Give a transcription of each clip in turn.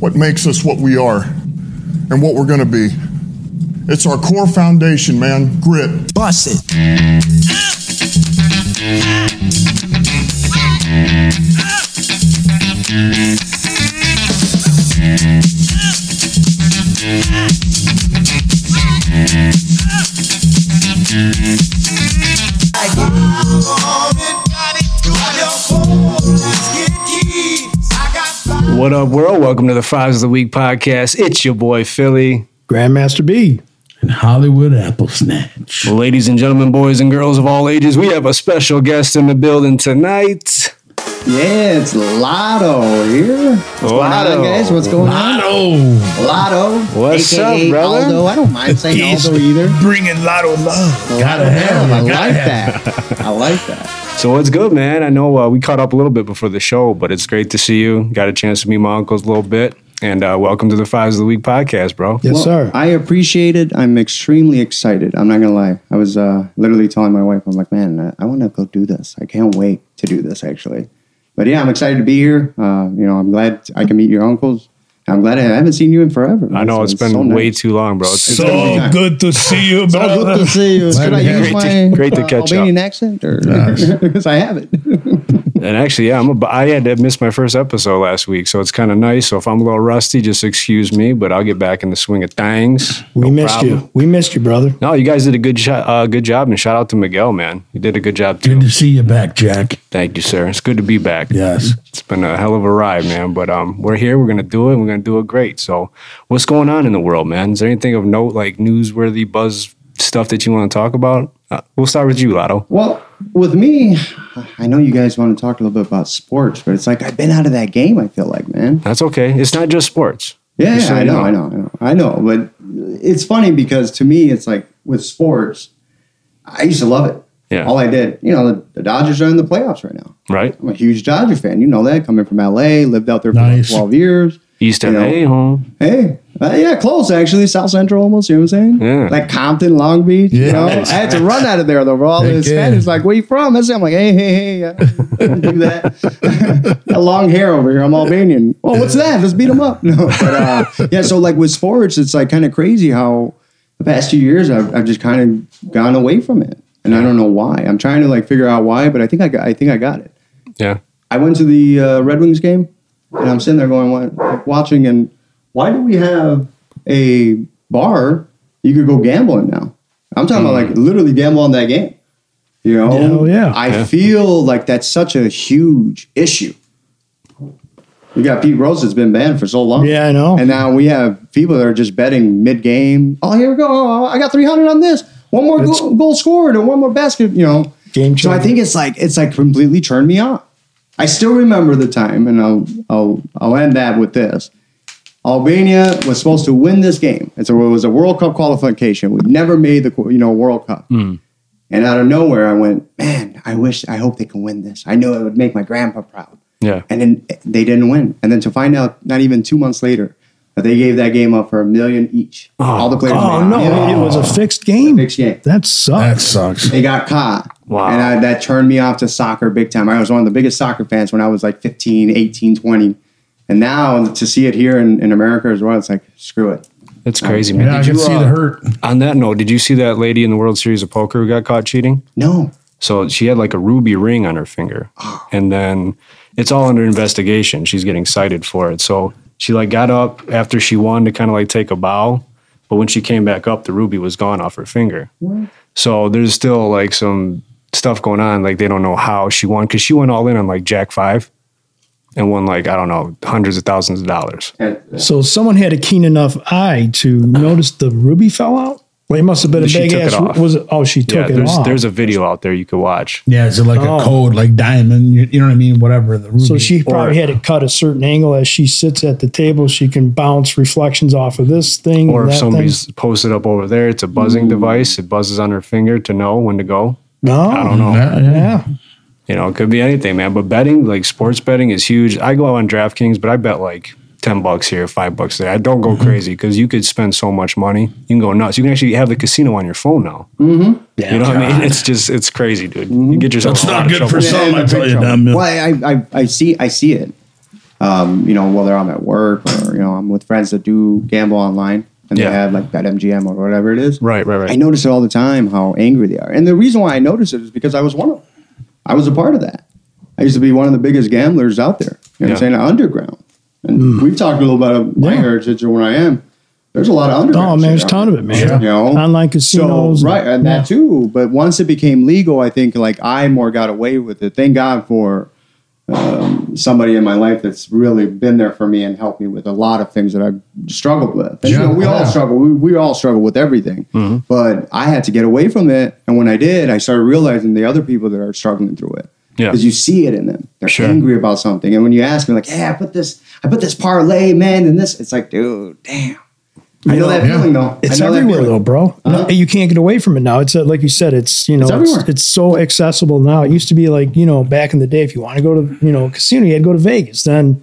what makes us what we are and what we're going to be. It's our core foundation, man. Grit. Bust it. What up, world? Welcome to the Fives of the Week podcast. It's your boy Philly. Grandmaster B. and Hollywood Apple Snatch. Ladies and gentlemen, boys and girls of all ages, we have a special guest in the building tonight. Yeah, it's Lotto here. What's going Lotto. on, guys? What's going on? Lotto, Lotto. What's AKA up, brother? Aldo. I don't mind saying He's Aldo either. bringing Lotto love. Gotta have, I it, gotta like have. that. I like that. So what's good, man? I know uh, we caught up a little bit before the show, but it's great to see you. Got a chance to meet my uncles a little bit. And uh, welcome to the Fives of the Week podcast, bro. Yes, Well, sir. I appreciate it. I'm extremely excited. I'm not gonna lie. I was uh, literally telling my wife, I'm like, man, I, I want to go do this. I can't wait to do this, actually. But yeah, I'm excited to be here. Uh, you know, I'm glad I can meet your uncles. I'm glad I haven't seen you in forever. I know So it's been so way nice. too long, bro. It's, it's So every good to see you, So good to see you. Should I use you. my Great to- great to uh, catch up. Albanian accent, or because I have it? And actually, yeah, I'm a, I had to miss my first episode last week, so it's kind of nice. So if I'm a little rusty, just excuse me, but I'll get back in the swing of things. we No missed problem. you. We missed you, brother. No, you guys did a good shot, uh, good job, and shout out to Miguel, man. You did a good job too. Good to see you back, Jack. Thank you, sir. It's good to be back. Yes. It's been a hell of a ride, man. But um, we're here. We're gonna do it. We're gonna do it great. So, what's going on in the world, man? Is there anything of note, like newsworthy buzz stuff that you want to talk about? Uh, we'll start with you, Lotto. Well, with me, I know you guys want to talk a little bit about sports, but it's like I've been out of that game. I feel like, man. That's okay. It's not just sports. Yeah, I know, I know, I know, I know. But it's funny because to me, it's like with sports, I used to love it. Yeah. All I did, you know, the, the Dodgers are in the playoffs right now. Right. I'm a huge Dodger fan. You know that coming from LA, lived out there for Nice. about 12 years. East You know. LA, home. Hey, uh, yeah, close actually. South Central almost, you know what I'm saying? Yeah. Like Compton, Long Beach. You Yeah. know? I had to run out of there though. For all the Heck yeah. Spanish, like, where you from? I said, I'm like, hey, hey, hey, I don't do that. Got long hair over here. I'm Albanian. Oh, what's that? Let's beat them up. No, but uh, yeah. So like with sports, it's like kind of crazy how the past few years I've, I've just kind of gone away from it, and I don't know why. I'm trying to like figure out why, but I think I got, I think I got it. Yeah. I went to the uh, Red Wings game, and I'm sitting there going, like, watching, and why do we have a bar you could go gambling now? I'm talking about like literally gamble on that game. You know, Hell yeah. I Yeah. feel like that's such a huge issue. You got Pete Rose that's been banned for so long. Yeah, I know. And now we have people that are just betting mid game. Oh, here we go. Oh, I got 300 on this. One more goal, goal scored and one more basket, you know. Game So I think it's like it's like completely turned me off. I still remember the time, and I'll I'll I'll end that with this. Albania was supposed to win this game. It's a, it was a World Cup qualification. We've never made the you know World Cup. Hmm. And out of nowhere, I went, man, I wish, I hope they can win this. I know it would make my grandpa proud. Yeah. And then eh, they didn't win. And then to find out, not even two months later, they gave that game up for a million each. All the players. Oh made no, a million. it was a fixed game. Fixed game. That sucks. That sucks. sucks. They got caught. Wow. And I, that turned me off to soccer big time. I was one of the biggest soccer fans when I was like 15, 18, 20. And now to see it here in, in America as well, it's like, screw it. It's crazy, man. Yeah, I Did can you, see uh, the hurt. On that note, did you see that lady in the World Series of Poker who got caught cheating? No. So she had like a ruby ring on her finger. And then it's all under investigation. She's getting cited for it. So she like got up after she won to kind of like take a bow. But when she came back up, the ruby was gone off her finger. So there's still like some stuff going on. Like they don't know how she won because she went all in on like Jack Five and won like, I don't know, hundreds of thousands of dollars. So someone had a keen enough eye to notice the ruby fell out. Well, it must have been a She big took it ass. off. Was it? Oh, she Yeah, took it there's off. there's a video out there you could watch. Yeah, is it like Oh. a code, like diamond? You, you know what I mean? Whatever. The ruby. so she probably Or- had it cut a certain angle as she sits at the table. She can bounce reflections off of this thing Or and if that somebody's thing. posted up over there, it's a buzzing device. It buzzes on her finger to know when to go. No, I don't know. Yeah, yeah. Yeah, You know, it could be anything, man. But betting, like sports betting, is huge. I go out on DraftKings, but I bet like ten bucks here, five bucks there. I don't go mm-hmm. crazy because you could spend so much money. You can go nuts. You can actually have the casino on your phone now. Mm-hmm. yeah. You know what I mean? It's just it's crazy, dude. Mm-hmm. You get yourself. That's in a lot not of good trouble. for some, I big tell you, trouble. damn. Well, I, I, I see, I see it. Um, you know, whether I'm at work or you know I'm with friends that do gamble online and Yeah. they have like that MGM or whatever it is. Right, right, right. I notice it all the time how angry they are, and the reason why I notice it is because I was one of them. I was a part of that. I used to be one of the biggest gamblers out there. You know what I'm saying? Underground. And we've talked a little bit about my Yeah. heritage and where I am. There's a lot of underground. Oh man, there's a ton of it, man. there, You know, Online casinos. so, right, and that too. But once it became legal, I think like I more got away with it. Thank God for um, somebody in my life that's really been there for me and helped me with a lot of things that I struggled with. And, you know, Yeah. we all struggle. We, we all struggle with everything. But I had to get away from it, and when I did, I started realizing the other people that are struggling through it. Yeah. Because you see it in them. They're Sure. angry about something. And when you ask them, like, yeah, I put this, I put this parlay, man, and this, it's like, dude, damn. I know that Yeah. feeling though. It's I know that everywhere though, bro. Uh-huh. You can't get away from it now. It's uh, like you said. It's you know, It's it's, it's so accessible now. It used to be like you know, back in the day, if you want to go to you know a casino, you had to go to Vegas. Then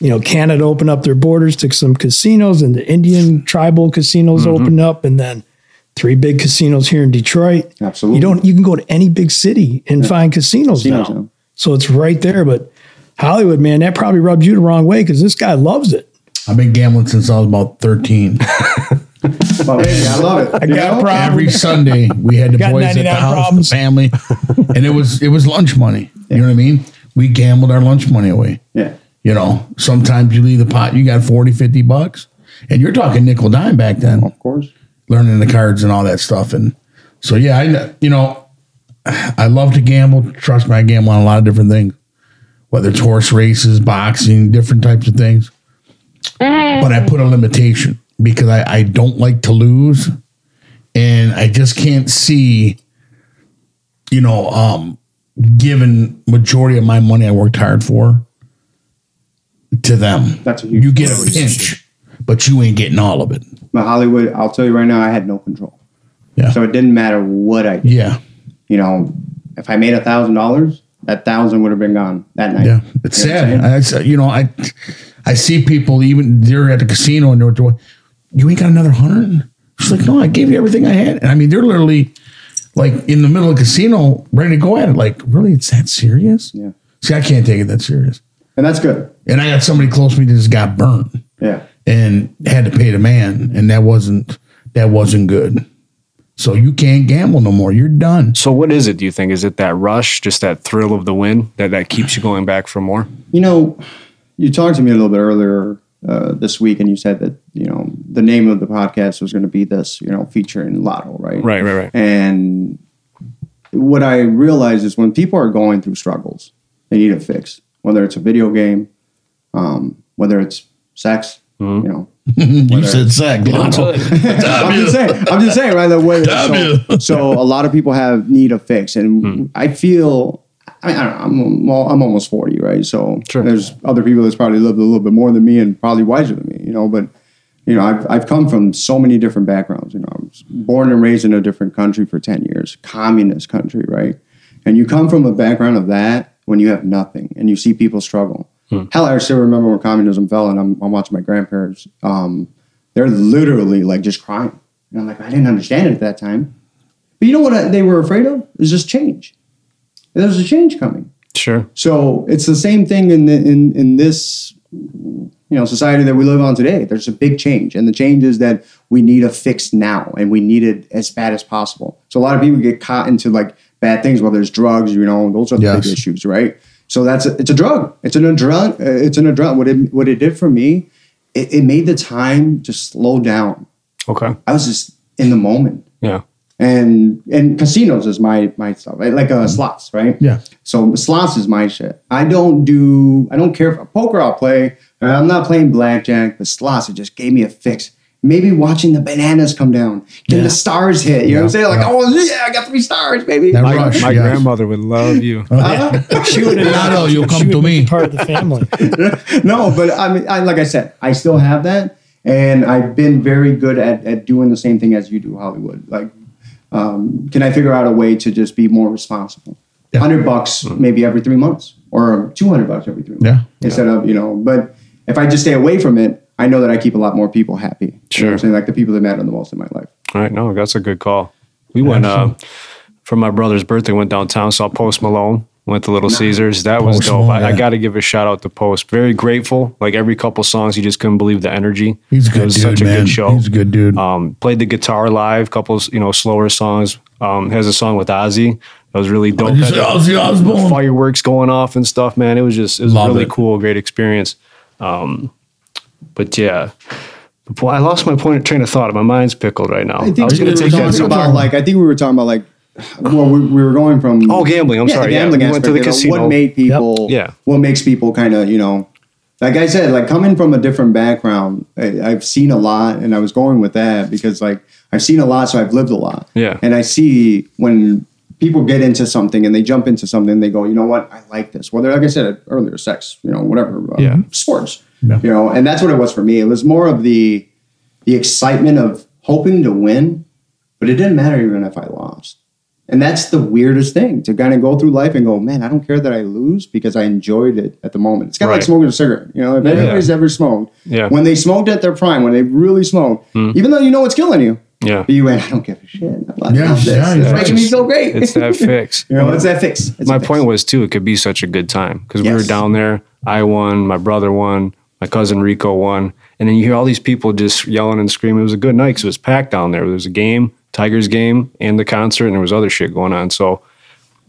you know, Canada opened up their borders to some casinos, and the Indian tribal casinos Mm-hmm. opened up, and then three big casinos here in Detroit. Absolutely. You don't. You can go to any big city and find casinos, Casinos now. now. So it's right there. But Hollywood, man, that probably rubbed you the wrong way because this guy loves it. I've been gambling since I was about 13. But hey, I love it. I You got a. Every Sunday we had the Got boys at the house, problems. the family, and it was it was lunch money. You know what I mean? We gambled our lunch money away. Yeah. You know, sometimes you leave the pot, you got 40, 50 bucks. And you're talking nickel dime back then, Of course. Learning the cards and all that stuff. And so, yeah, I, you know, I love to gamble. Trust me, I gamble on a lot of different things, whether it's horse races, boxing, different types of things. But I put a limitation because I, I don't like to lose. And I just can't see, you know, um, giving majority of my money I worked hard for to them. That's a huge you get a pinch, but you ain't getting all of it. But Hollywood, I'll tell you right now, I had no control. Yeah. So it didn't matter what I did. Yeah. You know, if I made a thousand dollars, that thousand would have been gone that night. Yeah, it's You know sad. I, you know, I I see people even they're at the casino and they're you ain't got another hundred. She's like, no, I gave you everything I had, and I mean they're literally like in the middle of the casino, ready to go at it. Like, really, it's that serious? Yeah. See, I can't take it that serious. And that's good. And I got somebody close to me that just got burnt Yeah. And had to pay the man, and that wasn't that wasn't good. So you can't gamble no more. You're done. So what is it? Do you think is it that rush, just that thrill of the win that that keeps you going back for more? You know, you talked to me a little bit earlier uh, this week, and you said that you know the name of the podcast was going to be this, you know, featuring Lotto, right? Right, right, right. And what I realize is when people are going through struggles, they need a fix. Whether it's a video game, um, whether it's sex, Mm-hmm. you know. You said sex. I'm just saying. I'm just saying, right? The way. So, so a lot of people have need a fix, and Hmm. I feel. I, mean, I don't know. I'm well, I'm almost forty, right? So Sure. there's other people that's probably lived a little bit more than me and probably wiser than me, you know. But you know, I've I've come from so many different backgrounds. You know, I was born and raised in a different country for ten years, communist country, right? And you come from a background of that when you have nothing, and you see people struggle. Hell, I still remember when communism fell, and I'm, I'm watching my grandparents. Um, they're literally like just crying. And I'm like, I didn't understand it at that time. But you know what I- they were afraid of? Is just change. There's a change coming. Sure. So it's the same thing in the, in in this you know society that we live on today. There's a big change, and the change is that we need a fix now, and we need it as bad as possible. So a lot of people get caught into like bad things, whether it's drugs, you know, those are the Yes. big issues, right? So that's a, it's a drug. It's an adrenaline. It's an adrenaline. What it what it did for me, it, it made the time just slow down. Okay. I was just in the moment Yeah. and and casinos is my my stuff right? like uh, slots right Yeah. so slots is my shit i don't do i don't care for poker i'll play Uh, i'm not playing blackjack but slots it just gave me a fix maybe watching the bananas come down getting the stars hit you know what i'm saying like oh yeah i got three stars baby That My, rush. my yes. grandmother would love you. She would have Lotto, you'll come to me. Part of the family. no, but I mean, I, like I said, I still have that, and I've been very good at, at doing the same thing as you do, Hollywood. Like, um, can I figure out a way to just be more responsible? Yeah. Hundred bucks maybe every three months, or two hundred bucks every three months. Yeah. Instead of you know, but if I just stay away from it, I know that I keep a lot more people happy. You know Sure. I'm saying like the people that matter the most in my life. All right. No, that's a good call. We went uh, for my brother's birthday. Went downtown, saw Post Malone. Went to Little Caesars. That was dope. Malone, I, I got to give a shout out to Post. Very grateful. Like every couple songs, you just couldn't believe the energy. He's a It good was dude, such a man. good show. He's a good dude. Um, played the guitar live. Couple, you know, slower songs. Um, has a song with Ozzy. That was really dope. You Had said the- Ozzy Osbourne. fireworks going off and stuff, man. It was just it was Love really it. cool, great experience. Um, but yeah, the I lost my point of train of thought. My mind's pickled right now. I, I think was we going were to take that. talking to- about like I think we were talking about like well we, we were going from Oh, gambling. I'm yeah, sorry. the Yeah, gambling we went to the aspect of casino. What made people? Yeah. What makes people kind of you know, like I said, like coming from a different background, I, I've seen a lot, and I was going with that because like I've seen a lot, so I've lived a lot. Yeah. and I see when people get into something and they jump into something, they go, you know what, I like this. Whether like I said earlier, sex, you know, whatever, uh, Yeah. sports, Yeah. you know, and that's what it was for me. It was more of the the excitement of hoping to win, but it didn't matter even if I lost. And that's the weirdest thing to kind of go through life and go, man, I don't care that I lose because I enjoyed it at the moment. It's kind of like smoking a cigarette. You know, if anybody's ever smoked, Yeah. when they smoked at their prime, when they really smoked, mm. even though you know it's killing you, Yeah. But you went, I don't give a shit. I Yeah, love this. yeah, it's yeah. making me feel great. It's that fix. you know, it's that fix. It's my a fix. point was too. It could be such a good time because we were down there. I won. My brother won. My cousin Rico won. And then you hear all these people just yelling and screaming. It was a good night because it was packed down there. There was a game, Tigers game, and the concert, and there was other shit going on. So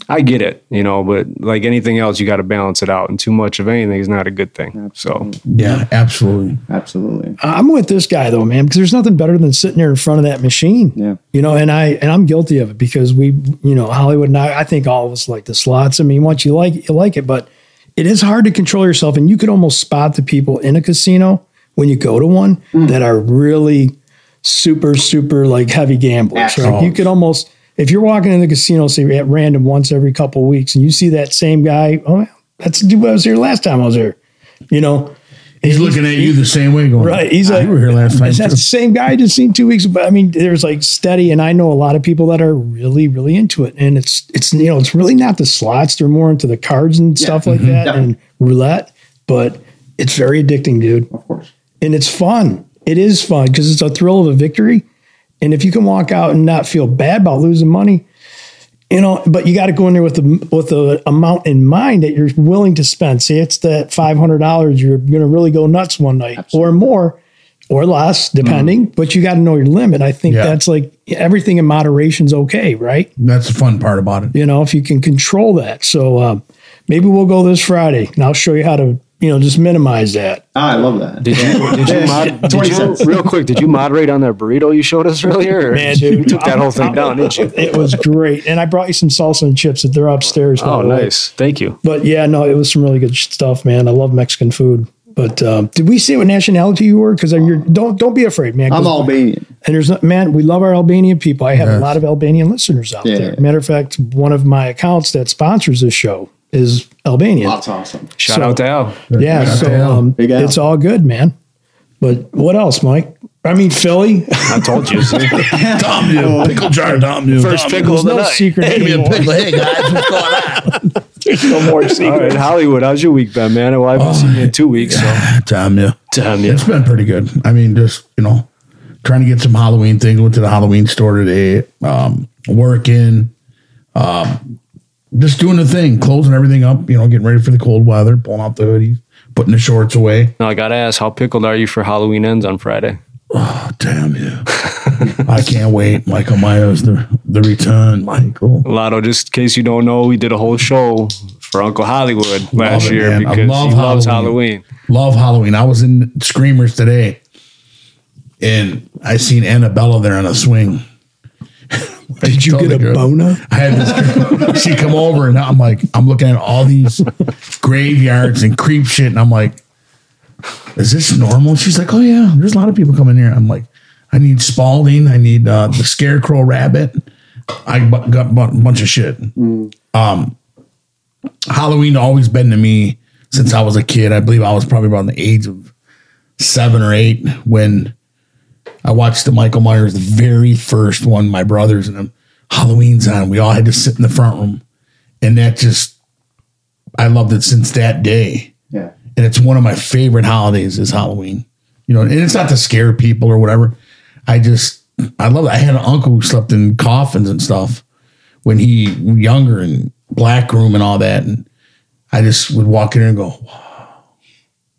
I get it, you know. But like anything else, you got to balance it out, and too much of anything is not a good thing. So yeah, absolutely. Absolutely. I'm with this guy though, man, because there's nothing better than sitting there in front of that machine. Yeah. You know, and I and I'm guilty of it because we, you know, Hollywood and I, I think all of us like the slots. I mean, once you like it, you like it, but it is hard to control yourself, and you could almost spot the people in a casino when you go to one Mm. that are really super, super like heavy gamblers. Right? You could almost if you're walking in the casino, say at random once every couple of weeks, and you see that same guy, oh, that's the dude I was here last time I was here. You know, He's looking at you the same way, going, Right. He's "Ah, like, you were here last time. That's too." the same guy I just seen two weeks. But I mean, there's like steady, and I know a lot of people that are really, really into it. And it's it's you know it's really not the slots; they're more into the cards and stuff like that Yeah. and roulette. But it's very addicting, dude, Of course. and it's fun. It is fun because it's a thrill of a victory. And if you can walk out and not feel bad about losing money, you know, but you got to go in there with the with the amount in mind that you're willing to spend. Say it's that five hundred dollars, you're going to really go nuts one night, or more, or less, depending. But you got to know your limit. I think Yeah. that's like everything in moderation's okay, right? That's the fun part about it. You know, if you can control that. So um, maybe we'll go this Friday, and I'll show you how to, you know, just minimize that. Ah, I love that. did you did you, mod, did you real quick? Did you moderate on that burrito you showed us earlier? or Man, you took that whole thing down, didn't you? It was great, and I brought you some salsa and chips that they're upstairs. Oh, the nice. Thank you. But yeah, no, it was some really good stuff, man. I love Mexican food. But um, did we say what nationality you were? Because I'm you're don't don't be afraid, man. I'm Albanian. and there's not, man, we love our Albanian people. I have a lot of Albanian listeners out Yeah. there. Matter of fact, one of my accounts that sponsors this show is Albanian. That's awesome. Shout So- out to Al. Yeah, Shout so Al. um, Big Al. it's all good, man. But what else, Mike? I mean, Philly. I told you. see? Tom New, pickle jar, Tom you. First Tom pickle New. of the no night. secret Hey, me a pickle. Hey guys, what's going on? There's no more All secret. right, Hollywood. How's your week been, man? Well, I haven't seen you in two weeks. So, Tom New. damn you. It's been pretty good. I mean, just you know, trying to get some Halloween things. Went to the Halloween store today. Um, working, um, just doing the thing, closing everything up. You know, getting ready for the cold weather, pulling out the hoodies, putting the shorts away. Now I gotta ask, how pickled are you for Halloween ends on Friday? Oh, damn you! I can't wait. Michael Myers, the the return. Michael. Lotto, just in case you don't know, we did a whole show for Uncle Hollywood last it, year man. I because love he loves Halloween. Halloween. Love Halloween. I was in Screamers today, and I seen Annabella there on a swing. Did you get a girl- boner? I had this girl, she come over and I'm like, I'm looking at all these graveyards and creep shit, and I'm like, is this normal? She's like, oh yeah, there's a lot of people coming here. I'm like, I need Spalding, I need uh, the Scarecrow Rabbit. I bu- got a bu- bunch of shit. Um, Halloween always been to me since I was a kid. I believe I was probably around the age of seven or eight when I watched the Michael Myers, the very first one, my brothers and them. Halloween's on. We all had to sit in the front room. And that just, I loved it since that day. Yeah. And it's one of my favorite holidays is Halloween. You know, and it's not to scare people or whatever. I just, I love it. I had an uncle who slept in coffins and stuff when he was younger and black room and all that, and I just would walk in there and go,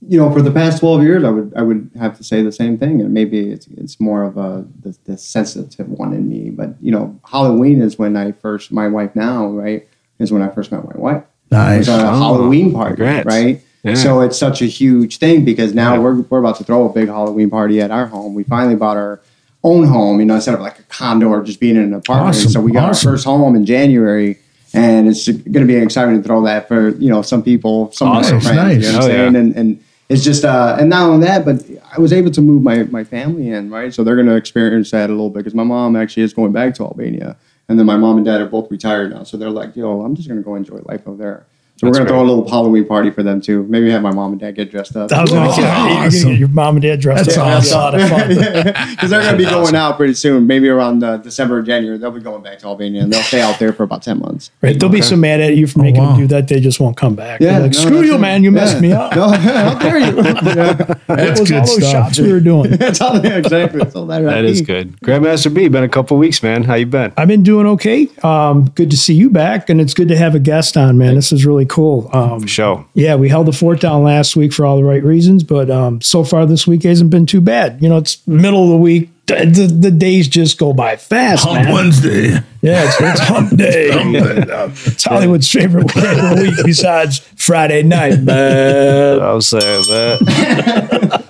you know, for the past twelve years, I would I would have to say the same thing, and maybe it's it's more of a the, the sensitive one in me. But you know, Halloween is when I first my wife now right is when I first met my wife. It was a Oh, Halloween party, congrats. right? Yeah. So it's such a huge thing because now Yeah. we're we're about to throw a big Halloween party at our home. We finally bought our own home, you know, instead of like a condo or just being in an apartment. Awesome, So we got awesome. our first home in January. And it's going to be exciting to throw that for you know some people, some Awesome. of my friends. Nice. You know what I'm Oh, yeah. And, and it's just uh, and not only that, but I was able to move my my family in, right? So they're going to experience that a little bit because my mom actually is going back to Albania, and then my mom and dad are both retired now, so they're like, "Yo, I'm just going to go enjoy life over there." So That's we're going to great. throw a little Halloween party for them too. Maybe have my mom and dad get dressed up. I was gonna say, Awesome. gonna get your mom and dad dressed That's up. That's a lot of fun. because they're going to be going out pretty soon, maybe around uh, December or January. They'll be going back to Albania, and they'll stay out there for about ten months. Right? They'll be so mad at you for making wow. them do that, they just won't come back. They're like, no, screw you, it. man! You messed me up. No, how dare you? Yeah. That That's was all good those stuff. shots we were doing. That's all, exactly. That's all that, That is good. Grandmaster B, been a couple weeks, man. How you been? I've been doing okay. Um, good to see you back, and it's good to have a guest on, man. This is really cool. Um, Show. yeah, we held the fort down last week for all the right reasons, but um, so far this week hasn't been too bad. You know, it's middle of the week. The, the, the days just go by fast, Hump man. Wednesday. Yeah, it's, it's hump day. it's Hollywood's favorite day of the week besides Friday night, man. I'll say that.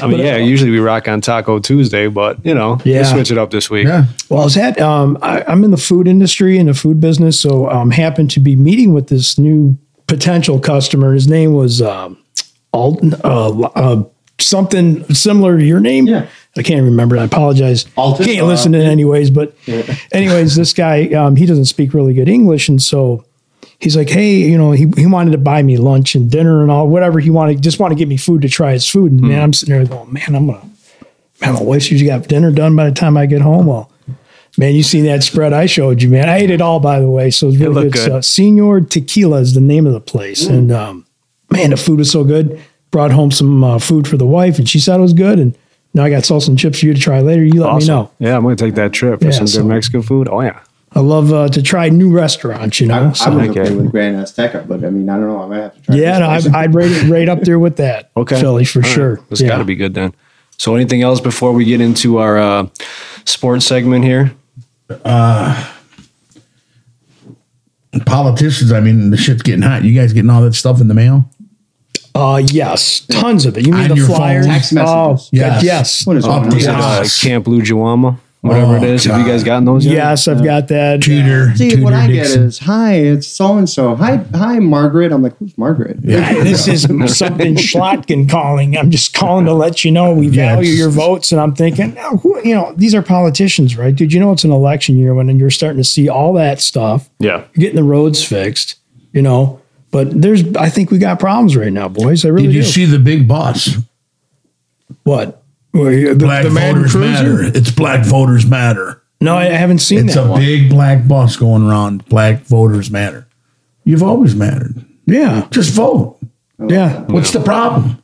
I mean, yeah, usually we rock on Taco Tuesday, but you know, Yeah. we switch it up this week. Yeah. Well, I was at, um, I, I'm in the food industry in the food business, so I um, happened to be meeting with this new potential customer. His name was um, Alton, uh, uh, something similar to your name. Yeah. I can't remember. I apologize. Alton, can't uh, listen to it anyways. But anyways, this guy um, he doesn't speak really good English, and so he's like, hey, you know, he, he wanted to buy me lunch and dinner and all whatever he wanted, just want to give me food to try his food. And man, I'm sitting there going, man, I'm gonna, man, my wife you got dinner done by the time I get home. Well, man, you seen that spread I showed you, man. I ate it all, by the way, so it's really looked good. good. Uh, Senor Tequila is the name of the place, and um, man, the food was so good. Brought home some uh, food for the wife, and she said it was good. And now I got salsa and chips for you to try later. You let me know. Yeah, I'm gonna take that trip for Yeah, some good Mexican food. Oh yeah. I love uh, to try new restaurants, you know. I, I so, was Okay. okay with Grand Azteca, but I mean, I don't know. I might have to try. yeah, no, I, place. I'd rate it right up there with that. Okay. Philly for All right. sure. It's yeah. got to be good then. So, anything else before we get into our uh, sports segment here? Uh, Politicians, I mean, the shit's getting hot. You guys getting all that stuff in the mail? Uh, yes, tons of it. You mean On the your phone. flyers? Text messages. Oh, Yes. yes. yes. What is going on? Updates. Uh, Camp Blue Jawama, whatever Oh, it is. Have you guys gotten those yet? Yes, I've got that. Tudor. See, Tudor what I Dixon. get is, hi, it's so and so. Hi, hi, Margaret. I'm like, who's Margaret? Yeah. this is something Slotkin calling. I'm just calling to let you know we value it's- your votes. And I'm thinking, now, who, you know, these are politicians, right? Did you know it's an election year when you're starting to see all that stuff? Yeah. You're getting the roads fixed, you know. But there's, I think we got problems right now, boys. I really Did you do. see the big boss? what? Where you- The, Black the voters cruiser? matter. It's Black voters matter. No, I haven't seen It's that a one. big black bus going around. Black voters matter. You've always mattered. yeah, Just vote. yeah. What's the problem?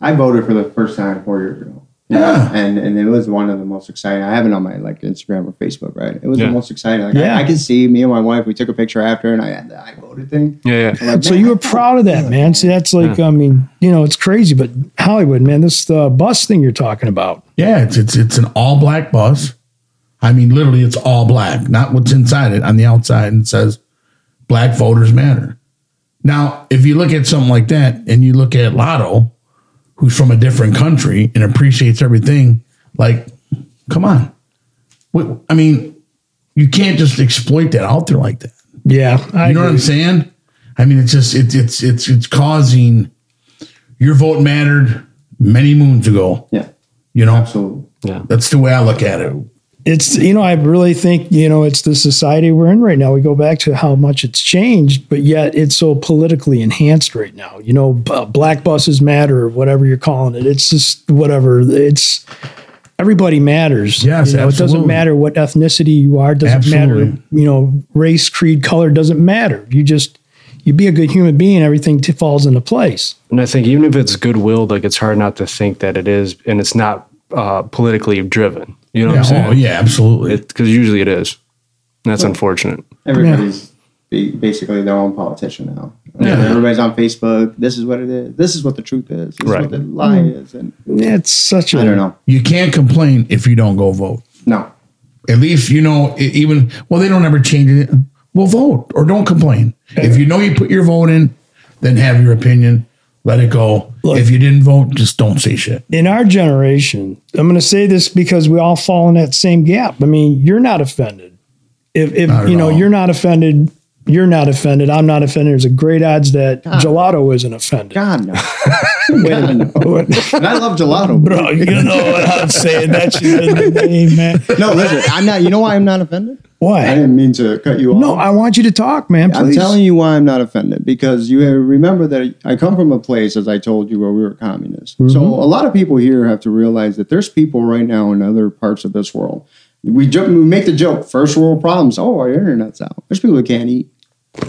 I voted for the first time four years ago. Yeah. and and it was one of the most exciting. I have it on my like Instagram or Facebook, right? It was Yeah. the most exciting. Like, Yeah. I, I can see me and my wife. We took a picture after, and I had the I voted thing. Yeah, yeah. Like, So you were proud of that, man. See, that's like, I mean, you know, it's crazy, but Hollywood, man, this uh, bus thing you're talking about. Yeah, it's it's it's an all black bus. I mean, literally, it's all black, not what's inside it. On the outside, and it says "Black Voters Matter." Now, if you look at something like that, and you look at Lotto, who's from a different country and appreciates everything, like, come on. Wait, I mean, you can't just exploit that out there like that. Yeah, I You know what I'm saying? I mean, it's just it's it's it's it's causing your vote mattered many moons ago. yeah, You know, absolutely. Yeah. that's the way I look at it. It's you know, I really think you know it's the society we're in right now. We go back to how much it's changed, but yet it's so politically enhanced right now. You know, b- black buses matter, or whatever you're calling it. It's just whatever. It's everybody matters. Yes, you know, it doesn't matter what ethnicity you are. It doesn't matter. You know, race, creed, color doesn't matter. You just you be a good human being. Everything t- falls into place. And I think even if it's goodwill, like it's hard not to think that it is, and it's not uh, politically driven. You know Yeah, what I'm saying? oh, yeah, absolutely. Because usually it is. And that's unfortunate. Everybody's be basically their own politician now. Everybody's on Facebook. This is what it is. This is what the truth is. This Right. is what the lie is. And It's such a I don't know. You can't complain if you don't go vote. No. At least you know even well they don't ever change it. Well, vote or don't complain. If you know you put your vote in, then have your opinion. Let it go. Look. if you didn't vote, just don't say shit. in our generation, I'm going to say this because we all fall in that same gap. I mean, you're not offended. If, if Not you know, all. you're not offended, you're not offended. I'm not offended. There's a great odds that gelato isn't offended. God no. Wait a minute. and I love gelato. Bro, you know what I'm saying? That's in the name, man. No, listen. I'm not. You know why I'm not offended? I didn't mean to cut you off. No, I want you to talk, man. I'm telling you why I'm not offended because you remember that I come from a place, as I told you, where we were communists. So Mm-hmm. a lot of people here have to realize that there's people right now in other parts of this world. We, joke, we make the joke, first world problems. Oh, our internet's out. There's people that can't eat.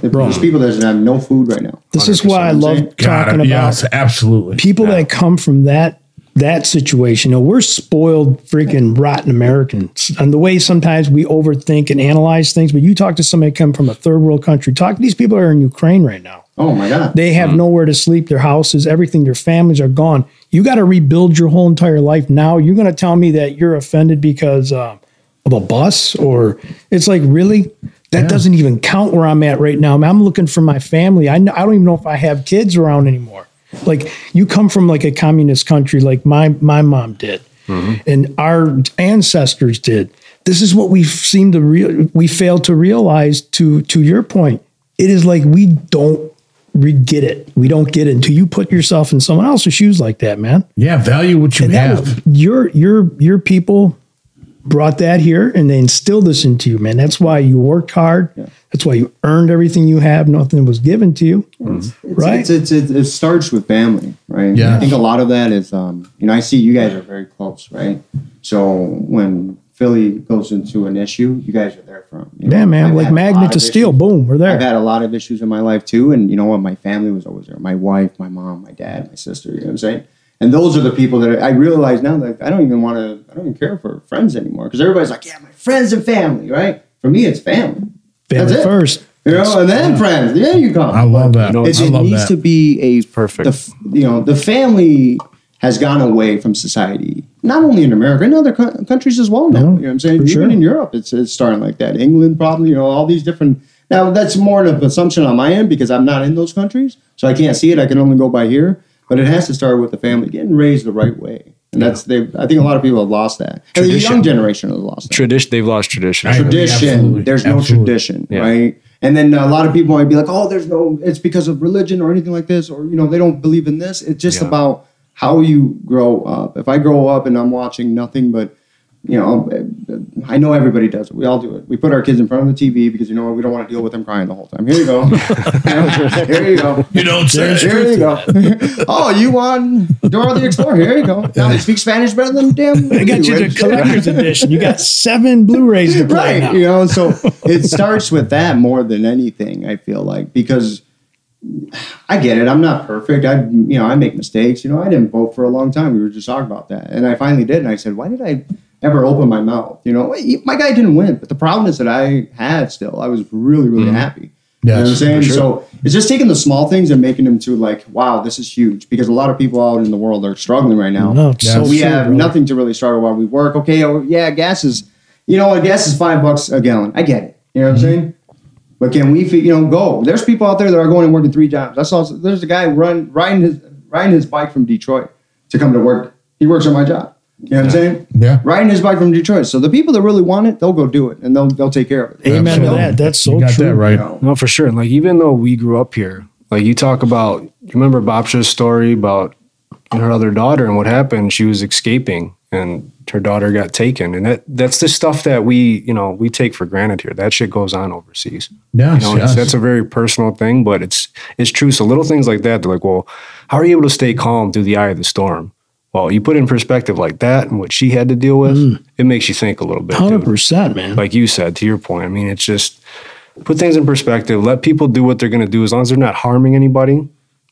There's people that have no food right now. This is why I love saying? talking about yes, absolutely. people that come from that that situation. You know, we're spoiled, freaking rotten Americans, and the way sometimes we overthink and analyze things. But you talk to somebody come from a third world country. Talk to these people that are in Ukraine right now. Oh my God. They have nowhere to sleep. Their houses, everything, their families are gone. You got to rebuild your whole entire life now. You're going to tell me that you're offended because uh, of a bus, or it's like really. That doesn't even count where I'm at right now. I'm looking for my family. I, kn- I don't even know if I have kids around anymore. Like you come from like a communist country, like my my mom did, mm-hmm. and our ancestors did. This is what we seem to real we fail to realize. To to your point, it is like we don't we get it. We don't get it until you put yourself in someone else's shoes like that, man. Yeah, value what you And have. was, your your your people brought that here and they instilled this into you, man. That's why you worked hard. That's why you earned everything you have. Nothing was given to you. right? It's, it's, it's, it starts with family, right? Yeah. I think a lot of that is, um, you know, I see you guys are very close, right? So when Philly goes into an issue, you guys are there for 'em, you know? yeah, man. I've like had a lot magnet to steel. Boom, we're there. I've there. had a lot of issues in my life too, and you know what? My family was always there. My wife, my mom, my dad, my sister. You know what I'm saying? And those are the people that I realize now that I don't even want to. I don't even care for friends anymore because everybody's like, yeah, my friends and family, right? For me, it's family. Family That's it. first. You know, and then friends. Yeah, you come. I love that. know, It, I it love needs that. to be a Perfect. The, you know, the family has gone away from society, not only in America, in other co- countries as well. Now, you know what I'm saying? for Even sure. in Europe, it's it's starting like that. England, probably, you know, all these different. Now that's more of an assumption on my end because I'm not in those countries, so I can't see it. I can only go by here. But it has to start with the family getting raised the right way, and that's they. I think a lot of people have lost that, and the Tradition. young generation has lost that Tradition. They've lost tradition. I agree. tradition. Absolutely. There's no Absolutely. tradition, Yeah. right? And then a lot of people might be like, "Oh, there's no. It's because of religion or anything like this, or you know, they don't believe in this." It's just Yeah. about how you grow up. If I grow up and I'm watching nothing but, you know, I know everybody does it. We all do it. We put our kids in front of the TV because you know we don't want to deal with them crying the whole time. Here you go. Here you go. You don't say Here you go. oh, you want Dora the Explorer? Here you go. Now they speak Spanish better than damn. I got you the collector's edition. You got seven Blu-rays to play right now. you know so it starts with that more than anything i feel like because i get it i'm not perfect i you know i make mistakes you know i didn't vote for a long time we were just talking about that and i finally did and i said why did i ever open my mouth you know my guy didn't win but the problem is that i had still i was really really happy you know what I'm saying? sure. So it's just taking the small things and making them to like, wow, this is huge. Because a lot of people out in the world are struggling right now. No, so we true, have nothing to really struggle while we work. Okay, oh, yeah, gas is, you know gas is five bucks a gallon. I get it. You know what I'm saying? But can we, you know, go? There's people out there that are going and working three jobs. I saw there's a guy run riding his riding his bike from Detroit to come to work. He works on my job. You know what I'm saying? Yeah. Riding his bike from Detroit. So the people that really want it, they'll go do it and they'll they'll take care of it. Amen to that. That's so you got true. that right. You know? No, for sure. Like even though we grew up here, like you talk about, you remember Bobsha's story about her other daughter and what happened? She was escaping and her daughter got taken, and that that's the stuff that we you know we take for granted here. That shit goes on overseas. Yes, You know, yes. that's a very personal thing, but it's it's true. So little things like that, they're like, well, how are you able to stay calm through the eye of the storm? Well, you put it in perspective like that and what she had to deal with, Mm. it makes you think a little bit. Hundred dude percent, man. like you said, to your point. I mean, it's just put things in perspective. Let people do what they're going to do as long as they're not harming anybody,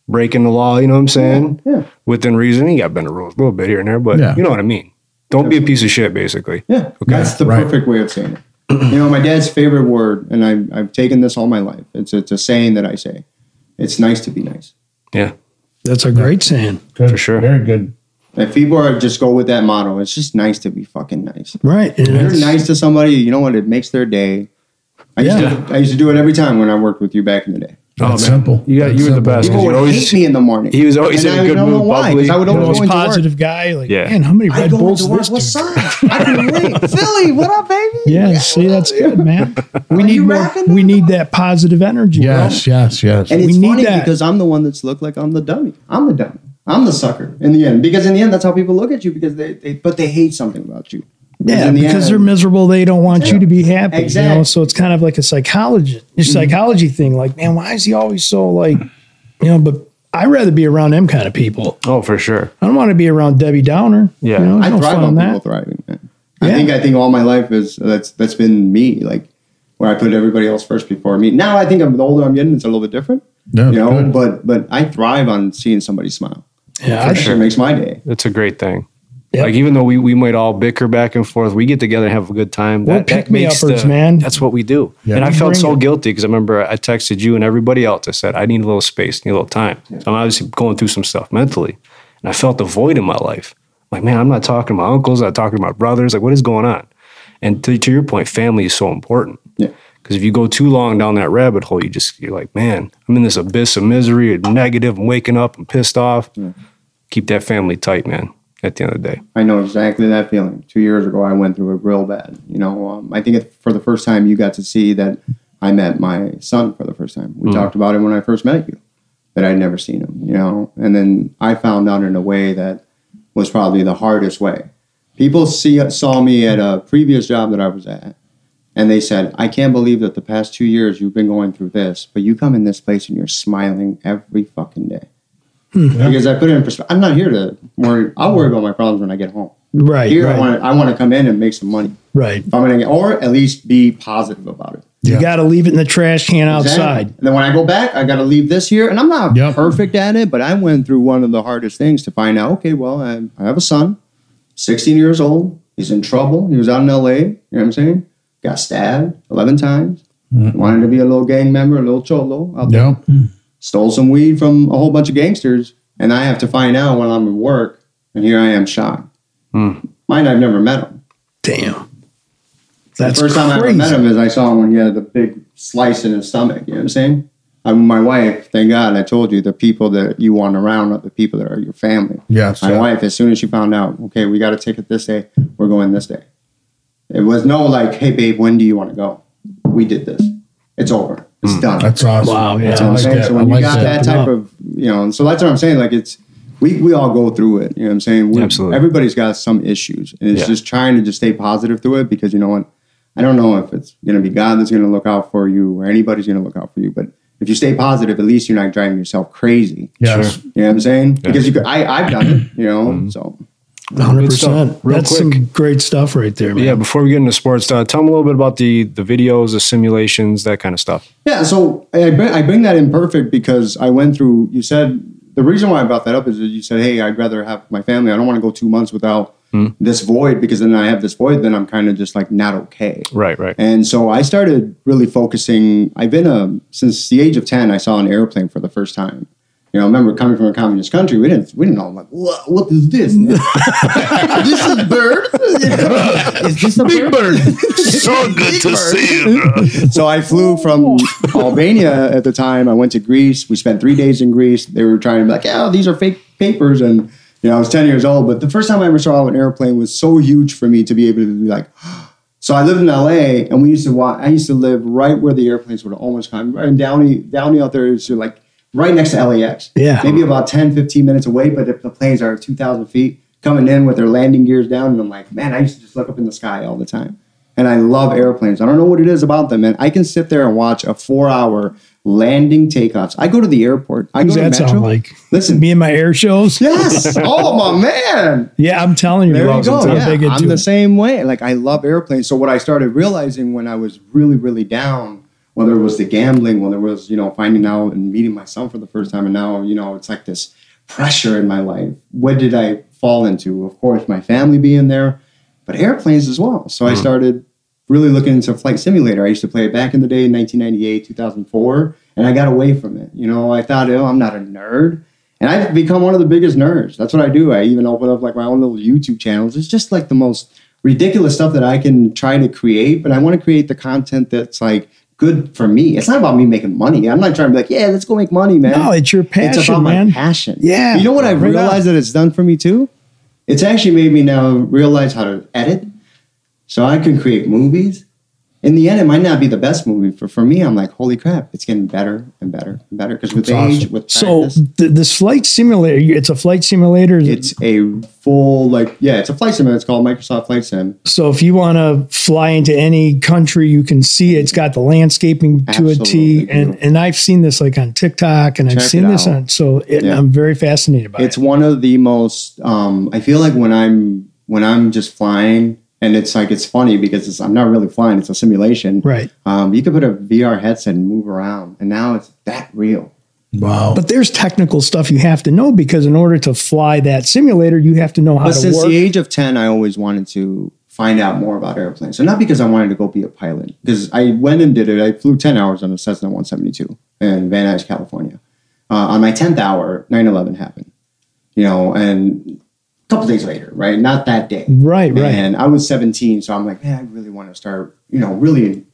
breaking the law. You know what I'm saying? Yeah. Within reason. You got to bend the rules a little bit here and there, but Yeah. you know what I mean. Don't be a piece of shit, basically. Yeah, that's the Right. perfect way of saying it. you know, my dad's favorite word, and I've, I've taken this all my life. It's it's a saying that I say. It's nice to be nice. Yeah. That's a great saying. Good. For sure. Very good. If people are just go with that motto, it's just nice to be fucking nice. Right. If you're it's- nice to somebody, you know what? It makes their day. I used, Yeah. to, I used to do it every time when I worked with you back in the day. That's oh, simple. You got- That's you were the simple. best. People you would always- hate me in the morning. he was always And in a I good don't know mood, why, 'cause bubbly. I would always go positive guy. Like, Yeah. man, how many I Red go Bulls into is work. this What's dude? up? I can wait. Philly, what up, baby? Yeah, see, that's good, man. We Are need more. We need that positive energy. bro. Yes, yes, yes. And We it's need funny that. because I'm the one that's looked like I'm the dummy. I'm the dummy. I'm the sucker in the end. Because in the end, that's how people look at you. Because they, they but they hate something about you. Yeah, the because they're miserable. They don't want you to be happy. You know? Exactly. So it's kind of like a psychology, a Mm-hmm. psychology thing. Like, man, why is he always so like, you know? But I'd rather be around them kind of people. Oh, for sure. I don't want to be around Debbie Downer. Yeah. you know, I no thrive on in people thriving. Man. I Yeah. think I think all my life is that's that's been me. Like where I put everybody else first before me. Now I think I'm the older I'm getting, it's a little bit different. Yeah, you know, good. but but I thrive on seeing somebody smile. Yeah, That I, shit makes my day. It's a great thing. Yep. Like even though we, we might all bicker back and forth, we get together and have a good time. We're That, that pick-me-uppers, the- man. That's what we do. Yeah. And I felt so it. guilty because I remember I texted you and everybody else. I said I need a little space, need a little time. So I'm obviously going through some stuff mentally, and I felt a void in my life. Like man, I'm not talking to my uncles. I'm not talking to my brothers. Like what is going on? And to, to your point, family is so important. Because if you go too long down that rabbit hole, you just you're like, man, I'm in this abyss of misery, and negative. I'm waking up, I'm pissed off. Keep that family tight, man. At the end of the day, I know exactly that feeling. Two years ago, I went through it real bad. You know, um, I think it, for the first time, you got to see that I met my son for the first time. We talked about it when I first met you, that I'd never seen him. You know, and then I found out in a way that was probably the hardest way. People see saw me at a previous job that I was at, and they said, "I can't believe that the past two years you've been going through this, but you come in this place and you're smiling every fucking day." Mm-hmm. Because I put it in perspective. I'm not here to worry. I'll worry about my problems when I get home. right, Here, I want to I want to come in and make some money. right. If I'm gonna get, or at least be positive about it. You Yeah. got to leave it in the trash can Exactly. outside. And then when I go back, I got to leave this here, and I'm not Yep. perfect at it, but I went through one of the hardest things to find out. Okay, well, I, I have a son, 16 years old. He's in trouble. He was out in L.A. You know what I'm saying? Got stabbed 11 times. Mm. Wanted to be a little gang member, a little cholo out there. Yeah. Mm. Stole some weed from a whole bunch of gangsters, and I have to find out when I'm at work, and here I am shocked. Mm. Mind, I've never met him. Damn. That's the first time I ever met him is I saw him when he had the big slice in his stomach. You know what I'm saying? I'm my wife. Thank God I told you the people that you want around are the people that are your family. Yes. My yeah. wife, as soon as she found out, okay, we got to take it this day. We're going this day. It was no like, hey babe, when do you want to go? We did this. It's over. It's done. That's awesome. Wow, yeah. That's I what I'm like saying. that. So I when you like got that, that. type of, you know, so that's what I'm saying. Like it's, we, we all go through it. You know what I'm saying? We, Absolutely. Everybody's got some issues. And it's Yeah. just trying to just stay positive through it because you know what? I don't know if it's going to be God that's going to look out for you or anybody's going to look out for you. But if you stay positive, at least you're not driving yourself crazy. Yes. You know what I'm saying? Because you could, I, I've done it, you know, Mm-hmm. so. 100%. That's quick. some great stuff right there, man. yeah. Before we get into sports, uh, tell them a little bit about the the videos, the simulations, that kind of stuff. Yeah, so I bring, I bring that in perfect because I went through. You said the reason why I brought that up is that you said, "Hey, I'd rather have my family. I don't want to go two months without this void because then I have this void. Then I'm kind of just like not okay." Right, right. And so I started really focusing. I've been a since the age of ten. I saw an airplane for the first time. You know, I remember coming from a communist country, we didn't we didn't know like what what is this? this is bird. is this a Big bird? bird. So good to see you. So I flew from oh. Albania at the time. I went to Greece. We spent three days in Greece. They were trying to be like, oh, these are fake papers. And, you know, I was 10 years old. But the first time I ever saw an airplane was so huge for me to be able to be like, so I lived in LA and we used to walk, I used to live right where the airplanes would almost come. Right in Downey, Downey out there is like right next to LAX. Yeah. Maybe about 10, 15 minutes away, but if the planes are 2,000 feet coming in with their landing gears down. And I'm like, man, I used to just look up in the sky all the time and I love airplanes. I don't know what it is about them, man. I can sit there and watch a four-hour landing takeoffs. I go to the airport. I Who's go to that Metro. sound like? Listen, Me and my air shows. yes. oh my man. Yeah, I'm telling you, There you go. I'm Yeah, I'm the it. same way. Like I love airplanes. So what I started realizing when I was really, really down, whether it was the gambling, whether it was you know finding out and meeting my son for the first time, and now you know it's like this pressure in my life. What did I fall into? Of course, my family being there, but airplanes as well. So I mm. started really looking into Flight Simulator. I used to play it back in the day in 1998, 2004, and I got away from it. You know, I thought, oh, I'm not a nerd. And I've become one of the biggest nerds. That's what I do. I even open up like my own little YouTube channels. It's just like the most ridiculous stuff that I can try to create, but I want to create the content that's like good for me. It's not about me making money. I'm not trying to be like, yeah, let's go make money, man. No, it's your passion. It's about man. my passion. Yeah, You know what I've right on. realized that it's done for me too? It's actually made me now realize how to edit. So I can create movies. In the end, it might not be the best movie. For for me, I'm like, holy crap, it's getting better and better and better. Because with That's age, awesome. with So the, th- this flight simulator, it's a flight simulator. it's a full like yeah, it's a flight sim. It's called Microsoft Flight Sim. so if you want to fly into any country, you can see it. it's got the landscaping to a T. Absolutely And and I've seen this like on TikTok, and I've seen it this out. on. So it, Yeah. I'm very fascinated by it's it. It's one of the most um, i feel like when i'm when i'm just flying and it's like it's funny because it's, i'm not really flying it's a simulation Right. um, you could put a vr headset and move around and now it's that real Wow. But there's technical stuff you have to know because in order to fly that simulator, you have to know how but to since work. the age of 10 i always wanted to find out more about airplanes so not because i wanted to go be a pilot because i went and did it i flew 10 hours on a cessna 172 in van nuys california uh, on my 10th hour 9-11 happened you know and a couple days later right not that day Right, right. And I was 17, so I'm like, man, I really want to start, you know, really,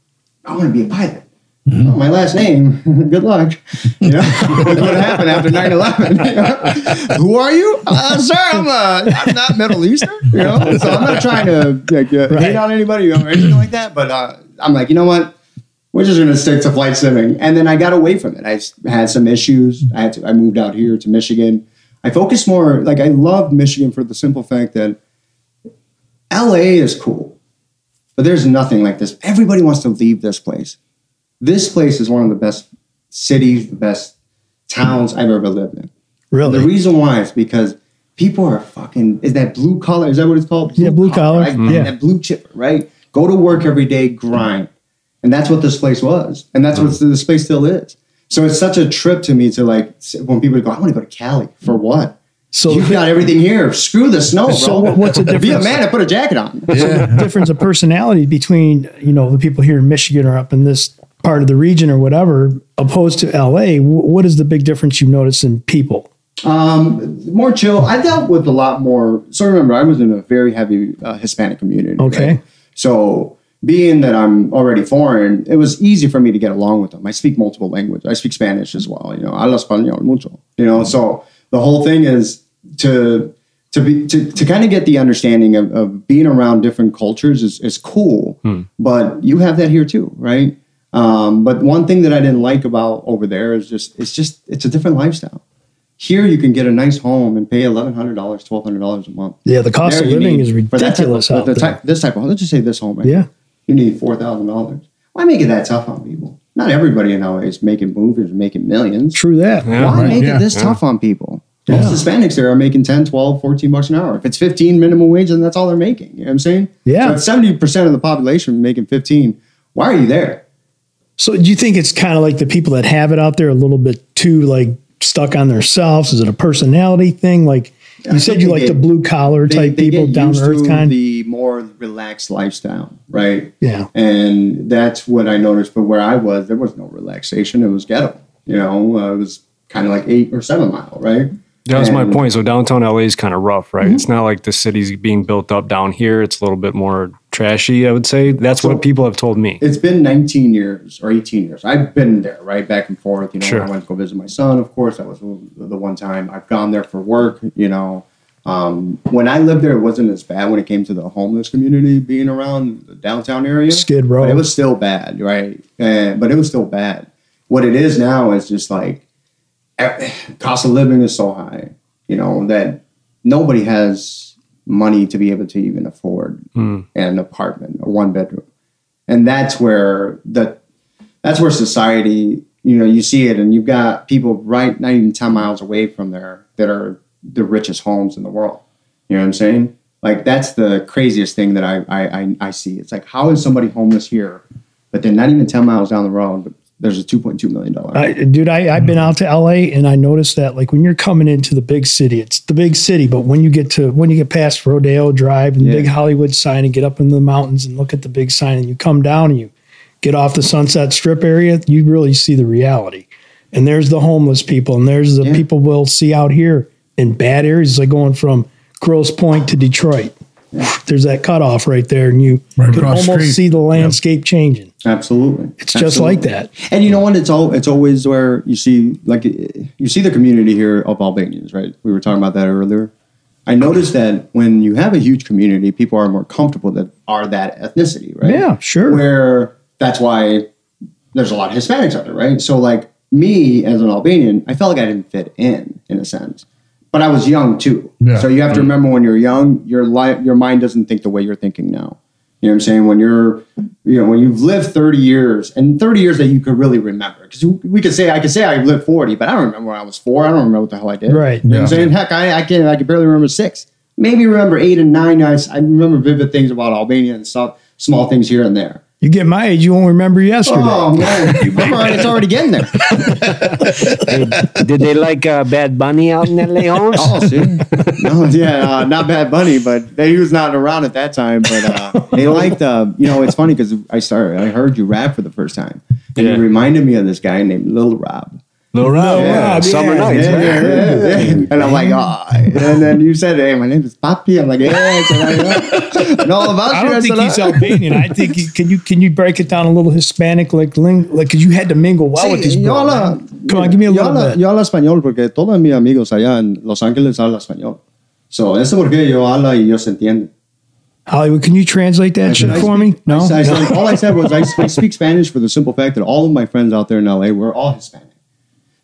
I want to be a pilot. Oh, my last name, good luck. You know, what happened after 9 11. Who are you? Uh, sir, I'm, uh, I'm not Middle Eastern, you know, so I'm not trying to like, uh, hate on anybody or anything like that, but uh, I'm like, you know what? We're just going to stick to flight simming. And then I got away from it. I had some issues. I, had to, I moved out here to Michigan. I focus more, like, I love Michigan for the simple fact that LA is cool, but there's nothing like this. Everybody wants to leave this place. This place is one of the best cities, the best towns I've ever lived in. really. The reason why is because people are fucking. Is that blue collar? Is that what it's called? Yeah, blue collar. right? Mm. Yeah. That blue chip, right? Go to work every day, grind, and that's what this place was, and that's what this place still is. So it's such a trip to me to like when people go, I want to go to Cali for what? so You've got everything here. Screw the snow, bro. So what's the difference? Be a man and put a jacket on. the difference of personality between you know the people here in Michigan or up in this part of the region or whatever, opposed to LA. What is the big difference you've noticed in people? Um, more chill. I dealt with a lot more. So remember, I was in a very heavy uh, Hispanic community. Okay. right? So being that I'm already foreign, it was easy for me to get along with them. I speak multiple languages. I speak Spanish as well. You know, hablo español mucho. You know, so the whole thing is to to be to, to kind of get the understanding of, of being around different cultures is, is cool. But you have that here too, right? Um, but one thing that I didn't like about over there is just it's just it's a different lifestyle. Here you can get a nice home and pay eleven hundred dollars, twelve hundred dollars a month. Yeah, the cost There of living is for that type of- ridiculous the type- this type of home, let's just say this home. right Yeah. Here, you need four thousand dollars. Why make it that tough on people? Not everybody in LA is making movies and making millions. True that. Yeah. Why right, make yeah, it this yeah. tough on people? Yeah. Most Hispanics there are making 10, 12, 14 bucks an hour. If it's 15 minimum wage, then that's all they're making. You know what I'm saying? Yeah. So 70% of the population making 15, why are you there? So do you think it's kind of like the people that have it out there a little bit too like stuck on themselves? Is it a personality thing? Like you I said, you they like the blue collar type they people, down to earth kind. the more relaxed lifestyle, right? yeah. And that's what I noticed. But where I was, there was no relaxation. It was ghetto. You know, uh, it was kind of like eight or seven mile, right? That was my point. So downtown LA is kind of rough, right? It's not like the city's being built up down here. It's a little bit more trashy, I would say. That's So- what people have told me. It's been 19 years or 18 years. I've been there, right, back and forth. You know, Sure. I went to go visit my son. Of course, that was the one time I've gone there for work. You know, um, when I lived there, it wasn't as bad when it came to the homeless community being around the downtown area. Skid Row. But it was still bad, right? And, but it was still bad. What it is now is just like cost of living is so high, you know, that nobody has money to be able to even afford an apartment or one bedroom. And that's where the that's where society, you know, you see it and you've got people right not even 10 miles away from there that are the richest homes in the world. You know what I'm saying? Like that's the craziest thing that I I, I, I see. It's like how is somebody homeless here, but they're not even 10 miles down the road, but there's a 2.2 million dollar. Dude, I, I've been out to LA and I noticed that like when you're coming into the big city, it's the big city, but when you get to when you get past Rodeo Drive and the Yeah. big Hollywood sign and get up in the mountains and look at the big sign and you come down and you get off the Sunset Strip area, you really see the reality. And there's the homeless people and there's the Yeah. people we'll see out here in bad areas like going from Grosse Pointe to Detroit. There's that cutoff right there, and you Right can almost street. see the landscape changing. Absolutely, It's just like that. And you know what? It's all it's always where you see like you see the community here of Albanians, right? We were talking about that earlier. I noticed that when you have a huge community, people are more comfortable that are that ethnicity, right? Yeah, sure. Where that's why there's a lot of Hispanics out there, right? So like me as an Albanian, I felt like I didn't fit in in a sense. But I was young too. Yeah. So you have to remember when you're young, your li- your mind doesn't think the way you're thinking now. You know what I'm saying? When you're, you know, when you've lived 30 years and 30 years that you could really remember, because we could say, I could say I lived 40, but I don't remember when I was four. I don't remember what the hell I did. Right. You know what I'm saying? Heck, I, I can't, I can barely remember six. Maybe remember eight and nine. I, I remember vivid things about Albania and stuff, small things here and there. You get my age, you won't remember yesterday. Oh man, I'm already, it's already getting there. Did they like uh, Bad Bunny out in LA, Holmes? Oh, see, no, yeah, uh, not Bad Bunny, but they, he was not around at that time. But uh, they liked, uh, you know, it's funny because I started, I heard you rap for the first time, and Yeah. it reminded me of this guy named Lil Rob. Lil Rob, Yeah, Summer yeah, Nights. Yeah, right? yeah, yeah, yeah. And I'm like, oh, and then you said, hey, my name is Papi. I'm like, yeah, I said, I know all about I don't think he's. Albanian. I think he, can you can you break it down a little Hispanic like ling, like because you had to mingle well Sí, with these yo bro. habla- Come on, give me a yo little habla- bit. Yo hablo español porque todos mis amigos allá en Los Ángeles hablan español. So, eso porque yo hablo y ellos se entienden. Hollywood, can you translate that shit I for speak- me? No. I, I said- all I said was I, I speak Spanish for the simple fact that all of my friends out there in LA were all Hispanic.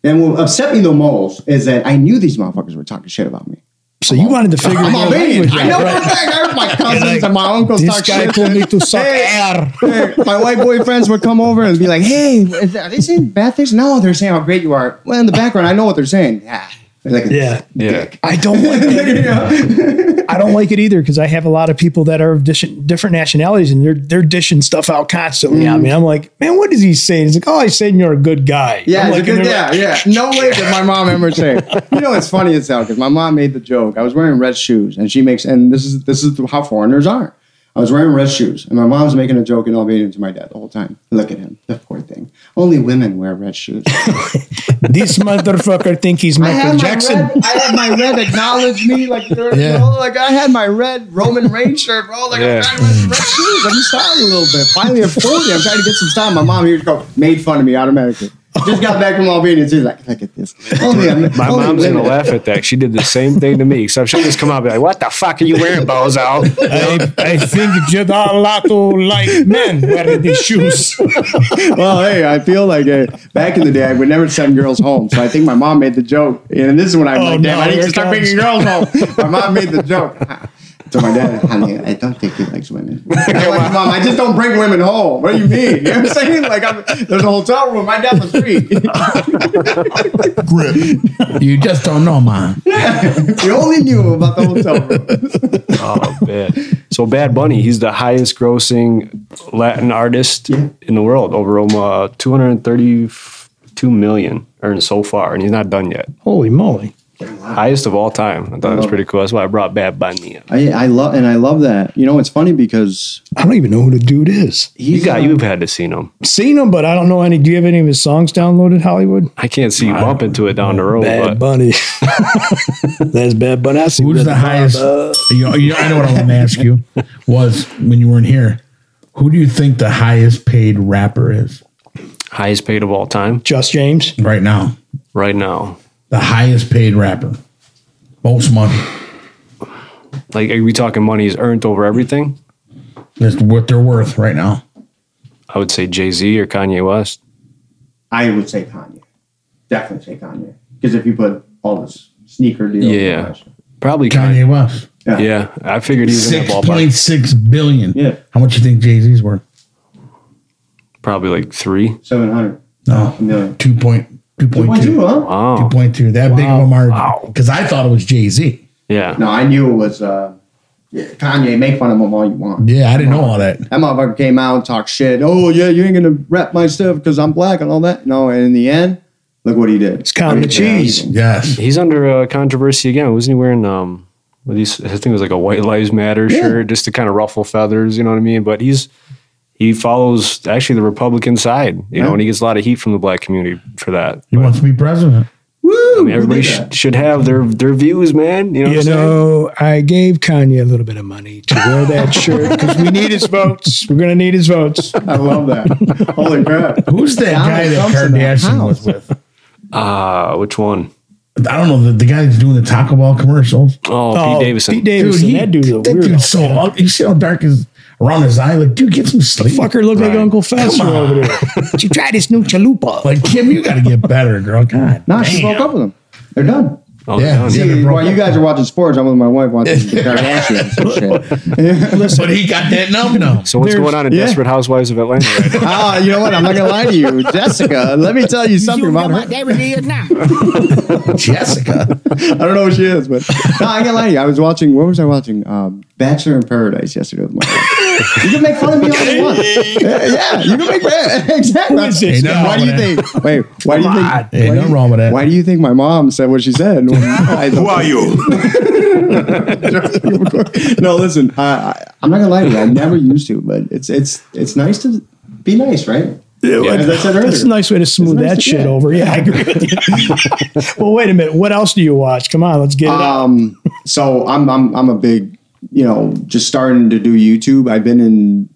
And what upset me the most is that I knew these motherfuckers were talking shit about me. so you wanted to figure I'm your language I know out, for a right? fact. I heard my cousins and my uncles This talk guy shit. told me to suck air. hey, my white boy friends would come over and be like, "Hey, are they saying bad things? No, they're saying how great you are." Well, in the background, I know what they're saying. Yeah, like, Yeah. Yeah. I don't like that. I don't like it either because I have a lot of people that are of dish- different nationalities and they're they're dishing stuff out constantly on me. Mm. I'm like, man, what is he saying? He's like, oh, he's saying you're a good guy. Yeah, I'm it's a like, good, yeah, they're yeah. No way did my mom ever say. You know, it's funny as hell because my mom made the joke. I was wearing red shoes, and she makes, and this is this is how foreigners are. I was wearing red shoes, and my mom's making a joke in Albanian to my dad the whole time. Look at him, the poor thing. Only women wear red shoes. This motherfucker think he's Michael had my Jackson. red. I had my red acknowledge me, like you know, like I had my red Roman Reigns shirt, bro. Like Yeah. I'm trying to red, red shoes. I'm styling a little bit. Finally, at 40, I'm trying to get some style. My mom here go made fun of me automatically. Just got back from Albania. She's like, look at this. Only, My only mom's gonna laugh at that. She did the same thing to me. So she'll just come out and be like, "What the fuck are you wearing, bozo?" I, I think Jadalato like men wearing these shoes. Well, hey, I feel like uh, back in the day, I would never send girls home. So I think my mom made the joke. And this is when I'm Oh, like, damn, no, I need to start comes. bringing girls home. My mom made the joke. To my dad, honey, I don't think he likes women. I'm like, mom, I just don't bring women home. What do you mean? You know what I'm saying? Like, I'm, there's a hotel room. My dad was free. Grit. You just don't know, man. you only knew about the hotel room. Oh man! So Bad Bunny, he's the highest grossing Latin artist in the world, over um, uh, 232 million earned so far, and he's not done yet. Holy moly. Highest of all time. I thought it was pretty cool. That's why I brought Bad Bunny. up. I, I love and I love that. You know, it's funny because I don't even know who the dude is. you got uh, you've had to seen him. Seen him, but I don't know any. Do you have any of his songs downloaded, Hollywood? I can't see you bumping to it down the road, Bad but Bunny. That's Bad Bunny. I see Who's Bad the highest? Uh, You know, you know, I know what I want to ask you was when you weren't here. Who do you think the highest paid rapper is highest paid of all time Just James. right now? right now. The highest paid rapper, most money. Like, are we talking money is earned over everything? That's what they're worth right now. I would say Jay Z or Kanye West. I would say Kanye. Definitely say Kanye. Because if you put all this sneaker deals, Yeah. Probably Kanye. Kanye West, Yeah, I figured he was in six that ballpark. point six billion. Yeah. How much you think Jay Z's worth? Probably like three. seven hundred. No, million. two point two Two point point two, two. huh? Wow. Two point two. That big of a margin. Wow. Because I thought it was Jay Z. Yeah. No, I knew it was uh, Kanye, make fun of him all you want. Yeah, I didn't know all that. That motherfucker came out and talked shit. Oh yeah, you ain't gonna rap my stuff because I'm black and all that. No, and in the end, look what he did. It's counting the cheese. Yes. He's under uh, controversy again. Wasn't he wearing um? These, I think it was like a White Lives Matter shirt, just to kind of ruffle feathers. You know what I mean? But he's he follows actually the Republican side. You know, and he gets a lot of heat from the black community for that. He wants to be president. Woo! I mean, everybody sh- should have their their views, man. You know, You I'm know, I gave Kanye a little bit of money to wear that shirt because we need his votes. We're gonna need his votes. I love that. Holy crap! Who's that Donald guy that Trump's in the Kardashian was with? Uh, which one? I don't know. The, the guy that's doing the Taco Bell commercials. Oh, Oh, Pete Davidson. Pete Davidson. he- that dude's a that weirdo. dude's so ugly. You see how dark his around his eye? Like, dude, get some sleep. Fucker looked like Uncle Fester over there. Did you try this new chalupa? Like Kim, you got to get better, girl. God, Nah, she damn. broke up with him. They're done. Oh, Yeah. yeah. See, See, they broke while you up. guys are watching sports, I'm with my wife watching the Kardashians and shit. But he got that numb numb. So what's There's- going on in yeah. Desperate Housewives of Atlanta right now? Ah, you know what? I'm not gonna lie to you, Jessica. Let me tell you something about her. Jessica. I don't know who she is, but no, I can't lie to you. I was watching. What was I watching? Um, Bachelor in Paradise yesterday with my wife. You can make fun of me all you want. Yeah, yeah, you can make fun. exactly. Who is this Why guy? do you think? Wait, why do you think? Ain't why do nothing you- wrong with that. Why do you think my mom said what she said? Who are you? no, listen. I, I, I'm not gonna lie to you. I never used to, but it's it's it's nice to be nice, right? Yeah, as I said earlier. That's a nice way to smooth nice that to shit get. over. Yeah, I agree with you. well, wait a minute. What else do you watch? Come on, let's get it. Um, so I'm I'm I'm a big, you know, just starting to do YouTube. I've been in.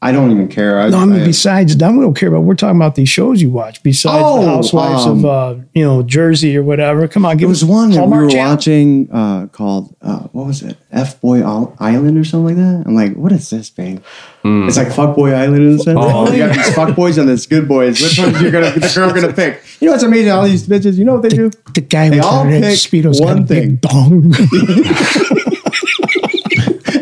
I don't even care. I, No, I mean, I- besides that, we don't care about. We're talking about these shows you watch. Besides Oh, the Housewives um, of, uh, you know, Jersey or whatever. Come on, give was us one that we were Channel. watching uh, called uh, what was it? F Boy Island or something like that. I'm like, what is this, babe? It's like Fuck Boy Island in a sense. Oh. you got these fuck boys and this good boys. Which ones you gonna the girl gonna pick? You know what's amazing? All these bitches. You know what they do? The guy They with all the red pick speedos got a one big thing. dong.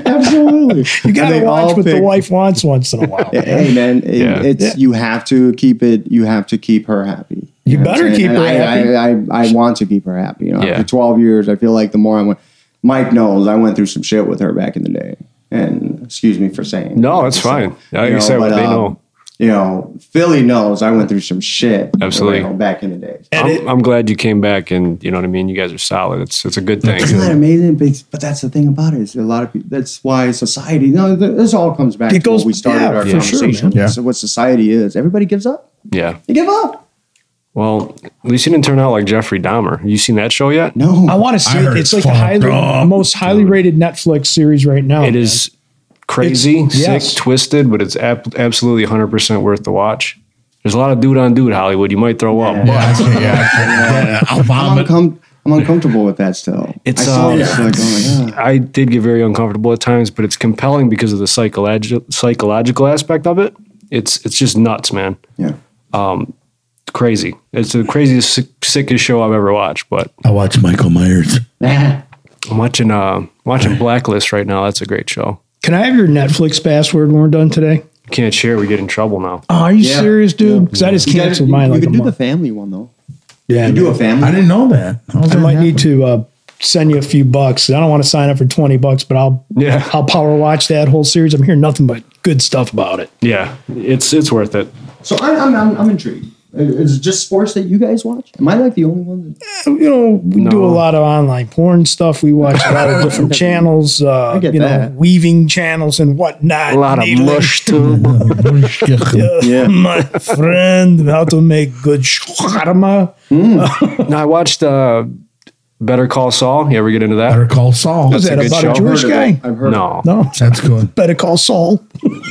Absolutely. you got to watch what the wife wants once in a while. Hey man, it- Yeah. it's Yeah. you have to keep it. You have to keep her happy. You know better keep And her I, happy. I, I, I want to keep her happy. You know, Yeah. after 12 years, I feel like the more I went. Mike knows I went through some shit with her back in the day, and excuse me for saying. No, it's fine. Like you said, but, they um, know. You know, Philly knows I went through some shit. Absolutely. you know, back in the day. I'm, I'm glad you came back, and you know what I mean. You guys are solid. It's it's a good thing. Isn't that amazing? But, but that's the thing about it is a lot of people. That's why society. You know, this all comes back It to goes- what we started yeah, our for sure, conversation. man. Yeah. So what society is, everybody gives up. Yeah. You give up. Well, at least you didn't turn out like Jeffrey Dahmer. You seen that show yet? No, I want to see I it. It's it's like the fucked highly, up, most highly rated Netflix series right now. It is crazy, It's- sick, yes. twisted, but it's ab- absolutely 100% worth the watch. There's a lot of dude on dude Hollywood. You might throw up, Yeah, but I- yeah, yeah, I'll I'm, uncom- I'm uncomfortable with that still. It's, I saw um, this like, oh my god. I did get very uncomfortable at times, but it's compelling because of the psychological psychological aspect of it. It's it's just nuts, man. Yeah. Crazy. It's the craziest, sick, sickest show I've ever watched. But I watch Michael Myers. I'm watching uh watching Blacklist right now. That's a great show. Can I have your Netflix password when we're done today? You can't share. We get in trouble now. Oh, are you Yeah. serious, dude? Because I just You, gotta- canceled you, mine you like a could do the family one though. Yeah, You do a family. I didn't know that. How's I that might happen? need to uh, send you a few bucks. I don't want to sign up for twenty bucks, but I'll Yeah. I'll power watch that whole series. I'm hearing nothing but good stuff about it. Yeah, it's it's worth it. So I, I'm, I'm I'm intrigued. Is it just sports that you guys watch? Am I like the only one? That, You know, we do a lot of online porn stuff. We watch a lot of different channels. Uh, I get you know, that. weaving channels and whatnot. A lot of Needling. mush too. Yeah. my friend, how to make good shawarma. no, I watched uh, Better Call Saul. You ever get into that? Better call Saul. Was that a about show. a Jewish Heard of guy? I've heard. No, No, That's good. better call Saul.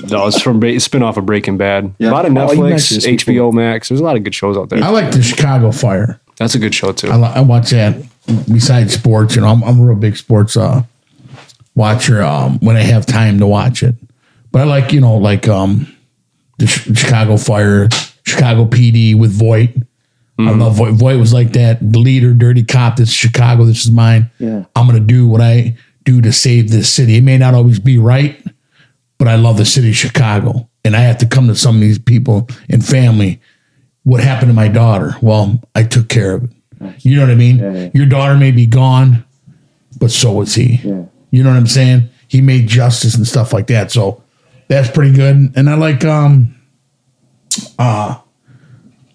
no, it's from Ba- spin off of Breaking Bad. Yeah. A lot of Oh, Netflix, mentioned HBO Max. There's a lot of good shows out there. I like the Chicago Fire. That's a good show too. I, li- I watch that besides sports. You know, I'm, I'm a real big sports uh, watcher um, when I have time to watch it. But I like, you know, like um, the Ch- Chicago Fire, Chicago PD with Voight. I love Voight. Voight was like that, the leader, dirty cop. This is Chicago. This is mine. Yeah. I'm going to do what I do to save this city. It may not always be right, but I love the city of Chicago. And I have to come to some of these people and family. What happened to my daughter? Well, I took care of it. You know what I mean? Yeah, yeah. Your daughter may be gone, but so was he. Yeah. You know what I'm saying? He he made justice and stuff like that. So that's pretty good. And I like um uh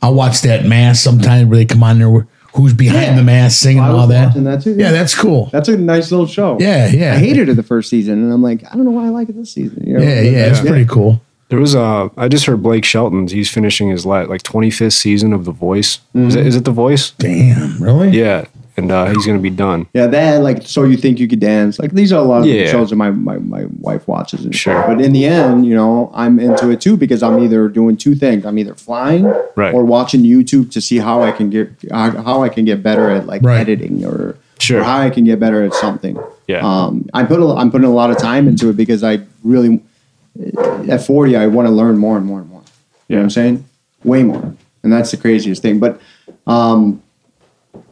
I'll watch that mass sometimes where they come on there who's behind Yeah. the mask singing I was all that. watching that too, Yeah, yeah. that's cool. That's a nice little show. Yeah, yeah. I hated it the first season, and I'm like, I don't know why I like it this season. You know? Yeah, yeah, it's pretty cool. There was a. I just heard Blake Shelton's. He's finishing his la- like 25th season of The Voice. Is, mm-hmm. it, is it The Voice? Damn, really? Yeah, and uh, he's gonna be done. Yeah, that like so you think you could dance. Like these are a lot of Yeah. shows that my, my, my wife watches and Sure. stuff. But in the end, you know, I'm into it too because I'm either doing two things. I'm either flying Right. or watching YouTube to see how I can get how, how I can get better at like Right. editing or, Sure. or how I can get better at something. Yeah. Um, I put a, I'm putting a lot of time into it because I really at 40 I want to learn more and more and more. You know what I'm saying? Way more. And that's the craziest thing. But um,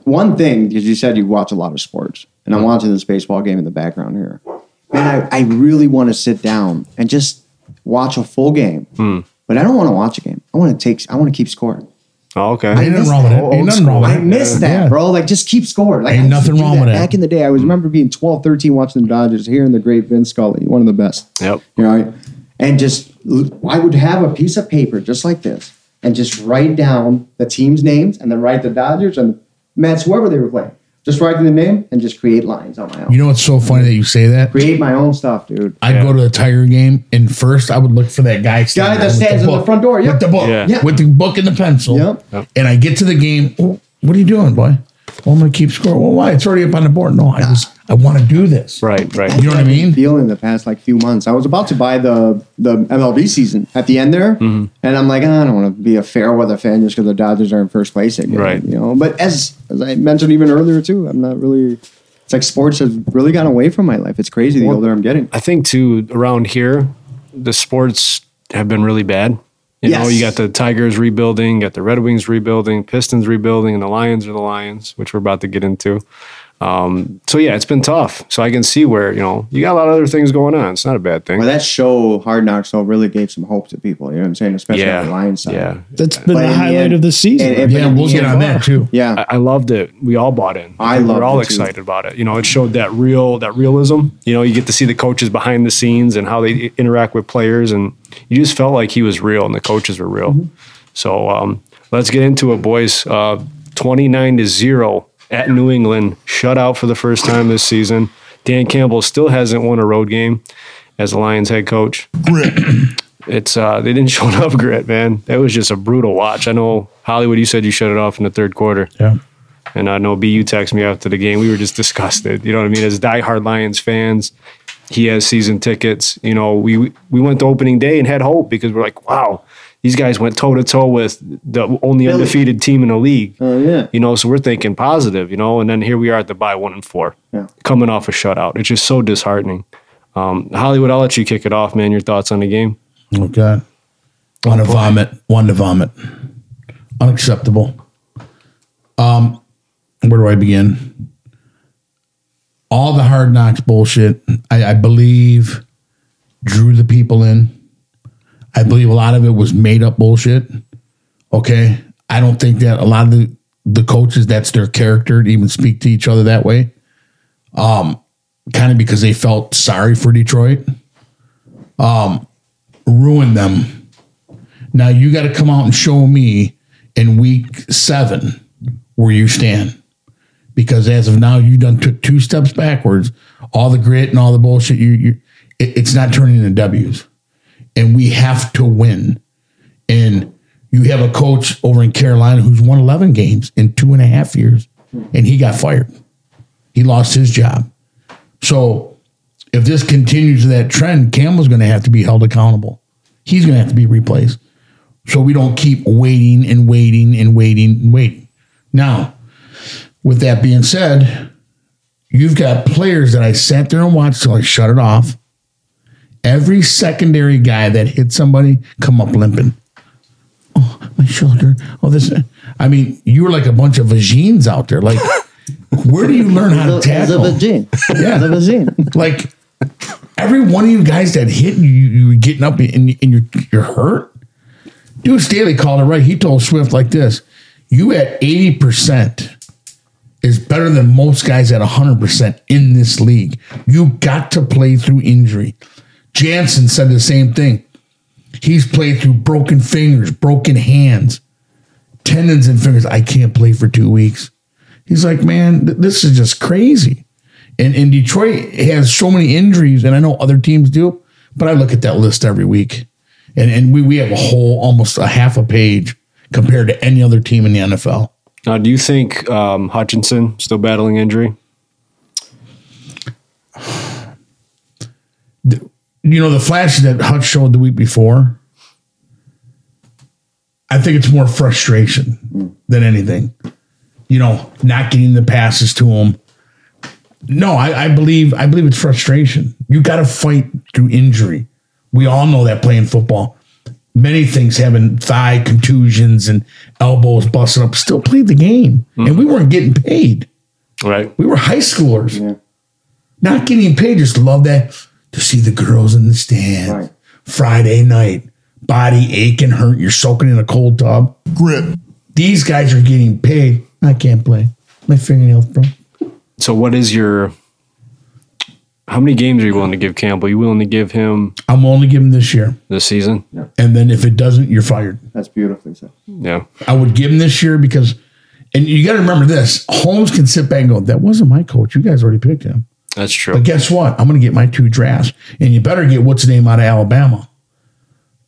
one thing, because you said you watch a lot of sports, and I'm mm-hmm. watching this baseball game in the background here. Man, I, I really want to sit down and just watch a full game. Hmm. But I don't want to watch a game. I want to take. I want to keep score. Oh, okay. Ain't nothing wrong with it. Ain't nothing wrong with I it. miss that, Yeah. bro. Like, just keep score. Like, Ain't nothing to do wrong with it. Back in the day, I was mm-hmm. remember being 12, 13, watching the Dodgers, hearing the great Vince Scully, one of the best. Yep. You know, and just I would have a piece of paper just like this, and just write down the team's names, and then write the Dodgers and the Mets, whoever they were playing. Just write the name and just create lines on my own. You know what's so funny that you say that? create my own stuff, dude. I'd Yeah. go to the Tiger game, and first I would look for that guy. Guy standing that with stands in the book. front door, yep. with the book, Yeah. Yeah. with the book and the pencil. Yep. And I get to the game. "Oh, what are you doing, boy? Well, I'm gonna keep score. Well, why? It's already up on the board. No, I just I want to do this. Right. Right. You know what I mean? Feeling the past like few months. I was about to buy the the MLB season at the end there, Mm-hmm. and I'm like, "Ah, I don't want to be a fair weather fan just because the Dodgers are in first place again. Right. You know, but as as I mentioned even earlier too, I'm not really. It's like sports has really gone away from my life. It's crazy the Well- older I'm getting. I think too around here, the sports have been really bad. You know, you got the Tigers rebuilding, got the Red Wings rebuilding, Pistons rebuilding, and the Lions are the Lions, which we're about to get into. Um, so yeah, it's been tough. So I can see where you know you got a lot of other things going on. It's not a bad thing. Well, that show Hard Knocks though really gave some hope to people. You know what I'm saying, especially yeah, on the Lions side. yeah. That's been But the highlight end- of the season. and- and- Yeah, we'll get on that too. Yeah, I, I loved it. We all bought in. I we loved We're all it, too. excited about it. You know, it showed that real that realism. You know, you get to see the coaches behind the scenes and how they interact with players, and you just felt like he was real and the coaches were real. So um, let's get into it, boys. Uh, Twenty nine to zero at New England, shut out for the first time this season. Dan Campbell still hasn't won a road game as the Lions head coach. Grit. It's uh, they didn't show enough grit, man. That was just a brutal watch. I know Hollywood. You said you shut it off in the third quarter. Yeah. And I know BU texted me after the game. We were just disgusted. You know what I mean? As diehard Lions fans, he has season tickets. You know, we we went to opening day and had hope because we're like, wow, these guys went toe to toe with the only undefeated team in the league. Oh yeah. You know, so we're thinking positive. You know, and then here we are at the bye one and four, Yeah. coming off a shutout. It's just so disheartening. Um, Hollywood, I'll let you kick it off, man. Your thoughts on the game? Oh God. Want to vomit. Want to vomit. Unacceptable. Um, where do I begin? All the hard knocks bullshit. I, I believe drew the people in. I believe a lot of it was made up bullshit. Okay. I don't think that a lot of the, the coaches, that's their character to even speak to each other that way. Um, kind of because they felt sorry for Detroit. Um, ruined them. Now you got to come out and show me in week seven where you stand. Because as of now, you done took two steps backwards. All the grit and all the bullshit, you, you it, it's not turning into W's. And we have to win. And you have a coach over in Carolina who's won 11 games in two and a half years, and he got fired. He lost his job. So if this continues that trend, Campbell's going to have to be held accountable. He's going to have to be replaced. So we don't keep waiting and waiting and waiting and waiting. Now, with that being said, you've got players that I sat there and watched till I shut it off. Every secondary guy that hit somebody come up limping. Oh, my shoulder. Oh, this. I mean, you were like a bunch of vagines out there. Like, where do you learn how to tackle? Yeah. Vagine. Like every one of you guys that hit you, you were getting up and, and you're you're hurt. Dude, Staley called it right. He told Swift like this: "You at eighty percent is better than most guys at 100% in this league. You got to play through injury. Jansen said the same thing. He's played through broken fingers, broken hands, tendons and fingers. I can't play for two weeks. He's like, man, th- this is just crazy. And, and Detroit has so many injuries, and I know other teams do, but I look at that list every week. And, and we, we have a whole, almost a half a page compared to any other team in the NFL. Now, do you think um, Hutchinson still battling injury? You know the flash that Hutch showed the week before. I think it's more frustration than anything. You know, not getting the passes to him. No, I, I believe I believe it's frustration. You got to fight through injury. We all know that playing football. Many things having thigh contusions and elbows busted up. Still played the game, and we weren't getting paid. Right. We were high schoolers. Yeah Not getting paid, just love that to see the girls in the stand. Right. Friday night, body aching, hurt. You're soaking in a cold tub. Grip. These guys are getting paid. I can't play. My fingernails bro. So, what is your? How many games are you willing to give Campbell? Are you willing to give him I'm only giving this year, this season? Yeah. and then if it doesn't, you're fired. That's beautifully said. Yeah. I would give him this year because, and you got to remember this: Holmes can sit back and go, "That wasn't my coach. You guys already picked him." That's true. But guess what? I'm going to get my two drafts, and you better get what's his name out of Alabama.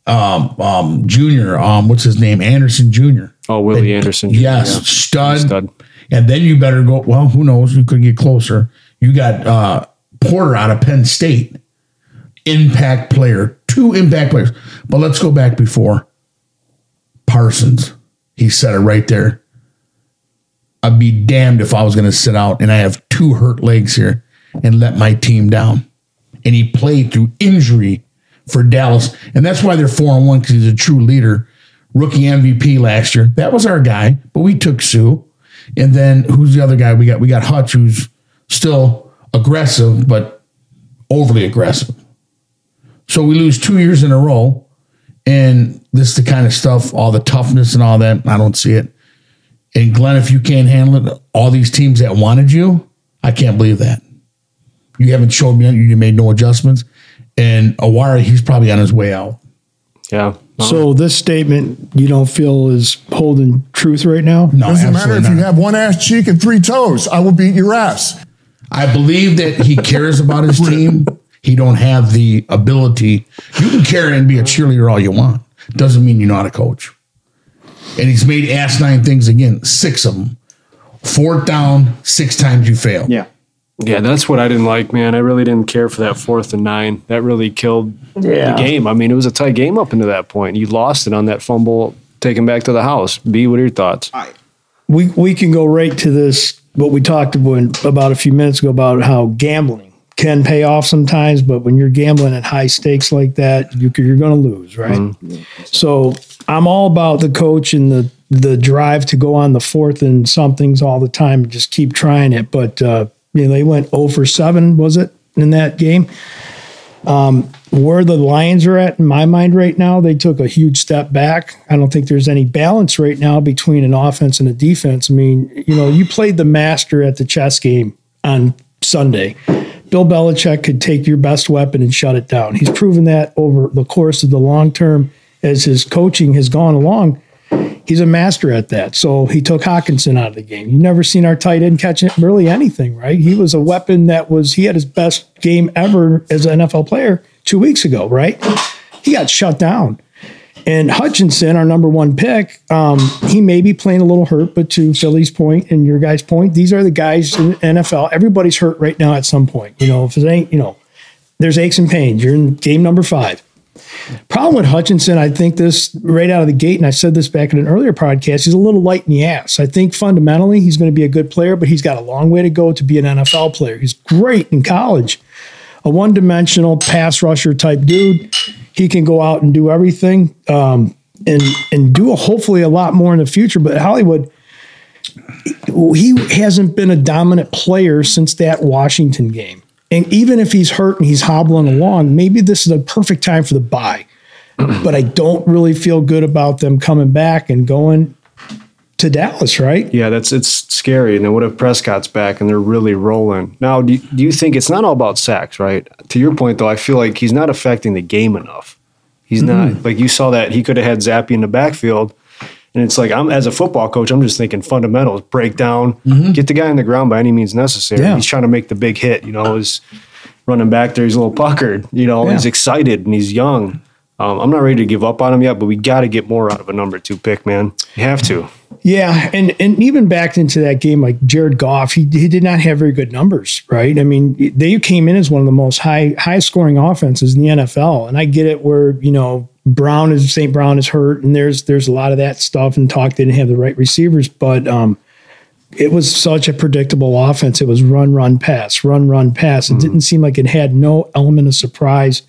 Um, um, Junior. Um, what's his name? Anderson Junior. oh, Willie Anderson. Jr., Yes, yeah. stud. Stud. And then you better go. Well, who knows? You could get closer. You got uh, Porter out of Penn State, impact player, two impact players. But let's go back before Parsons. He said it right there. I'd be damned if I was going to sit out and I have two hurt legs here and let my team down. And he played through injury for Dallas, and that's why they're four and one because he's a true leader. Rookie MVP last year. That was our guy, but we took Sewell. And then who's the other guy? We got we got Hutch, who's still aggressive, but overly aggressive. So we lose two years in a row, and this is the kind of stuff, all the toughness and all that. I don't see it. And Glenn, if you can't handle it, all these teams that wanted you, I can't believe that. You haven't showed me you made no adjustments. And Awara, he's probably on his way out. Yeah. Uh-huh. So this statement you don't feel is holding truth right now? No, Doesn't matter absolutely if you have one ass cheek and three toes. I will beat your ass. I believe that he cares about his team. He don't have the ability. You can care and be a cheerleader all you want. Doesn't mean you know how to coach. And he's made ass nine things again, six of them. Fourth down, six times you fail. Yeah. Yeah, that's what I didn't like, man. I really didn't care for that fourth and nine. That really killed Yeah. the game. I mean, it was a tight game up into that point. You lost it on that fumble taken back to the house. B, what are your thoughts? we we can go right to this what we talked about about a few minutes ago about how gambling can pay off sometimes, but when you're gambling at high stakes like that, you, you're going to lose, right? So I'm all about the coach and the the drive to go on the fourth and somethings all the time and just keep trying it. But uh, you know they went 0 for seven, was it in that game? Um, where the Lions are at in my mind right now, they took a huge step back. I don't think there's any balance right now between an offense and a defense. I mean, you know, you played the master at the chess game on Sunday. Bill Belichick could take your best weapon and shut it down. He's proven that over the course of the long term as his coaching has gone along. He's a master at that. So he took Hockenson out of the game. You never seen our tight end catch really anything, right? He was a weapon that was he had his best game ever as an NFL player two weeks ago, right? He got shut down. And Hutchinson, our number one pick, um, he may be playing a little hurt, but to Philly's point and your guys' point, these are the guys in NFL. Everybody's hurt right now at some point. You know, if it ain't, you know, there's aches and pains. You're in game number five. Problem with Hutchinson, I think this right out of the gate, and I said this back in an earlier podcast, he's a little light in the ass. I think fundamentally he's going to be a good player, but he's got a long way to go to be an NFL player. He's great in college, a one dimensional pass rusher type dude. He can go out and do everything um, and and do a, hopefully a lot more in the future. But Hollywood, he hasn't been a dominant player since that Washington game. And even if he's hurt and he's hobbling along, maybe this is a perfect time for the bye. but I don't really feel good about them coming back and going to Dallas, right? Yeah, that's it's scary. And then what if Prescott's back and they're really rolling? Now, do you, do you think it's not all about sacks, right? To your point, though, I feel like he's not affecting the game enough. He's not mm-hmm. like you saw that he could have had Zappe in the backfield, and it's like I'm as a football coach, I'm just thinking fundamentals, break down, mm-hmm. get the guy on the ground by any means necessary. Yeah. He's trying to make the big hit. You know, he's running back there. He's a little puckered. You know, Yeah. he's excited and he's young. Um, I'm not ready to give up on him yet, but we got to get more out of a number two pick, man. You have to. Yeah, and and even back into that game, like Jared Goff, he he did not have very good numbers, right? I mean, they came in as one of the most high high scoring offenses in the NFL, and I get it where you know Brown is St. Brown is hurt, and there's there's a lot of that stuff, and talk They didn't have the right receivers, but um, it was such a predictable offense. It was run, run, pass, run, run, pass. It didn't seem like it had no element of surprise.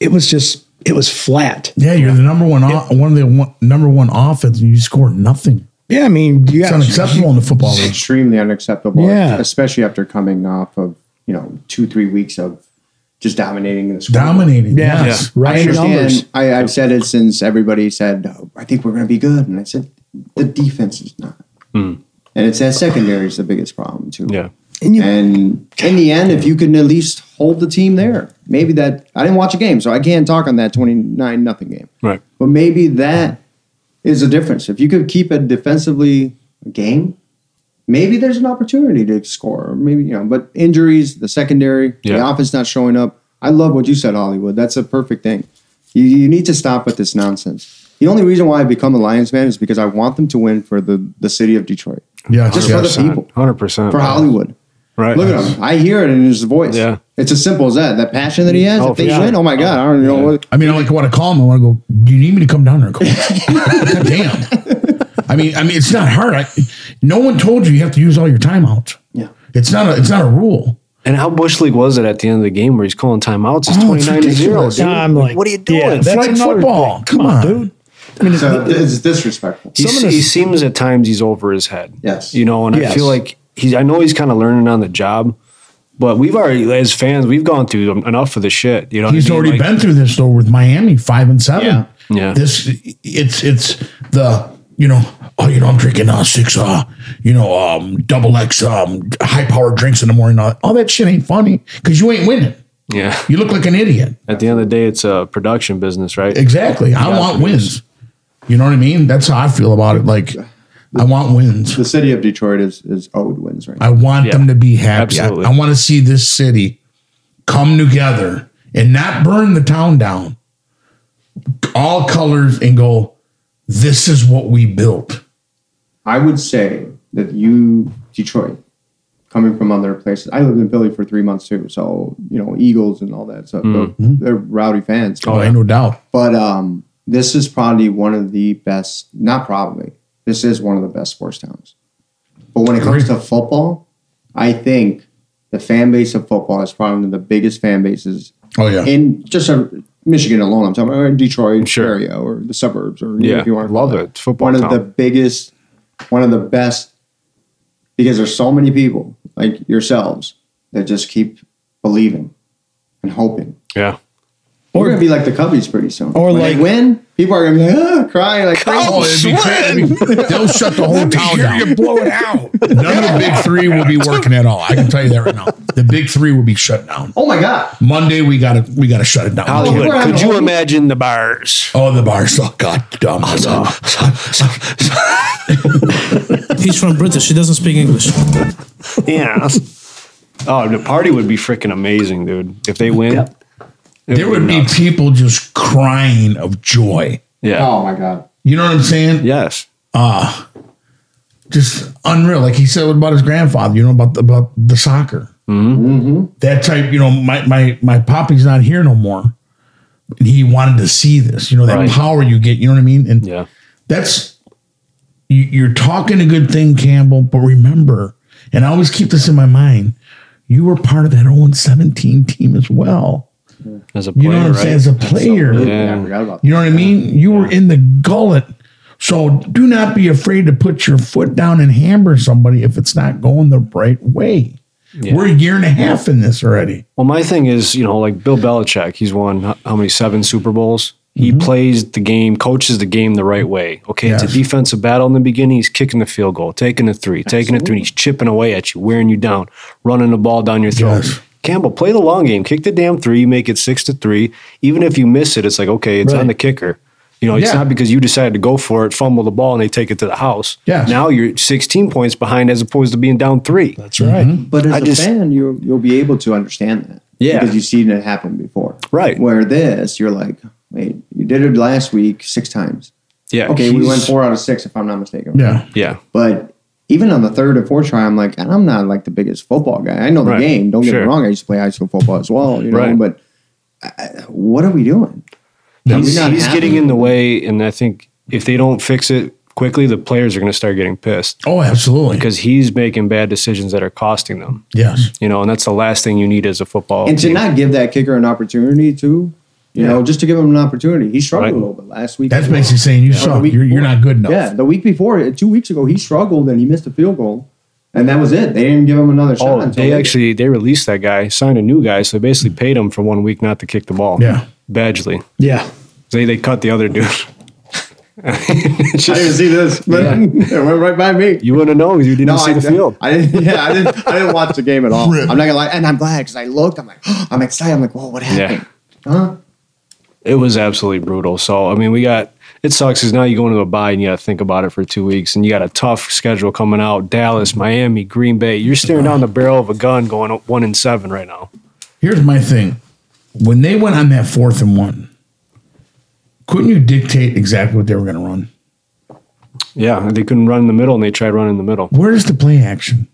It was just it was flat. Yeah, you're the number one, o- one of the one, number one offense, and you score nothing. Yeah, I mean, you It's got unacceptable in the football league. extremely unacceptable. Yeah. Especially after coming off of, you know, two, three weeks of just dominating the scoreboard. Dominating. Yeah. Yes. I Right numbers. understand. I, I've said it since everybody said, oh, I think we're going to be good. And I said, the defense is not. Hmm. And it's that secondary is the biggest problem, too. Yeah. And you, And in the end, if you can at least hold the team there, maybe that I didn't watch a game, so I can't talk on that twenty nine nothing game. Right. But maybe that is a difference. If you could keep a defensively game, maybe there's an opportunity to score. Maybe you know, but injuries, the secondary, the offense not showing up. I love what you said, Hollywood. That's a perfect thing. You, you need to stop with this nonsense. The only reason why I become a Lions fan is because I want them to win for the, the city of Detroit, Yes. Just for the people. Hundred percent. for Hollywood. Right. Look at him. I hear it in his voice. Yeah. It's as simple as that. That passion that he has. Oh, if they for sure. win, oh my God, I don't know what. I mean, I like want to call him. I want to go. Do you need me to come down there? Coach? Damn. I mean, I mean, it's not hard. I, no one told you you have to use all your timeouts. Yeah. It's not a. It's not a rule. And how bush league was it at the end of the game where he's calling timeouts? Oh, it's Oh, twenty it's nine to zero. ridiculous. Dude. I'm like, what are you doing? yeah, that's Flag football. thing. Come on. dude. I mean, it's, So it's disrespectful. He, Some of this- he seems at times he's over his head. Yes. You know, and Yes. I feel like he's, I know he's kind of learning on the job, but we've already, as fans, we've gone through enough of the shit. You know, He's I mean? already Like, been through this though with Miami, five and seven. Yeah. Yeah. This it's it's the you know oh you know I'm drinking uh, six uh you know um double X um high powered drinks in the morning. Uh, All that shit ain't funny because you ain't winning. Yeah. You look like an idiot. At the end of the day, it's a production business, right? Exactly. I want it wins. You know what I mean? That's how I feel about it. Like I want wins. The city of Detroit is, is owed wins right now. I want Yeah, them to be happy. I, absolutely. I want to see this city come together and not burn the town down. All colors and go, this is what we built. I would say that you, Detroit, coming from other places. I lived in Philly for three months too, so you know Eagles and all that. So they're, they're rowdy fans. Oh, ain't no doubt. But um, this is probably one of the best. Not probably. This is one of the best sports towns. But when it comes to football, I think the fan base of football is probably one of the biggest fan bases Oh yeah. in just uh, Michigan alone. I'm talking about or Detroit Sure. area or the suburbs or Yeah, if you want to love call it. It's football One of the biggest, one of the best, because there's so many people like yourselves that just keep believing and hoping. Yeah. We're gonna be like the Cubbies pretty soon. Or when like- they win, people are gonna be like, ah, crying like crazy. Oh, it'd be crazy. They'll shut the whole town down. You blow it out. None of the big three will be working at all. I can tell you that right now. The big three will be shut down. Oh my god! Monday we gotta we gotta shut it down. Hollywood, can't- could you imagine the bars? Oh, the bars. Oh God, dumb. He's from British. He doesn't speak English. Yeah. oh, the party would be freaking amazing, dude. If they win, it There would be nuts. people just crying of joy. Yeah. Oh my god! You know what I'm saying? Yes. Ah, just unreal. Like he said about his grandfather, you know, about the, about the soccer. That type, you know, my my my poppy's not here no more. And he wanted to see this, you know, that Right. power you get. You know what I mean? And Yeah. that's you, you're talking a good thing, Campbell. But remember, and I always keep this in my mind. You were part of that 0 17 team as well. As a You player, know what I'm right? saying? As a player, Yeah. Yeah, I forgot about that. you know what I mean? You were in the gullet. So do not be afraid to put your foot down and hammer somebody if it's not going the right way. Yeah. We're a year and a half in this already. Well, my thing is, you know, like Bill Belichick, he's won how many seven Super Bowls. He mm-hmm. plays the game, coaches the game the right way. Okay, it's a defensive battle in the beginning. He's kicking the field goal, taking the three, taking the three. and He's chipping away at you, wearing you down, running the ball down your throat. Yes. Campbell, play the long game. Kick the damn three. Make it six to three. Even if you miss it, it's like okay, it's Right. on the kicker. You know, it's Yeah. not because you decided to go for it, fumble the ball, and they take it to the house. Yes. Now you're 16 points behind as opposed to being down three. That's right. Mm-hmm. But as I a just- fan, you you'll be able to understand that. Yeah. Because you've seen it happen before. Right. Where this, you're like, wait, you did it last week six times. Yeah. Okay, we went four out of six, if I'm not mistaken. Yeah. Yeah. But even on the third or fourth try, I'm like, and I'm not like the biggest football guy. I know the Right. game. Don't get Sure. me wrong. I used to play high school football as well, you know. Right. But uh, what are we doing? He's, he's happy? getting in the way, and I think if they don't fix it quickly, the players are going to start getting pissed Oh, absolutely. because he's making bad decisions that are costing them. yes. You know, and that's the last thing you need as a football. and to not give that kicker an opportunity to, you know, just to give him an opportunity. He struggled Right. a little bit last week. That's as well. basically saying you the suck. week You're, you're not good enough. Yeah, the week before, uh, two weeks ago, he struggled and he missed a field goal, and that was it. They didn't give him another oh, shot. Oh, until they later. actually they released that guy, signed a new guy, so they basically paid him for one week not to kick the ball. Yeah. Badgley. Yeah. They they cut the other dude. It's I didn't just- see this, but it went right by me. you wouldn't know because you didn't see I, the field. I didn't. Yeah, I didn't. I didn't watch the game at all. Rip. I'm not gonna lie, and I'm glad because I looked. I'm like, I'm excited. I'm like, whoa, what happened? Huh? It was absolutely brutal. So I mean, we got it sucks because now you go into a bye and you got to think about it for two weeks, and you got a tough schedule coming out: Dallas, Miami, Green Bay. You're staring down the barrel of a gun, going one and seven right now. Here's my thing. When they went on that fourth and one, couldn't you dictate exactly what they were going to run? Yeah, they couldn't run in the middle, and they tried running in the middle. Where's the play action?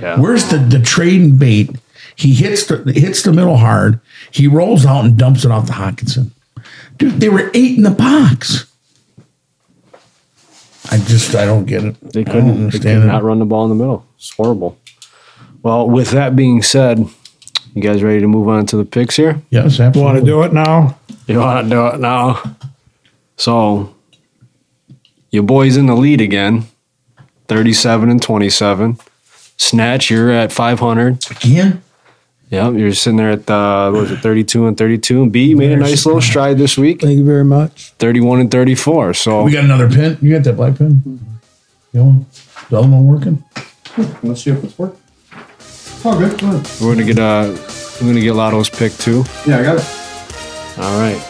Yeah, Where's the the trade and bait? He hits the hits the middle hard. He rolls out and dumps it off to Hockenson. Dude, they were eight in the box. I just I don't get it. they I don't couldn't. They understand could not run the ball in the middle. It's horrible. Well, with that being said, you guys ready to move on to the picks here? Yes, absolutely. Want to do it now? You want to do it now? So, your boy's in the lead again, thirty-seven and twenty-seven. Snatch, you're at five hundred. again? Yep, you're sitting there at uh, what was it, thirty-two and thirty-two. And B, you made a Very nice little stride this week, Thank you very much. thirty-one and thirty-four. So We got another pin. You got that black pin? You know, the other one working? Let's see if it's working. Oh, good. Go ahead. we're gonna get uh, we're gonna get Lotto's pick too. Yeah, I got it. All right.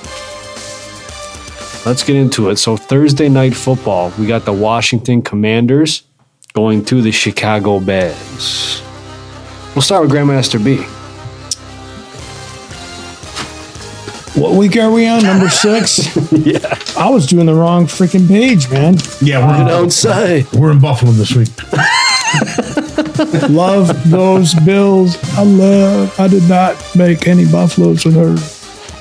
Let's get into it. So Thursday night football, we got the Washington Commanders going to the Chicago Bears. We'll start with Grandmaster B. What week are we on? Number six? yeah. I was doing the wrong freaking page, man. Yeah, we're, in, Outside. we're in Buffalo this week. Love those Bills. I love. I did not make any Buffaloes with her.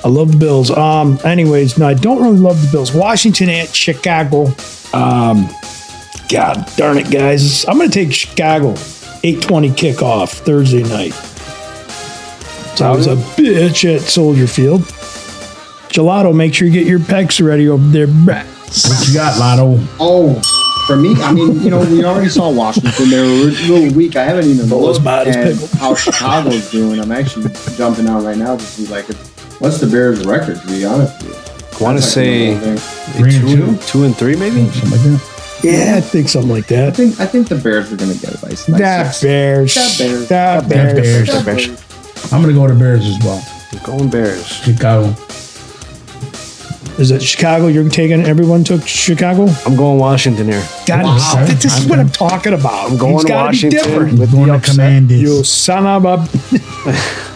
I love the Bills. Um. Anyways, no, I don't really love the Bills. Washington at Chicago. Um. God darn it, guys! I'm going to take Chicago. 8:20 kickoff Thursday night. So I was a bitch at Soldier Field. Gelato, make sure you get your pecs ready over there, brats. What you got, Lotto? Oh, for me, I mean, you know, we already saw Washington. They were a little weak. I haven't even Well, looked at how Chicago's doing. I'm actually jumping out right now to see like what's the Bears' record. To be honest with you, I want to like say the whole and two, two? two and three, maybe. Something like that. Yeah, I think something like I that. think I think the Bears are going to get it by, by That six. Bears. That Bears. That That Bears. Bears. Bears. I'm going to go to Bears as well. Going Bears. Chicago. Is it Chicago? You're taking everyone took Chicago? I'm going Washington here. God, Wow. this, this is what I'm talking about. I'm going It's gotta be Washington different. with Going the to upset. Commanders. You son of a.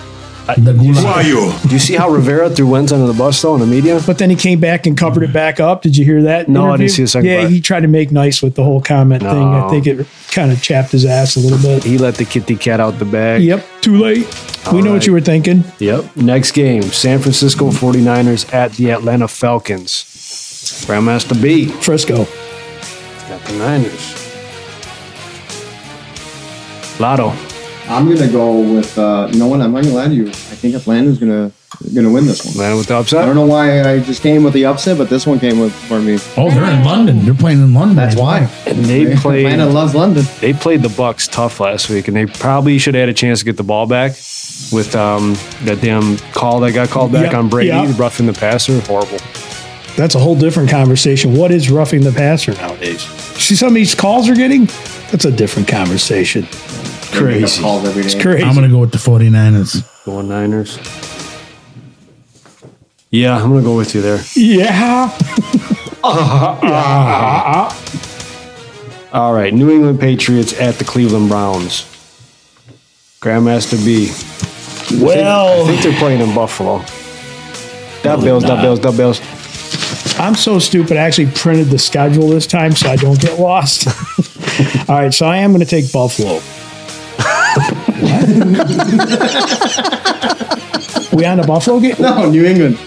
The Gulag. you? Do you see how Rivera threw Wentz under the bus though in the media? But then he came back and covered it back up. Did you hear that? No, I didn't see the second Yeah, part. he tried to make nice with the whole comment thing. I think it kind of chapped his ass a little bit. He let the kitty cat out the bag. Yep, too late. we know right. what you were thinking. Yep. Next game, San Francisco 49ers at the Atlanta Falcons. Grandmaster B Frisco. got the Niners. Lotto. I'm going to go with. Uh, you know what? I'm not going to lie to you. I think Atlanta's going to going to win this one. Atlanta with the upset. I don't know why I just came with the upset, but this one came with for me. Oh, they're in London. They're playing in London. That's why. And they played Atlanta loves London. they played the Bucks tough last week, and they probably should have had a chance to get the ball back with um, that damn call that got called back Yep, on Brady, yep. roughing the passer. Horrible. That's a whole different conversation. What is roughing the passer nowadays? See some of these calls are getting? That's a different conversation. Crazy. Calls every day. It's crazy. I'm going to go with the 49ers. Going Niners. Yeah, I'm gonna go with you there. yeah. All right, New England Patriots at the Cleveland Browns. Grandmaster B. I Well, I think they're playing in Buffalo. Dub Bills, dub Bills, dub Bills. I'm so stupid. I actually printed the schedule this time so I don't get lost. All right, so I am going to take Buffalo. we on the Buffalo game? No, New England.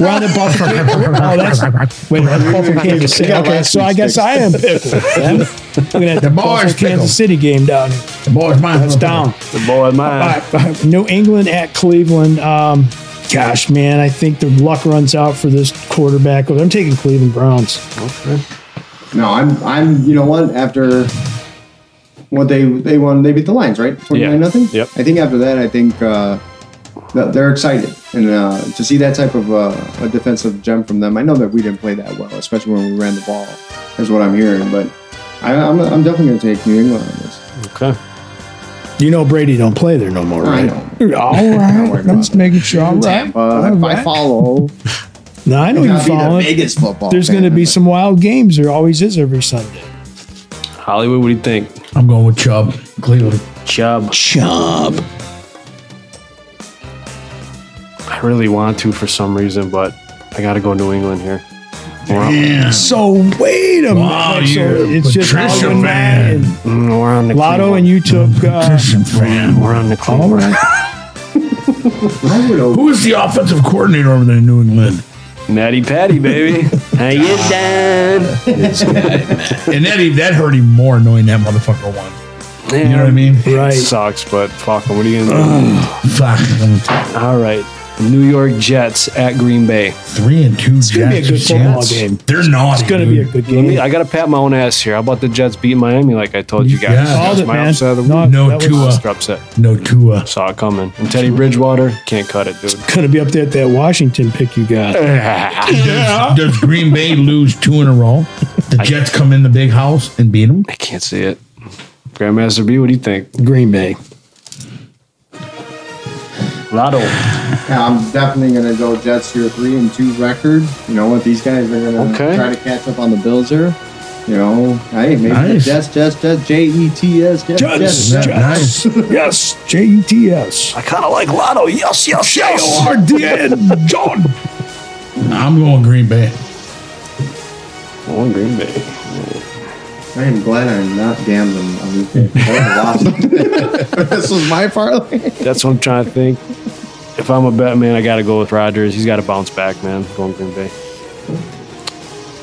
We're on the Buffalo. game. oh, that's wait, that's Buffalo Kansas City. Okay, so I guess I am pickle. Then. Looking at the boys Buffalo pickle. Kansas City game down here. The boys mine. That's down. The boy of mine. All right, New England at Cleveland. Um, gosh, man, I think the luck runs out for this quarterback. I'm taking Cleveland Browns. No, I'm. I'm. You know what? After what they they won, they beat the Lions, right? Twenty nine Yeah. nothing. Yep. I think after that, I think uh, they're excited, and uh, to see that type of uh, a defensive gem from them. I know that we didn't play that well, especially when we ran the ball, is what I'm hearing. But I, I'm, I'm definitely going to take New England on this. Okay. You know Brady don't play there no more, I know. All right, I'm just making sure. All right. Tampa, All if I follow, No, I know you I'll be the follow. biggest football. There's going to be some wild games. There always is every Sunday. Hollywood, what do you think? I'm going with Chubb. Cleveland. Chubb. Chubb. I really want to for some reason, but I got to go New England here. We're, So wait a Wow, minute. So it's just Patricia Lotto and fan. and Mm, we're on the Lotto, Cleveland. and you took. Uh, Christian fan. We're on the all Cleveland. right. I would hope- Who is the offensive coordinator over there in New England? Natty Patty, baby. How you doing? And that, even- that hurt him more knowing that motherfucker won. You know what I mean? Right. Sucks, but fuck 'em. What are you gonna do? Fuck. do? All right. New York Jets at Green Bay. Three and two. It's gonna be a good football game. They're naughty. It's going to be a good Let me, game. I got to pat my own ass here. How about the Jets beat Miami like I told you guys? Yeah. That was it, my man. upset of the No, week. No that Tua. Upset. No Tua. Saw it coming. And Teddy Bridgewater can't cut it, dude. going to be up there at that Washington pick you got. Does, does Green Bay lose two in a row? The Jets come in the big house and beat them. I can't see it. Grandmaster B, what do you think? Green Bay. Lotto. Yeah, I'm definitely going to go Jets here, three and two record. You know what? These guys are going to Okay. try to catch up on the Bills here. You know, hey, maybe Nice. Jets, Jets, Jets, J E T S, Jets, Jets. Jets. Nice. Yes. J E T S. I kind of like Lotto. Yes, yes, yes. J-O-R-D-N. John. I'm going Green Bay. I'm going Green Bay. I am glad I'm not gambling on these games. I would've lost. this was my parlay. That's what I'm trying to think. If I'm a bet man, I got to go with Rodgers. He's got to bounce back, man. Going Green Bay.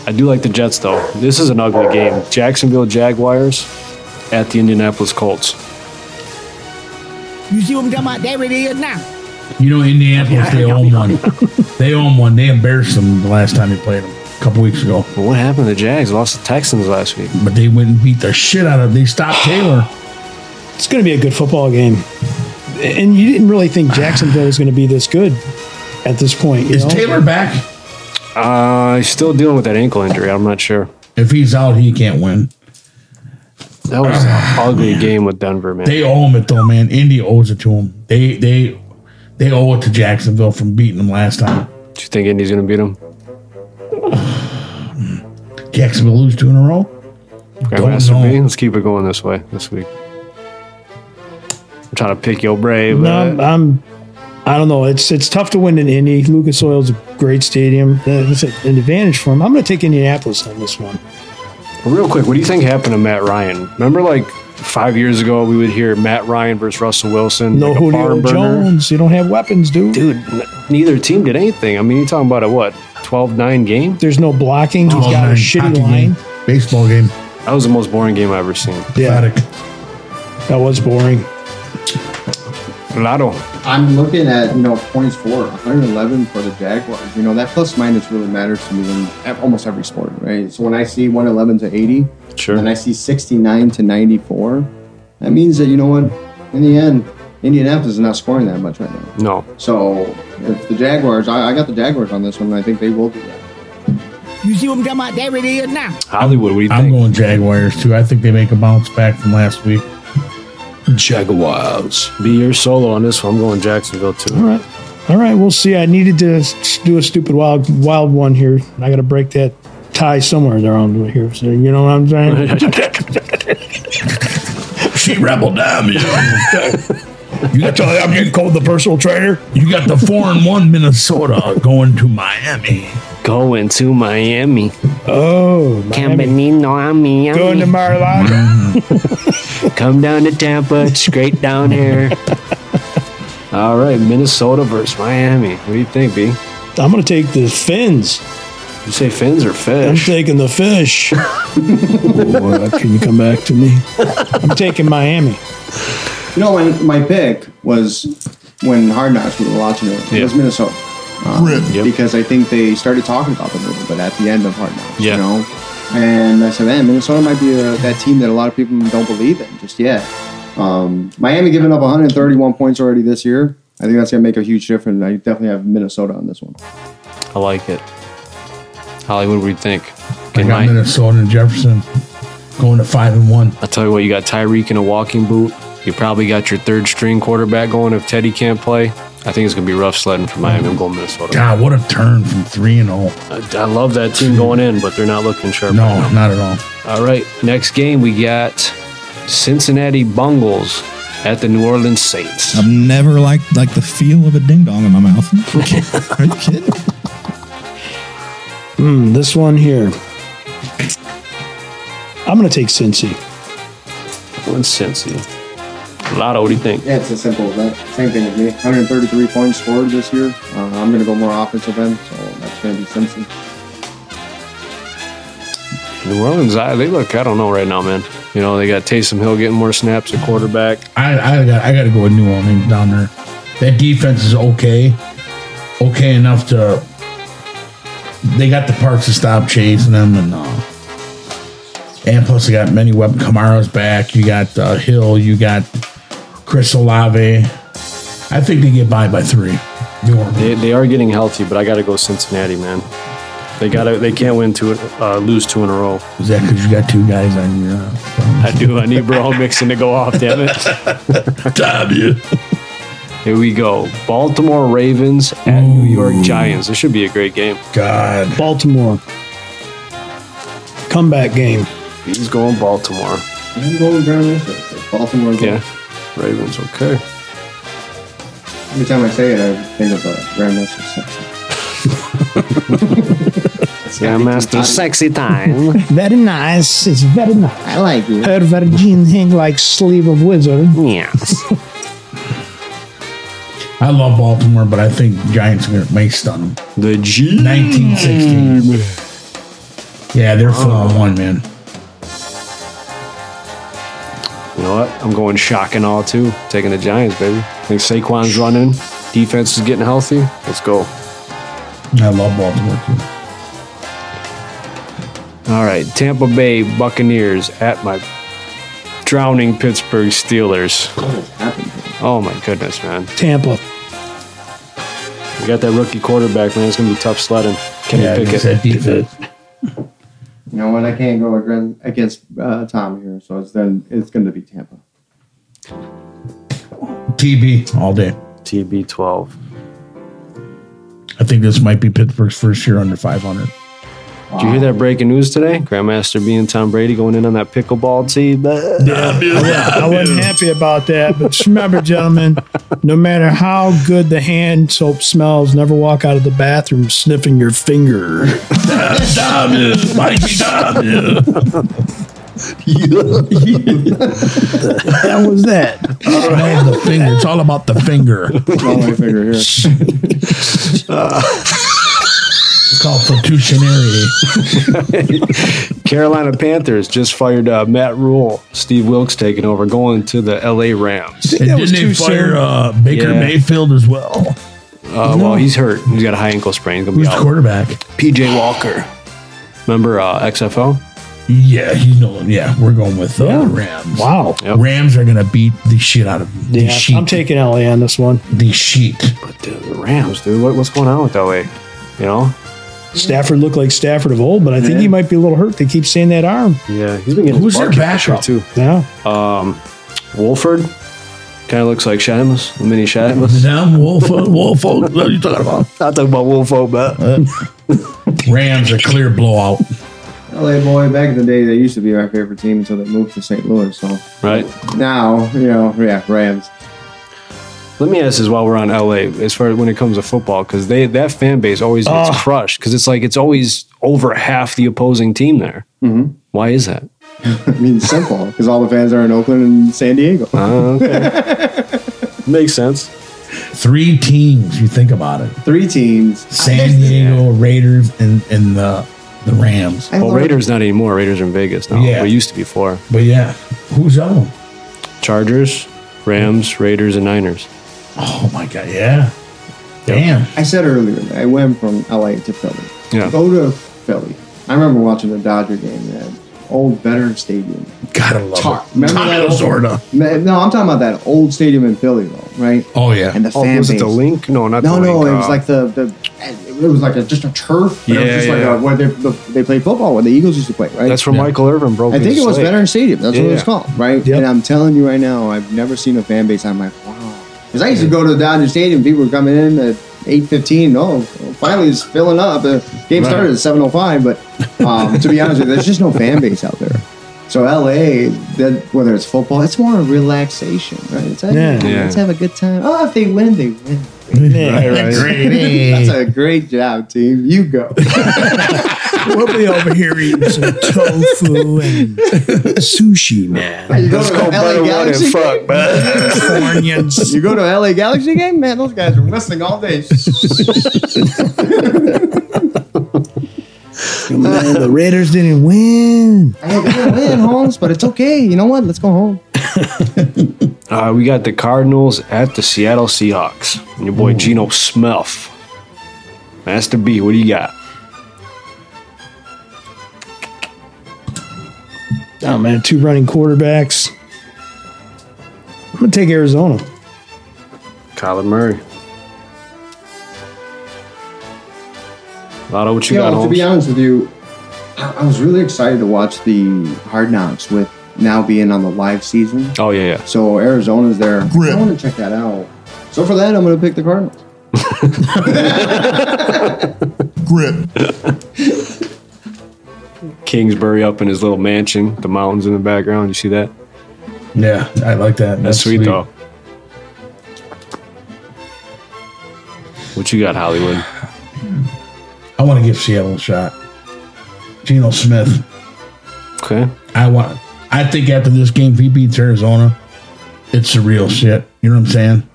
I do like the Jets, though. This is an ugly game. Jacksonville Jaguars at the Indianapolis Colts. You see what I'm talking about? There it is now. You know, Indianapolis, they own one. They own one. They embarrassed them the last time they played them a couple weeks ago. Well, what happened to the Jags? Lost the Texans last week. But they went and beat the shit out of Them. They stopped Taylor. It's going to be a good football game. And you didn't really think Jacksonville was going to be this good at this point. You Is know? Taylor back? Uh, he's still dealing with that ankle injury. I'm not sure. If he's out, he can't win. That was an ugly game with Denver, man. They owe him it though, man. Indy owes it to him. They they they owe it to Jacksonville from beating them last time. Do you think Indy's going to beat him? Jacksonville lose two in a row. Grandmaster know. Let's keep it going this way this week. I'm trying to pick your brave. No, I'm, I'm- I don't know. It's it's tough to win in Indy. Lucas Oil's a great stadium. Uh, It's an advantage for him. I'm going to take Indianapolis on this one. Real quick, what do you think happened to Matt Ryan? Remember, like five years ago, we would hear Matt Ryan versus Russell Wilson. No like a Julio burner. Jones. You don't have weapons, dude. Dude, n- neither team did anything. I mean, you're talking about a what, 12 9 game? There's no blocking. He's got a shitty hockey line. game, baseball game. That was the most boring game I've ever seen. Yeah, Pathetic. that was boring. Lotto. I'm looking at you know points for 111 for the Jaguars. You know that plus minus really matters to me in almost every sport, right? So when I see 111 to 80, Sure. and I see 69 to 94, that means that you know what? In the end, Indianapolis is not scoring that much right now. No. So if the Jaguars, I, I got the Jaguars on this one. and I think they will do that. You see what I'm talking about? There it is now. Hollywood, what do you I'm think? going Jaguars too. I think they make a bounce back from last week. Jaguars. Be your solo on this one. I'm going Jacksonville too. All right. All right, we'll see. I needed to do a stupid wild wild one here. I got to break that tie somewhere around here. So you know what I'm saying? She rebel down, you. You got the, I'm getting called the personal trainer. you got the four and one Minnesota going to Miami. Going to Miami. Oh, Miami. Caminino a Miami. going to Mar-a-Lago. Mm-hmm. Come down to Tampa, straight down here. All right, Minnesota versus Miami. What do you think, B? I'm going to take the fins. You say fins or fish? I'm taking the fish. What? Can you come back to me? I'm taking Miami. You know, my, my pick was when Hard Knocks we were watching it. It was Minnesota. Um, Yep. Because I think they started talking about them a little bit at the end of Hard Knocks. Yeah. You know? And I said, man, Minnesota might be a, that team that a lot of people don't believe in just yet. Um, Miami giving up 131 points already this year. I think that's going to make a huge difference. I definitely have Minnesota on this one. I like it. Hollywood, what do you think? I got Mi- Minnesota and Jefferson going to five and one. I'll tell you what, you got Tyreek in a walking boot. You probably got your third string quarterback going if Teddy can't play. I think it's going to be rough sledding for Miami. I'm going Minnesota. God, what a turn from three and zero. I, I love that team going in, but they're not looking sharp. No, right not at all. All right, next game we got Cincinnati Bungles at the New Orleans Saints. I've never liked like the feel of a ding dong in my mouth. Are you kidding? Hmm, this one here. I'm going to take Cincy. Going Cincy. Lotto, what do you think? Yeah, it's as simple as that. Same thing with me. 133 points scored this year. Uh, I'm going to go more offensive end, so that's going to be Simpson. New Orleans, I, they look, I don't know right now, man. You know, they got Taysom Hill getting more snaps at quarterback. I I got I got to go with New Orleans down there. That defense is okay, okay enough to. They got the parts to stop chasing them, and uh, and plus they got many weapons. Kamara's back. You got uh, Hill. You got Chris Olave. I think they get by by three. New Orleans. They, they are getting healthy, but I got to go Cincinnati, man. They got to, they can't win two, uh, lose two in a row. Is that because you got two guys on your? Uh, I do. I need Bro Mixon to go off, damn it. W. Here we go. Baltimore Ravens at New York Giants. This should be a great game. God, Baltimore. Comeback game. He's going Baltimore. I'm going Brown Baltimore. goal. Yeah. Ravens, okay. Every time I say it, I think of uh, Grandmaster Sexy. Grandmaster Sexy Time. Very nice. It's very nice. I like it. Her virgin hang like sleeve of wizard. yes. I love Baltimore, but I think Giants are gonna may stun them. The G. 1916. Yeah, they're four on one, man. Know what? I'm going shock and all too. Taking the Giants, baby. I think Saquon's running. Defense is getting healthy. Let's go. I love Baltimore too. All right. Tampa Bay Buccaneers at my drowning Pittsburgh Steelers. Oh my goodness, man. Tampa. You got that rookie quarterback, man. It's gonna be tough sledding. Kenny Yeah, Pickett. it's that defense. You know what? I can't go against, against uh, Tom here, so it's then it's going to be Tampa. TB all day. TB12. I think this might be Pittsburgh's first year under 500. Did you hear that breaking news today? Grandmaster being Tom Brady going in on that pickleball team. I wasn't happy about that, but just remember, gentlemen, no matter how good the hand soap smells, never walk out of the bathroom sniffing your finger. Mikey W. That was that. Man, the finger. It's all about the finger. It's All my finger here. It's called Carolina Panthers just fired uh, Matt Rhule. Steve Wilks taking over, going to the LA Rams. And That didn't they fire uh, Baker Yeah. Mayfield as well? Uh, Well, he's hurt. He's got a high ankle sprain. He's gonna Who's be the quarterback? PJ Walker. Remember uh, XFL? Yeah, he's no. Yeah, we're going with the Yeah. Rams. Wow. Yep. Rams are going to beat the shit out of the Yeah, sheet. I'm taking LA on this one. the sheet. But the Rams, dude, what, what's going on with LA? You know, Stafford looked like Stafford of old, but I think he might be a little hurt. They keep saying that arm. Yeah, he's been getting Who's his their butt kicked backup? too. Yeah. Um, Wolford kind of looks like Shadamus, the mini Shadamus. Them Wolford, Wolford. what are you talking about? Not talking about Wolford, but uh, Rams are clear blowout. LA boy, back in the day, they used to be our favorite team until they moved to St. Louis. So right. now, you know, yeah, Rams. Let me ask this while we're on LA, as far as when it comes to football, because they that fan base always gets Oh. crushed because it's like it's always over half the opposing team there. Mm-hmm. Why is that? I mean, simple because all the fans are in Oakland and San Diego. Oh, okay. Makes sense. Three teams, you think about it. Three teams. San Diego Raiders and, and the, the Rams. I Well, love- Raiders not anymore. Raiders are in Vegas now. Yeah. But used to be four. But yeah, who's the other one? Chargers, Rams, Raiders, and Niners. Oh my God, yeah. Damn. I said earlier, I went from LA to Philly. Yeah. Go to Philly. I remember watching the Dodger game at old Veterans Stadium. Gotta love Tar- it. remember that Taco old- Zorda. No, I'm talking about that old stadium in Philly, though, right? Oh yeah. And the Oh, fan was base. it the link? No, not No, the no, link. it was uh, like the the. It was like a, just a turf. but it was Yeah, like a, where they, the, they played football, where the Eagles used to play, right? That's where Yeah. Michael Irvin broke I think it was leg. Veterans Stadium. That's what it was called, right? Yep. And I'm telling you right now, I've never seen a fan base. I'm like, wow. Because I used to go to the Dodger Stadium. People were coming in at 8:15. Oh, finally it's filling up. The game Right. started at 7:05. But um, to be honest with you, there's just no fan base out there. So LA, that whether it's football, it's more of a relaxation, right? It's like, Yeah. Yeah. let's have a good time. Oh, if they win, they win. Yeah. That's a great job, team. You go. We'll be over here eating some tofu and sushi, man. You go to the LA Galaxy game? Californians. You go to LA Galaxy game, man. Those guys are listening all day. Man, the Raiders didn't win. I didn't win, Holmes, but it's okay. You know what? Let's go home. Uh, we got the Cardinals at the Seattle Seahawks. And your boy Geno Smith. Master B, what do you got? Oh man, two running quarterbacks. I'm gonna take Arizona. Kyler Murray. Lotto, what you You got, know, to be honest with you, I, I was really excited to watch the Hard Knocks with now being on the live season. Oh, yeah, yeah. So Arizona's there. Grip. I want to check that out. So for that, I'm going to pick the Cardinals. Grit. Kingsbury up in his little mansion, the mountains in the background. You see that? Yeah, I like that. That's, sweet, though. What you got, Hollywood? I want to give Seattle a shot. Geno Smith. Okay. I want. I think after this game, if he beats Arizona, it's the real shit. You know what I'm saying?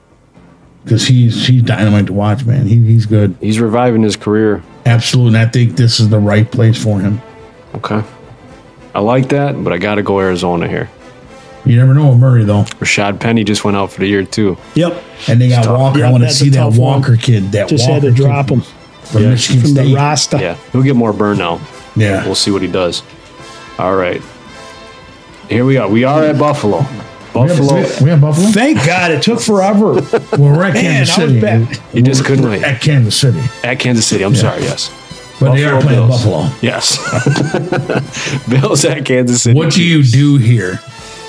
Because he's he's dynamite to watch, man. He, he's good. He's reviving his career. Absolutely. And I think this is the right place for him. Okay. I like that, but I got to go Arizona here. You never know with Murray though. Rashaad Penny just went out for the year, too. Yep. And they got tough. Walker. Yeah, I want to see that tough one. Walker kid. That Just Walker had to drop him from Yeah. Michigan from the State. Rasta. Yeah. He'll get more burn now. Yeah. We'll see what he does. All right. Here we are. We are at Buffalo. Buffalo. we have- we have Buffalo. Thank God it took forever. Well, we're at Man, Kansas was City. You just couldn't We're wait. At Kansas City, At Kansas City. I'm sorry. Yes. but they are playing Bills. Buffalo. Yes. Bills at Kansas City. What do you do here?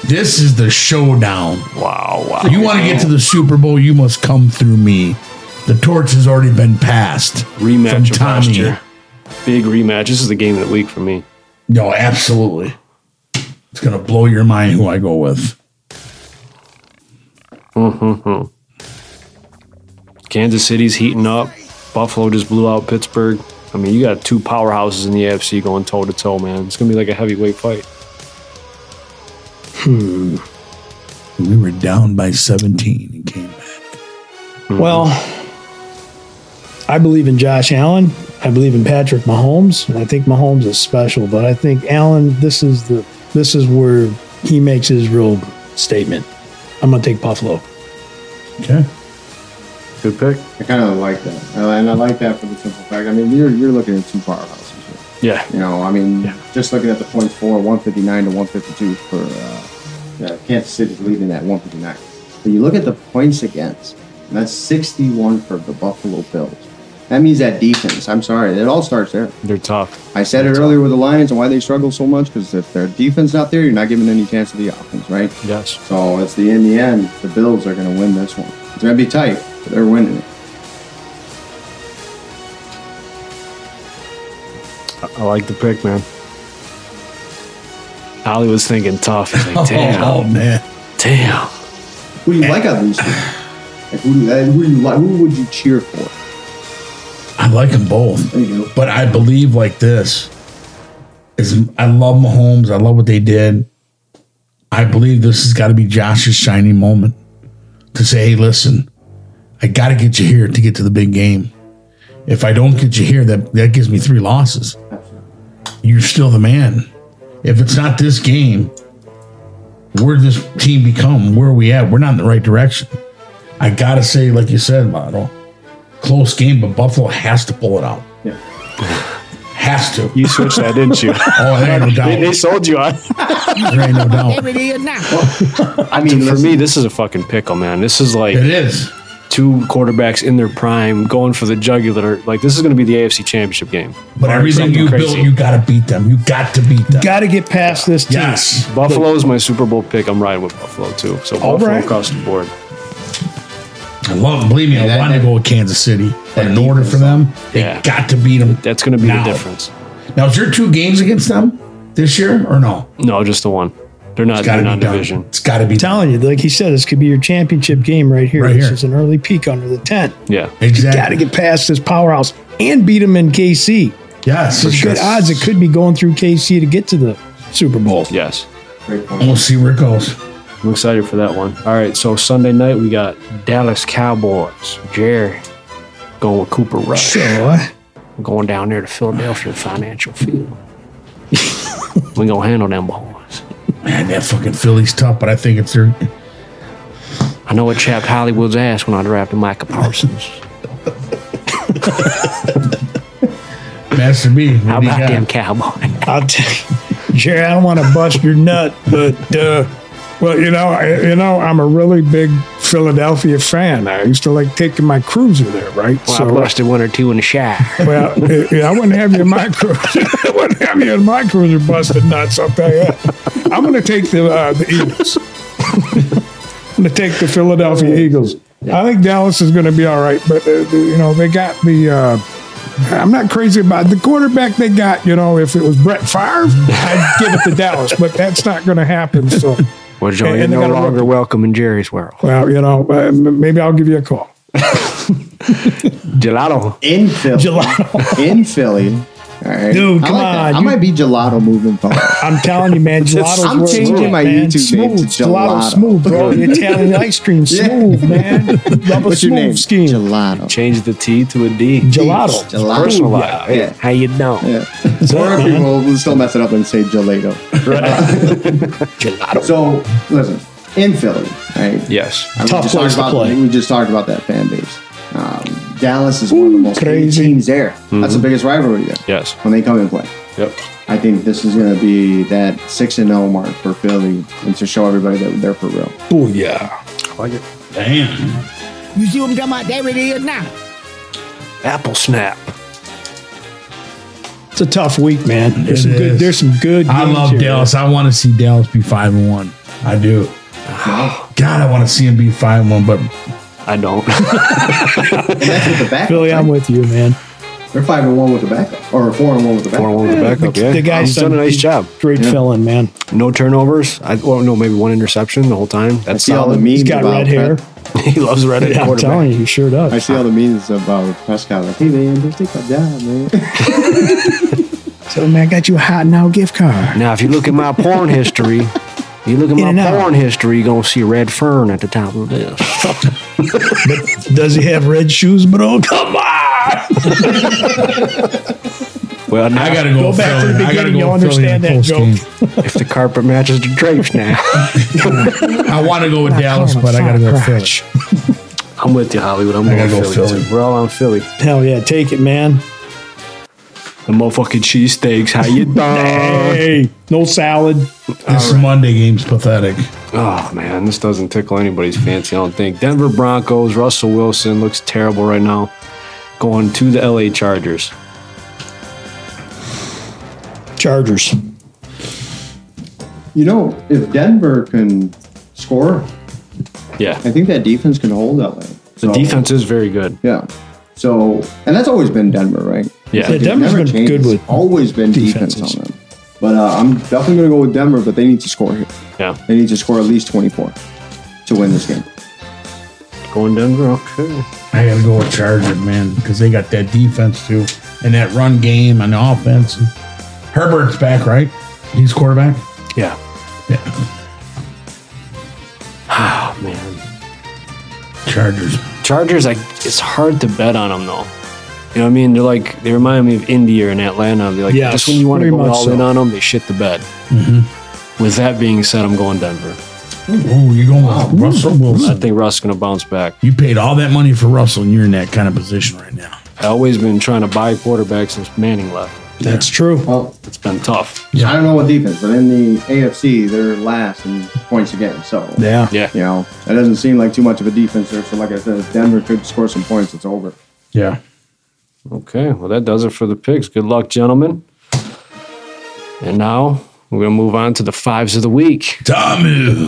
This is the showdown. Wow. Wow. You want to get to the Super Bowl, you must come through me. The torch has already been passed. rematch from Tommy. Big rematch. This is the game of the week for me. No, absolutely. It's gonna blow your mind who I go with. Kansas City's heating up. Buffalo just blew out Pittsburgh. I mean, you got two powerhouses in the AFC going toe to toe, man. It's gonna be like a heavyweight fight. Hmm. We were down by 17 and came back. Well, I believe in Josh Allen. I believe in Patrick Mahomes, and I think Mahomes is special. But I think Allen, this is the this is where he makes his real statement. I'm gonna take Buffalo. Okay. Good pick. I kind of like that. And I like that for the simple fact. I mean, you're, you're looking at two powerhouses here. Yeah. You know, I mean, just looking at the points for 159 to 152 for uh, uh, Kansas City's leading at 159. But you look at the points against, and that's 61 for the Buffalo Bills. That means that defense. I'm sorry. It all starts there. They're tough. I said it earlier with the Lions and why they struggle so much because if their defense not there, you're not giving any chance to the offense, right? Yes. So it's the in the end, the Bills are going to win this one. It's going to be tight, but they're winning it. I like the pick, man. Ollie was thinking tough. He's like, oh, damn, Oh, man. damn. Who do you like out of these two? Like, who, do who, do you like, who would you cheer for? I like them both. There you go. But I believe like this is I love Mahomes. I love what they did. I believe this has got to be Josh's shining moment to say, hey, listen, I got to get you here to get to the big game. If I don't get you here, that, that gives me three losses. You're still the man. If it's not this game, where does this team become? Where are we at? We're not in the right direction. I got to say, like you said, Model, close game, but Buffalo has to pull it out. Yeah. Has to. You switched that, didn't you? Oh, there ain't no they, they sold you on. There ain't no doubt. There it is now. I mean, For me, this is a fucking pickle, man. This is like It is. two quarterbacks in their prime going for the jugular. Like this is going to be the AFC Championship game. But Or everything you crazy. built, you got to beat them. You got to beat them. Got to get past this team. yes. Buffalo is my Super Bowl pick. I'm riding with Buffalo too. So All Buffalo right. across the board. I love. Believe me, I that- wanted to go with Kansas City, but in order for them, they Yeah. got to beat them. That's going to be Now. the difference. Now, is there two games against them this year or no? No, just the one. They're not. It's got They're to not be done. division. It's got to be done. telling you, like he said, this could be your championship game right here. Right this here. is an early peak under the tent. Yeah. Exactly. Got to get past this powerhouse and beat them in KC. yes. There's good odds it could be going through KC to get to the Super Bowl. Yes. great point. We'll see where it goes. I'm excited for that one. All right. So Sunday night we got Dallas Cowboys. Jerry going with Cooper Rush. So, We're going down there to Philadelphia Financial Field. we gonna handle them boys. Man, that fucking Philly's tough, but I think it's their. I know it chapped Hollywood's ass when I drafted Micah Parsons. Master B. How about got? them Cowboys? I'll tell you, Jerry, I don't want to bust your nut, but uh, well, you know, I, you know, I'm a really big Philadelphia fan. I used to like taking my cruiser there, right? Well, I busted one or two in the shower. Well, yeah, I wouldn't have you in my cruiser. I wouldn't have you in my cruiser busted nuts. I'll tell you. I'm going to take the uh, the Eagles. I'm going to take the Philadelphia Eagles. I think Dallas is going to be all right, but uh, you know they got the. Uh, I'm not crazy about the quarterback they got. You know, if it was Brett Favre, I'd give it to Dallas, but that's not going to happen. So, Well, Joe, And- you're no longer rookie. welcome in Jerry's world. well, you know, uh, maybe I'll give you a call. Gelato. In Philly. Gelato. In Philly. All right. Dude, I come like that. on, I you- might be gelato moving forward. I'm telling you, man, gelato's I'm where changing at, my man. YouTube name to. Gelato Gelato. smooth, bro. The Italian ice cream, Yeah. smooth, man. Love a What's your name? scheme. Gelato. Change the T to a D. Gelato. Gelato. Personalized. Yeah. How you know? Yeah. Or people will still mess it up and say gelato. Gelato. So listen, in Philly, right? Yes. I mean, Tough we just place to about, play. We just talked about that fan base. Um, Dallas is one of the most hated crazy. teams there. That's the mm-hmm. biggest rivalry there Yes. when they come and play. Yep. I think this is going to be that six and zero mark for Philly, and to show everybody that they're for real. Oh, yeah. I Like it. damn. You see what I'm talking about? There it is now. Apple snap. It's a tough week, man. There's It some good. There's some good. I games love here. Dallas. I want to see Dallas be five and one. I do. God, I want to see him be five and one, but I don't. And that's with the backup. Philly, I'm with you, man. They're five and one with the backup, or four and one with the backup. Four one with the backup. the- Yeah. the guy's He's done a nice job. Great filling, man. No turnovers. I well, no, maybe one interception the whole time. I That's see all the solid. memes He's got about red hair. he loves red Yeah, I'm telling you, he sure does. I see all the memes about Prescott. Like, hey man, just take my job, man. So, man, I got you a hot now gift card. Now, if you look at my porn history, you look at In and my out. porn history, you're gonna see red fern at the top of this. Does he have red shoes, bro? Come on. Well, now, I got to go. Go back to the Philly. I got to beginning. go You with understand that post joke. if the carpet matches the drapes now, I want to go with Dallas, but I got to go with Philly. I'm with you, Hollywood. I'm going gotta go Philly, Philly. too. We're all on Philly. Hell yeah, take it, man. The motherfucking cheesesteaks. How you doing? Hey, no salad. This Monday game's pathetic. Oh man, this doesn't tickle anybody's fancy. I don't think. Denver Broncos. Russell Wilson looks terrible right now. going to the LA Chargers. Chargers. You know, if Denver can score, Yeah. I think that defense can hold LA. The So- defense is very good. Yeah. So, and that's always been Denver, right? Yeah. It's Yeah, it's Denver's never been changed. good with always been defense defenses. on them. But uh, I'm definitely going to go with Denver, but they need to score here. Yeah. They need to score at least 24 to win this game. Going Denver. Okay. I gotta go with Chargers, man, because they got that defense too, and that run game and the offense. And Herbert's back, right? He's quarterback. Yeah. Yeah. Oh man. Chargers. Chargers, like it's hard to bet on them though. You know what I mean? They're like they remind me of India or in Atlanta. They're like Yes, just when you want to very go all so. in on them, they shit the bed. Mm-hmm. With that being said, I'm going Denver. Oh, you're going with Russell I think Russ gonna bounce back. You paid all that money for Russell, and you're in that kind of position right now. I always been trying to buy quarterbacks since Manning left. That's true. Well, It's been tough. Yeah. I don't know what defense, but in the AFC, they're last in points again. So, Yeah. Yeah. you know, that doesn't seem like too much of a defense there. So, like I said, if Denver could score some points, it's over. Yeah. Okay. Well, that does it for the picks. Good luck, gentlemen. And now we're gonna move on to the fives of the week.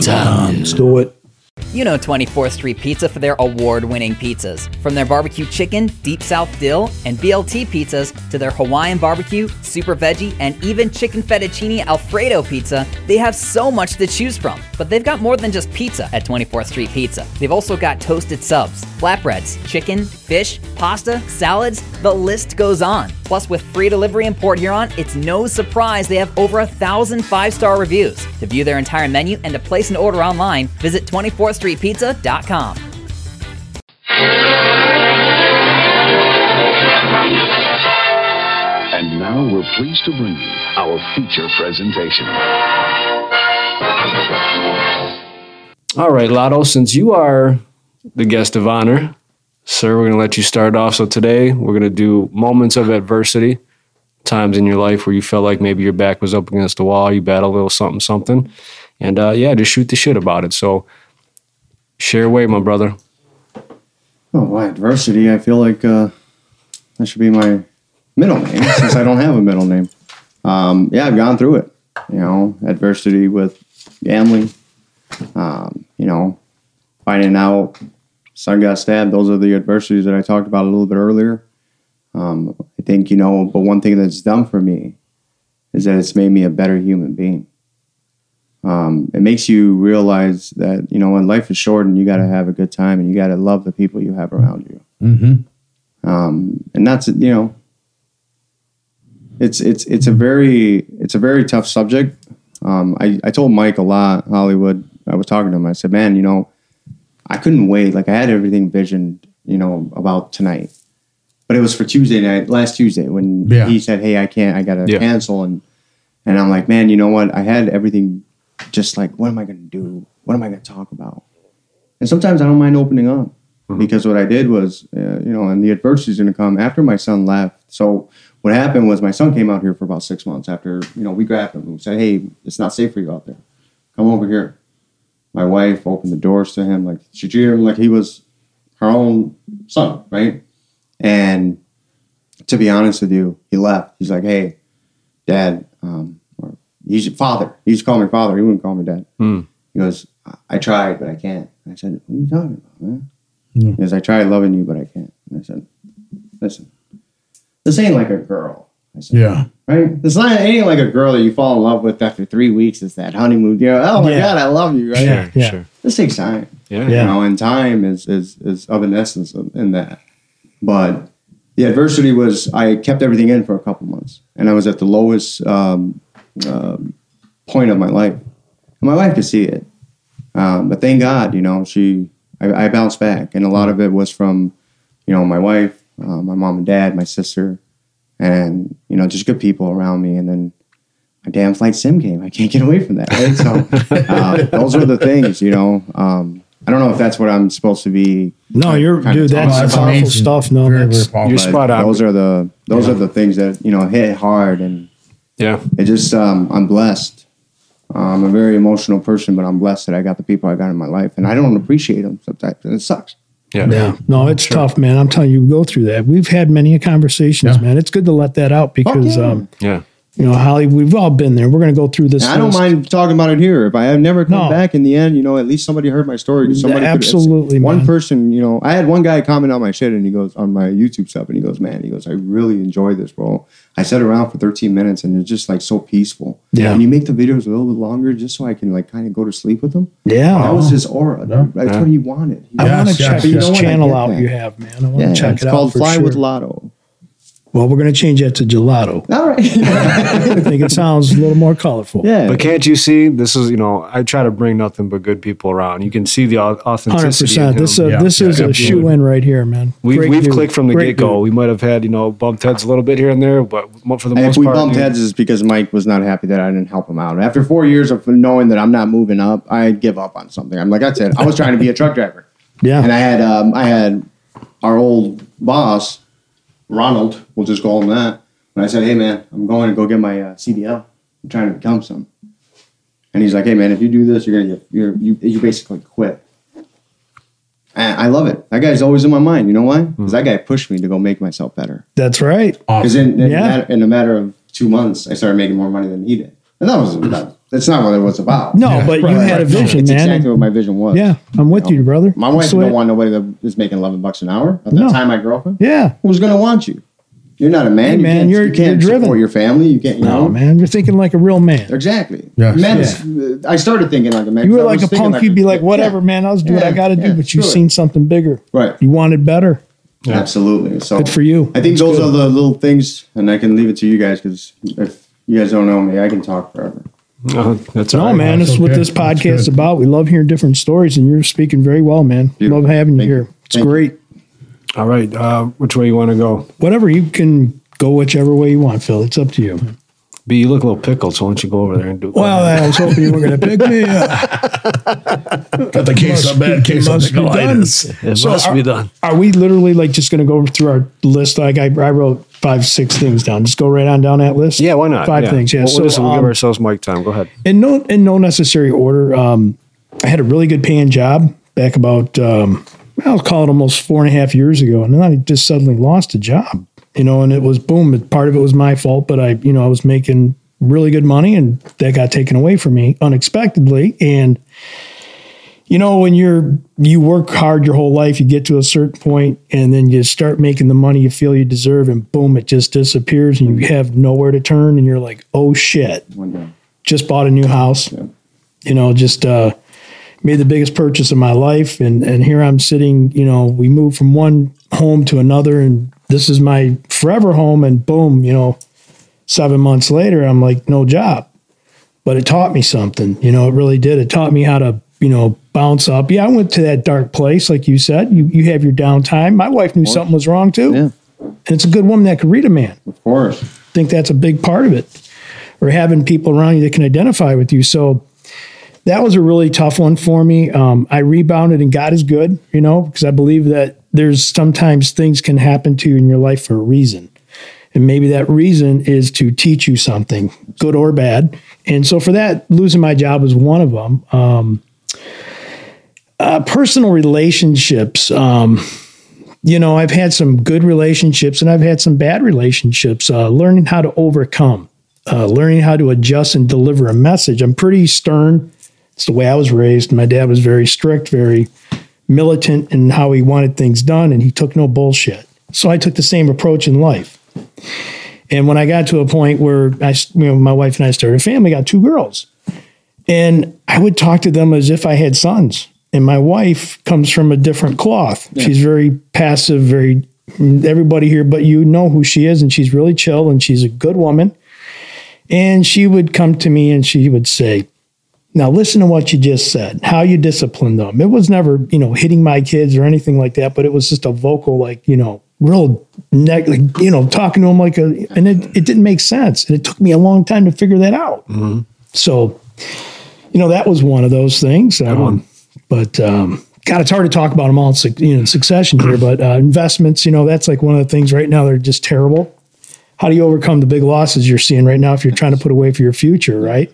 Tommy. Let's do it. You know 24th Street Pizza for their award winning pizzas. From their barbecue chicken, deep south dill, and BLT pizzas to their Hawaiian barbecue, super veggie, and even chicken fettuccine Alfredo pizza, they have so much to choose from. But they've got more than just pizza at 24th Street Pizza. They've also got toasted subs, flatbreads, chicken, fish, pasta, salads, the list goes on. Plus, with free delivery in Port Huron, it's no surprise they have over a thousand five star reviews. To view their entire menu and to place an order online, visit 24thstreetpizza.com. And now we're pleased to bring you our feature presentation. All right, Lotto, since you are the guest of honor, sir, we're going to let you start off. So today we're going to do moments of adversity, times in your life where you felt like maybe your back was up against the wall, you battled a little something, something. And uh, yeah, just shoot the shit about it. So share away, my brother. Oh, adversity? I feel like uh, that should be my middle name since I don't have a middle name. Um, yeah, I've gone through it. You know, adversity with gambling. Um, you know, finding out son got stabbed. Those are the adversities that I talked about a little bit earlier. Um, I think you know, but one thing that's done for me is that it's made me a better human being. Um, it makes you realize that you know when life is short and you got to have a good time and you got to love the people you have around you. Mm-hmm. Um, and that's you know, it's it's it's a very it's a very tough subject. Um, I I told Mike a lot Hollywood. I was talking to him. I said, man, you know, I couldn't wait. Like I had everything visioned, you know, about tonight, but it was for Tuesday night, last Tuesday when Yeah. he said, hey, I can't, I got to Yeah. cancel, and and I'm like, man, you know what? I had everything just like, what am I going to do? What am I going to talk about? And sometimes I don't mind opening up because what I did was, uh, you know, and the adversity is going to come after my son left. So what happened was my son came out here for about six months after, you know, we grabbed him and said, hey, it's not safe for you out there. Come over here. My wife opened the doors to him. Like she treated him like he was her own son, right? And to be honest with you, he left. He's like, hey, dad, um, he's father. He used to call me father. He wouldn't call me dad. Hmm. He goes, I- I tried, but I can't. I said, what are you talking about, man? He goes, I tried loving you, but I can't. And I said, listen, this ain't like a girl. I said, Yeah. right? It's not ain't like a girl that you fall in love with after three weeks. It's that honeymoon. You know, oh my Yeah. god, I love you, right? Yeah. Yeah. Sure. This takes time. Yeah. You know, and time is is is of an essence of, in that. But the adversity was I kept everything in for a couple months, and I was at the lowest um, um point of my life. And my wife could see it, um, but thank God, you know, she I, I bounced back, and a lot of it was from, you know, my wife, uh, my mom and dad, my sister, and you know, just good people around me, and then. My damn flight sim game. I can't get away from that. Right? So uh, those are the things, you know. Um, I don't know if that's what I'm supposed to be. No, you're kind dude. That's that's powerful amazing. stuff. No, Very, never. very powerful. You're spot on. Those are the those are the things that you know hit hard, and Yeah. it just um, I'm blessed. I'm a very emotional person, but I'm blessed that I got the people I got in my life, and I don't appreciate them sometimes, and it sucks. Yeah. Yeah, no, it's tough, man. I'm telling you, we go through that. We've had many conversations, man. It's good to let that out because, yeah. um, Yeah. You know, Holly, we've all been there. We're going to go through this. And I don't list. mind talking about it here. If I have never come No. back in the end, you know, at least somebody heard my story. Somebody could- Absolutely, One man. person, you know, I had one guy comment on my shit and he goes on my YouTube stuff and he goes, "Man, he goes, I really enjoy this, bro. I sat around for 13 minutes and it's just like so peaceful. Yeah. And you make the videos a little bit longer just so I can like kind of go to sleep with them. Yeah. That was his aura. That's what he wanted. He I want to yes, check yes. You know this channel out that. you have, man. I want Yeah, to check it's it out called Fly sure. with Lotto. Well, we're going to change that to gelato. All right. I think it sounds a little more colorful. yeah. But can't you see? This is, you know, I try to bring nothing but good people around. You can see the au- Hundred authenticity. in percent. This him. uh, Yeah, this is yeah, a shoe in right here, man. We've, we've clicked from the get go. We might have had, you know, bumped heads a little bit here and there, but for the And most if we part, bumped dude, heads, is because Mike was not happy that I didn't help him out. After four years of knowing that I'm not moving up, I give up on something. I'm like I said, I was trying to be a truck driver, Yeah. and I had um, I had our old boss, Ronald. We'll just call him that. And I said, Hey man, I'm going to go get my uh, CDL. I'm trying to become some. And he's like, Hey man, if you do this, you're gonna get you're you you basically quit. And I love it. That guy's always in my mind. You know why? Because that guy pushed me to go make myself better. That's right. Because in, in, Yeah. a matter, in a matter of two months, I started making more money than he did. And that was that, that's not what it was about. No, Yeah, but you right, had a vision, It's man. exactly what my vision was. yeah, I'm with you, brother. My wife So don't want nobody that is making 11 bucks an hour. At No. that time, my girlfriend, Yeah. who's going to want you? You're not a man. Hey, you man, can't, you're- you can't you're driven. support your family. You can't, you No, know. man, you're thinking like a real man. Exactly. Yes. Men is- uh, I started thinking like a man. You were like a thinking punk. You'd be like, whatever, yeah, man. I'll just do what I got to do. But you've sure. seen something bigger. Right. You wanted better. Absolutely. So Good for you. I think That's those good. are the little things, and I can leave it to you guys because if you guys don't know me, I can talk forever. Uh, that's No, all right. man, this is what this podcast is about. We love hearing different stories, and you're speaking very well, man. Beautiful. Love having you Thank you. here. It's Thank you. great. All right. Uh, which way you want to go? Whatever you can go whichever way you want, Phil. It's up to you. B, you look a little pickled, so why don't you go over there and do it? Well, I was hoping you were going to pick me up. Got the case of bad case of must be done. it So must are, be done. Are we literally like just going to go through our list? Like I, I wrote five, six things down. Just go right on down that list. Yeah, why not? Five yeah. things. Yeah. Well, so listen, we'll give um, ourselves mic time. Go ahead. in no in no necessary order. Um, I had a really good paying job back about um, I'll call it almost four and a half years ago, and then I just suddenly lost a job. You know, and it was boom. Part of it was my fault, but I, you know, I was making really good money, and that got taken away from me unexpectedly. And you know, when you're you work hard your whole life, you get to a certain point, and then you start making the money you feel you deserve, and boom, it just disappears, and you have nowhere to turn, and you're like, oh shit just bought a new house. You know, just uh, made the biggest purchase of my life, and and here I'm sitting. You know, we moved from one home to another, and this is my forever home. And boom, you know, seven months later, I'm like, no job. But it taught me something. You know, it really did. It taught me how to you know bounce up. Yeah, I went to that dark place, like you said. You you have your downtime. My wife knew something was wrong too. Yeah. And it's a good woman that could read a man Of course. I think that's a big part of it or having people around you that can identify with you so that was a really tough one for me um, i rebounded and god is good you know because i believe that there's sometimes things can happen to you in your life for a reason and maybe that reason is to teach you something good or bad and so for that losing my job was one of them um, uh, personal relationships um, you know, I've had some good relationships and I've had some bad relationships. Uh, learning how to overcome, uh, learning how to adjust and deliver a message. I'm pretty stern. It's the way I was raised. My dad was very strict, very militant in how he wanted things done, and he took no bullshit. So I took the same approach in life. And when I got to a point where I, you know, my wife and I started a family, got two girls, and I would talk to them as if I had sons. And my wife comes from a different cloth. She's very passive, very everybody here but you know who she is, and she's really chill and she's a good woman. And she would come to me and she would say, Now listen to what you just said, how you disciplined them. It was never, you know, hitting my kids or anything like that, but it was just a vocal, like, you know, real neck, like, you know, talking to them like a, and it, it didn't make sense. And it took me a long time to figure that out. So, you know, that was one of those things. Um, but um, God, it's hard to talk about them all in, you know, in succession here. But uh, investments, you know, that's like one of the things right now. They're just terrible. How do you overcome the big losses you're seeing right now if you're trying to put away for your future, right?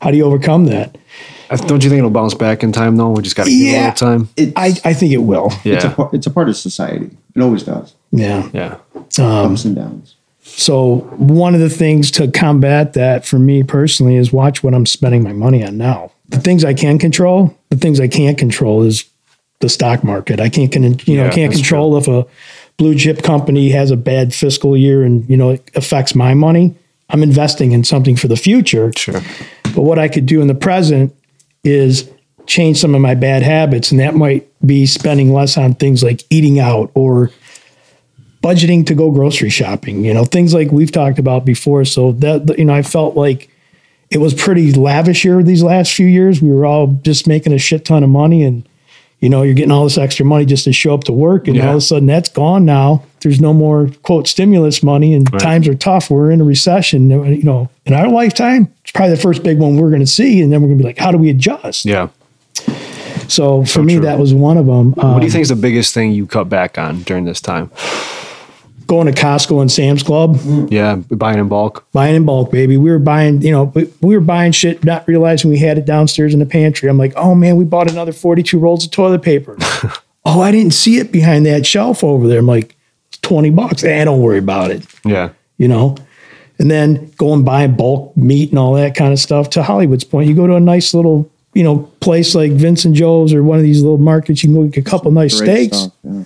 How do you overcome that? I- don't you think it'll bounce back in time though? We just got to give it a Yeah. little time. I, I think it will. It's a, Yeah, it's a part of society. It always does. Yeah. yeah, Um, Ups and downs. So one of the things to combat that for me personally is watch what I'm spending my money on now. The things I can control, the things I can't control is the stock market. I can't, con- you know, Yeah, can't that's control if a blue chip company has a bad fiscal year and you know it affects my money. I'm investing in something for the future. sure. But what I could do in the present is change some of my bad habits, and that might be spending less on things like eating out or budgeting to go grocery shopping. You know, things like we've talked about before. So that you know, I felt like it was pretty lavish here these last few years. We were all just making a shit ton of money, and you know, you're getting all this extra money just to show up to work, and Yeah. all of a sudden that's gone now. There's no more quote stimulus money, and Right. times are tough. We're in a recession. You know, in our lifetime, it's probably the first big one we're going to see, and then we're going to be like, how do we adjust? Yeah. So for So me, true. that was one of them. What do you um, think is the biggest thing you cut back on during this time? Going to Costco and Sam's Club, Yeah, buying in bulk. buying in bulk, baby. We were buying, you know, we, we were buying shit, not realizing we had it downstairs in the pantry. I'm like, oh man, we bought another 42 rolls of toilet paper. oh, I didn't see it behind that shelf over there. I'm like, it's 20 bucks. Eh, don't worry about it, Yeah, you know? And then go and buy bulk meat and all that kind of stuff. To Hollywood's point, you go to a nice little, you know, place like Vince & Joe's or one of these little markets, you can go get a couple nice Great steaks. stuff, yeah.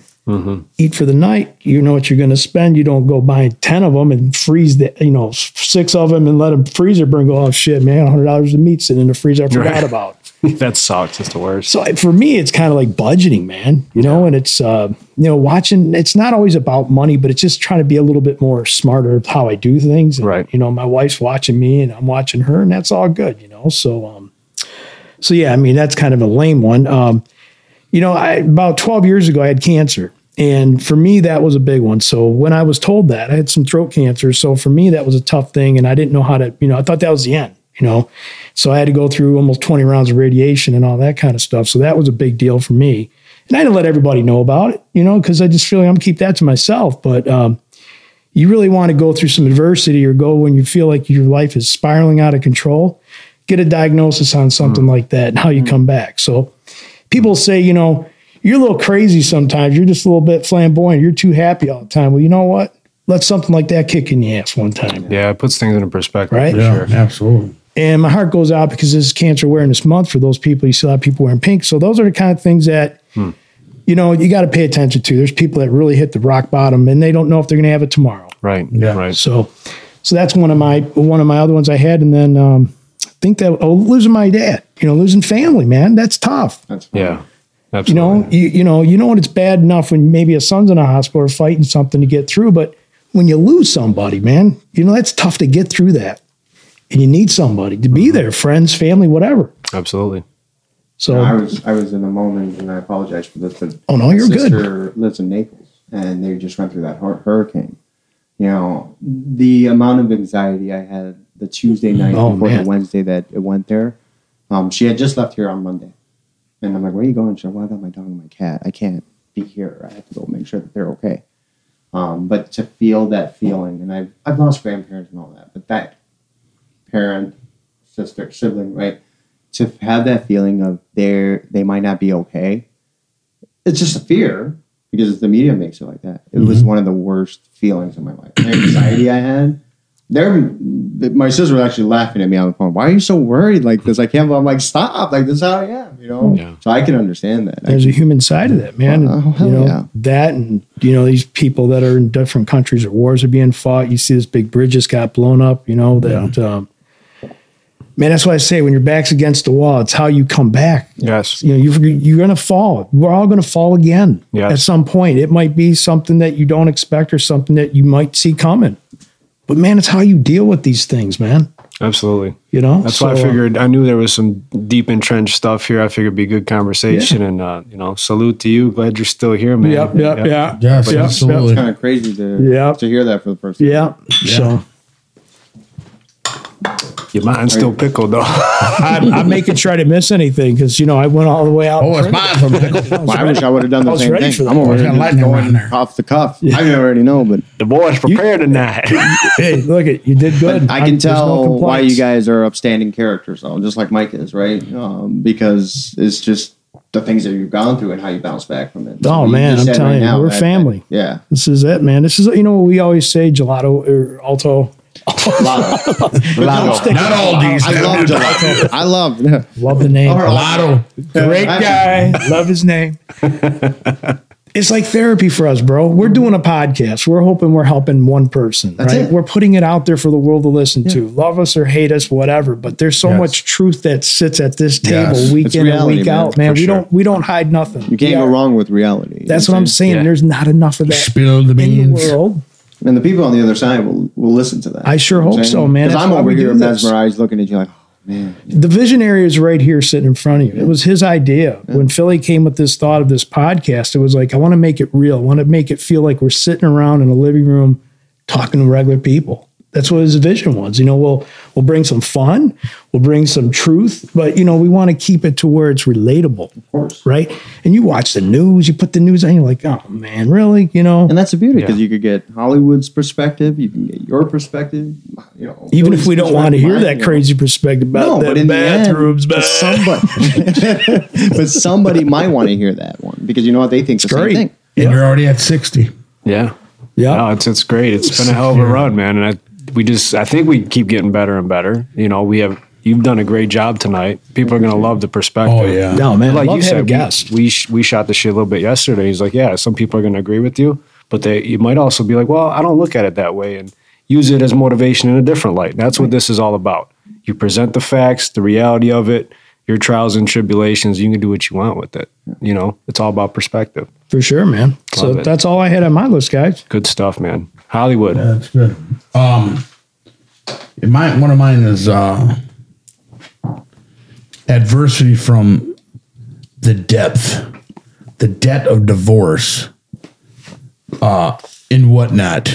Eat for the night. You know what you're going to spend. You don't go buy 10 of them and freeze the, you know, six of them and let them freezer burn. Go, oh shit, man, $100 of meat sitting in the freezer I forgot Right. about. that sucks. It's the worst. So for me, it's kind of like budgeting, man, you know, and it's, uh, you know, watching, it's not always about money, but it's just trying to be a little bit more smarter of how I do things. And, Right. You know, my wife's watching me and I'm watching her and that's all good, you know? So, um, so yeah, I mean, that's kind of a lame one. Um, you know, I, about 12 years ago, I had cancer. And for me, that was a big one. So when I was told that, I had some throat cancer. So for me, that was a tough thing. And I didn't know how to, you know, I thought that was the end, you know. So I had to go through almost 20 rounds of radiation and all that kind of stuff. So that was a big deal for me. And I didn't let everybody know about it, you know, because I just feel like I'm gonna keep that to myself. But um, you really want to go through some adversity or go when you feel like your life is spiraling out of control, get a diagnosis on something like that and how you come back. So people say, you know, you're a little crazy sometimes. You're just a little bit flamboyant. You're too happy all the time. Well, you know what? Let something like that kick in your ass one time. Yeah, it puts things into perspective. Right? For Yeah, sure. absolutely. And my heart goes out because this is Cancer Awareness Month for those people. You see a lot of people wearing pink. So those are the kind of things that, you know, you got to pay attention to. There's people that really hit the rock bottom and they don't know if they're going to have it tomorrow. Right. Yeah. Right. So, so that's one of my one of my other ones I had, and then um, I think that oh, losing my dad, you know, losing family, man, that's tough. That's fine. Yeah. You know, you you know, you know when it's bad enough when maybe a son's in a hospital or fighting something to get through, but when you lose somebody, man, you know that's tough to get through that, and you need somebody to be there, friends, family, whatever. Absolutely. So I was I was in a moment, and I apologize for this, but Oh, no, you're my good. lives in Naples, and they just went through that hurricane. You know, the amount of anxiety I had the Tuesday night Oh, before man. the Wednesday that it went there. Um, she had just left here on Monday, and I'm like, "Where are you going?" She's like, "Well, I got my dog and my cat. I can't be here. I have to go make sure that they're okay." Um, but to feel that feeling, and I've I've lost grandparents and all that, but that parent, sister, sibling, right? To have that feeling of they're they might not be okay. It's just a fear because the media makes it like that. It was one of the worst feelings in my life. The anxiety I had. There, my sister was actually laughing at me on the phone. Why are you so worried like this? I can't. I'm like, stop! Like this is how I am, you know. Yeah. So I can understand that. there's a human side of that, man. Oh, hell you know yeah. that, and you know these people that are in different countries or wars are being fought. You see this big bridge just got blown up. You know that. Um, man, that's why I say when your back's against the wall, it's how you come back. Yes. You know, you're, you're going to fall. We're all going to fall again Yes. at some point. It might be something that you don't expect or something that you might see coming. But man, it's how you deal with these things, man. Absolutely. You know, That's why I So, uh, figured I knew there was some deep entrenched stuff here. I figured it'd be a good conversation. And uh, you know, salute to you. Glad you're still here, man. Yep, yep, yeah, Yes, Yep, absolutely. It's kind of crazy to Yeah. to hear that for the first time. yeah. So Yeah, Your mind's still pickled though. I'm, I'm making sure I didn't miss anything because you know I went all the way out. Oh, in it's front mine from it. Pickle. I Well, I wish. I would have done the same thing. I'm over Got here just lightning going around there. off the cuff. I already know, but the boys prepared tonight. Hey, look it, you did good. I can there's no tell why you guys are upstanding characters, though, just like Mike is, right? Um, because it's just the things that you've gone through and how you bounce back from it. Oh You man, I'm telling right you, now we're that- family. Yeah. This is it, man. This is you know what we always say, gelato or alto. Lotto. Lotto. Not all these. I love gelato. I love Love the name. Or Lotto. Great guy. Love his name. It's like therapy for us, bro. We're doing a podcast. We're hoping we're helping one person, That's right? it. We're putting it out there for the world to listen to. Love us or hate us, whatever. But there's so Yes. much truth that sits at this table Yes. week It's in and week man, out, man. for We sure. don't we don't hide nothing. You can't Yeah. go wrong with reality. That's know what I'm saying. Yeah. There's not enough of that Spill the in the beans. world. And the people on the other side will, will listen to that. I sure hope so, man. Because I'm over here mesmerized looking at you like, oh, man. The visionary is right here sitting in front of you. It was his idea. When Philly came with this thought of this podcast, it was like, I want to make it real. I want to make it feel like we're sitting around in a living room talking to regular people. That's what his vision was. You know, we'll we'll bring some fun, we'll bring some truth, but you know, we want to keep it to where it's relatable. Of course. Right? And you watch the news, you put the news on, you're like, oh man, really? You know, And that's the beauty because Yeah. you could get Hollywood's perspective, you can get your perspective. You know, even if we don't want to hear mine, that you know. crazy perspective about No, the but in the end, bathrooms, but somebody, but somebody might want to hear that one because you know what they think the great. same thing. And you're already at 60. yeah. yeah. No, it's it's great. It's been a hell of a run, man. And I we just I think we keep getting better and better. You know, we have you've done a great job tonight. People are gonna love the perspective. Oh, yeah. No, man, like love you said, guests. we we, sh- we shot the shit a little bit yesterday. He's like, yeah, some people are gonna agree with you, but they you might also be like, well, I don't look at it that way, and use it as motivation in a different light. That's what this is all about. You present the facts, the reality of it, your trials and tribulations. You can do what you want with it. You know, it's all about perspective. For sure, man. so it. that's all I had on my list, guys. Good stuff, man. Hollywood. That's good. Um, it might, one of mine is uh, adversity from the depth, the debt of divorce, uh, and whatnot.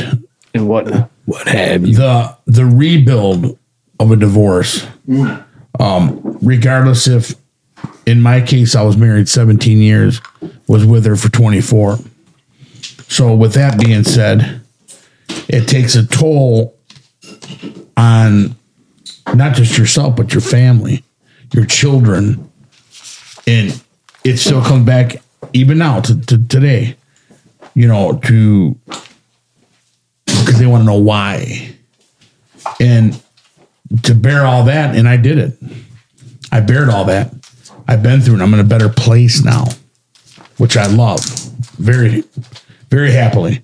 and what What have you? the the rebuild of a divorce um regardless if in my case i was married 17 years was with her for 24 so with that being said it takes a toll on not just yourself but your family your children. And it still comes back even now to, to today you know to because they want to know why. And to bear all that and i did it. I bared all that. I've been through and i'm in a better place now which i love very very happily.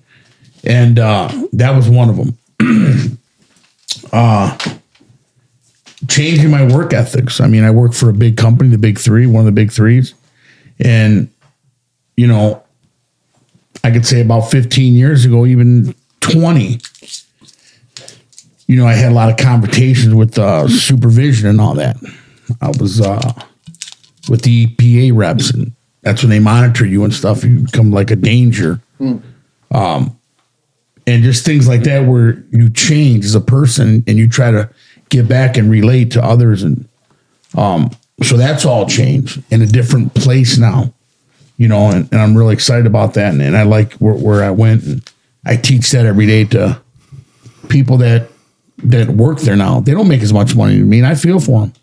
And uh that was one of them. Uh changing my work ethics. I mean i work for a big company the big three one of the big threes. And you know i could say about 15 years ago even 20 you know, I had a lot of conversations with uh, supervision and all that. I was uh, with the EPA reps, and that's when they monitor you and stuff. You become like a danger, um, and just things like that, where you change as a person and you try to get back and relate to others, and um, so that's all changed in a different place now. You know, and, and I'm really excited about that, and, and I like where, where I went, and I teach that every day to people that that work there now. They don't make as much money as me, and I feel for them,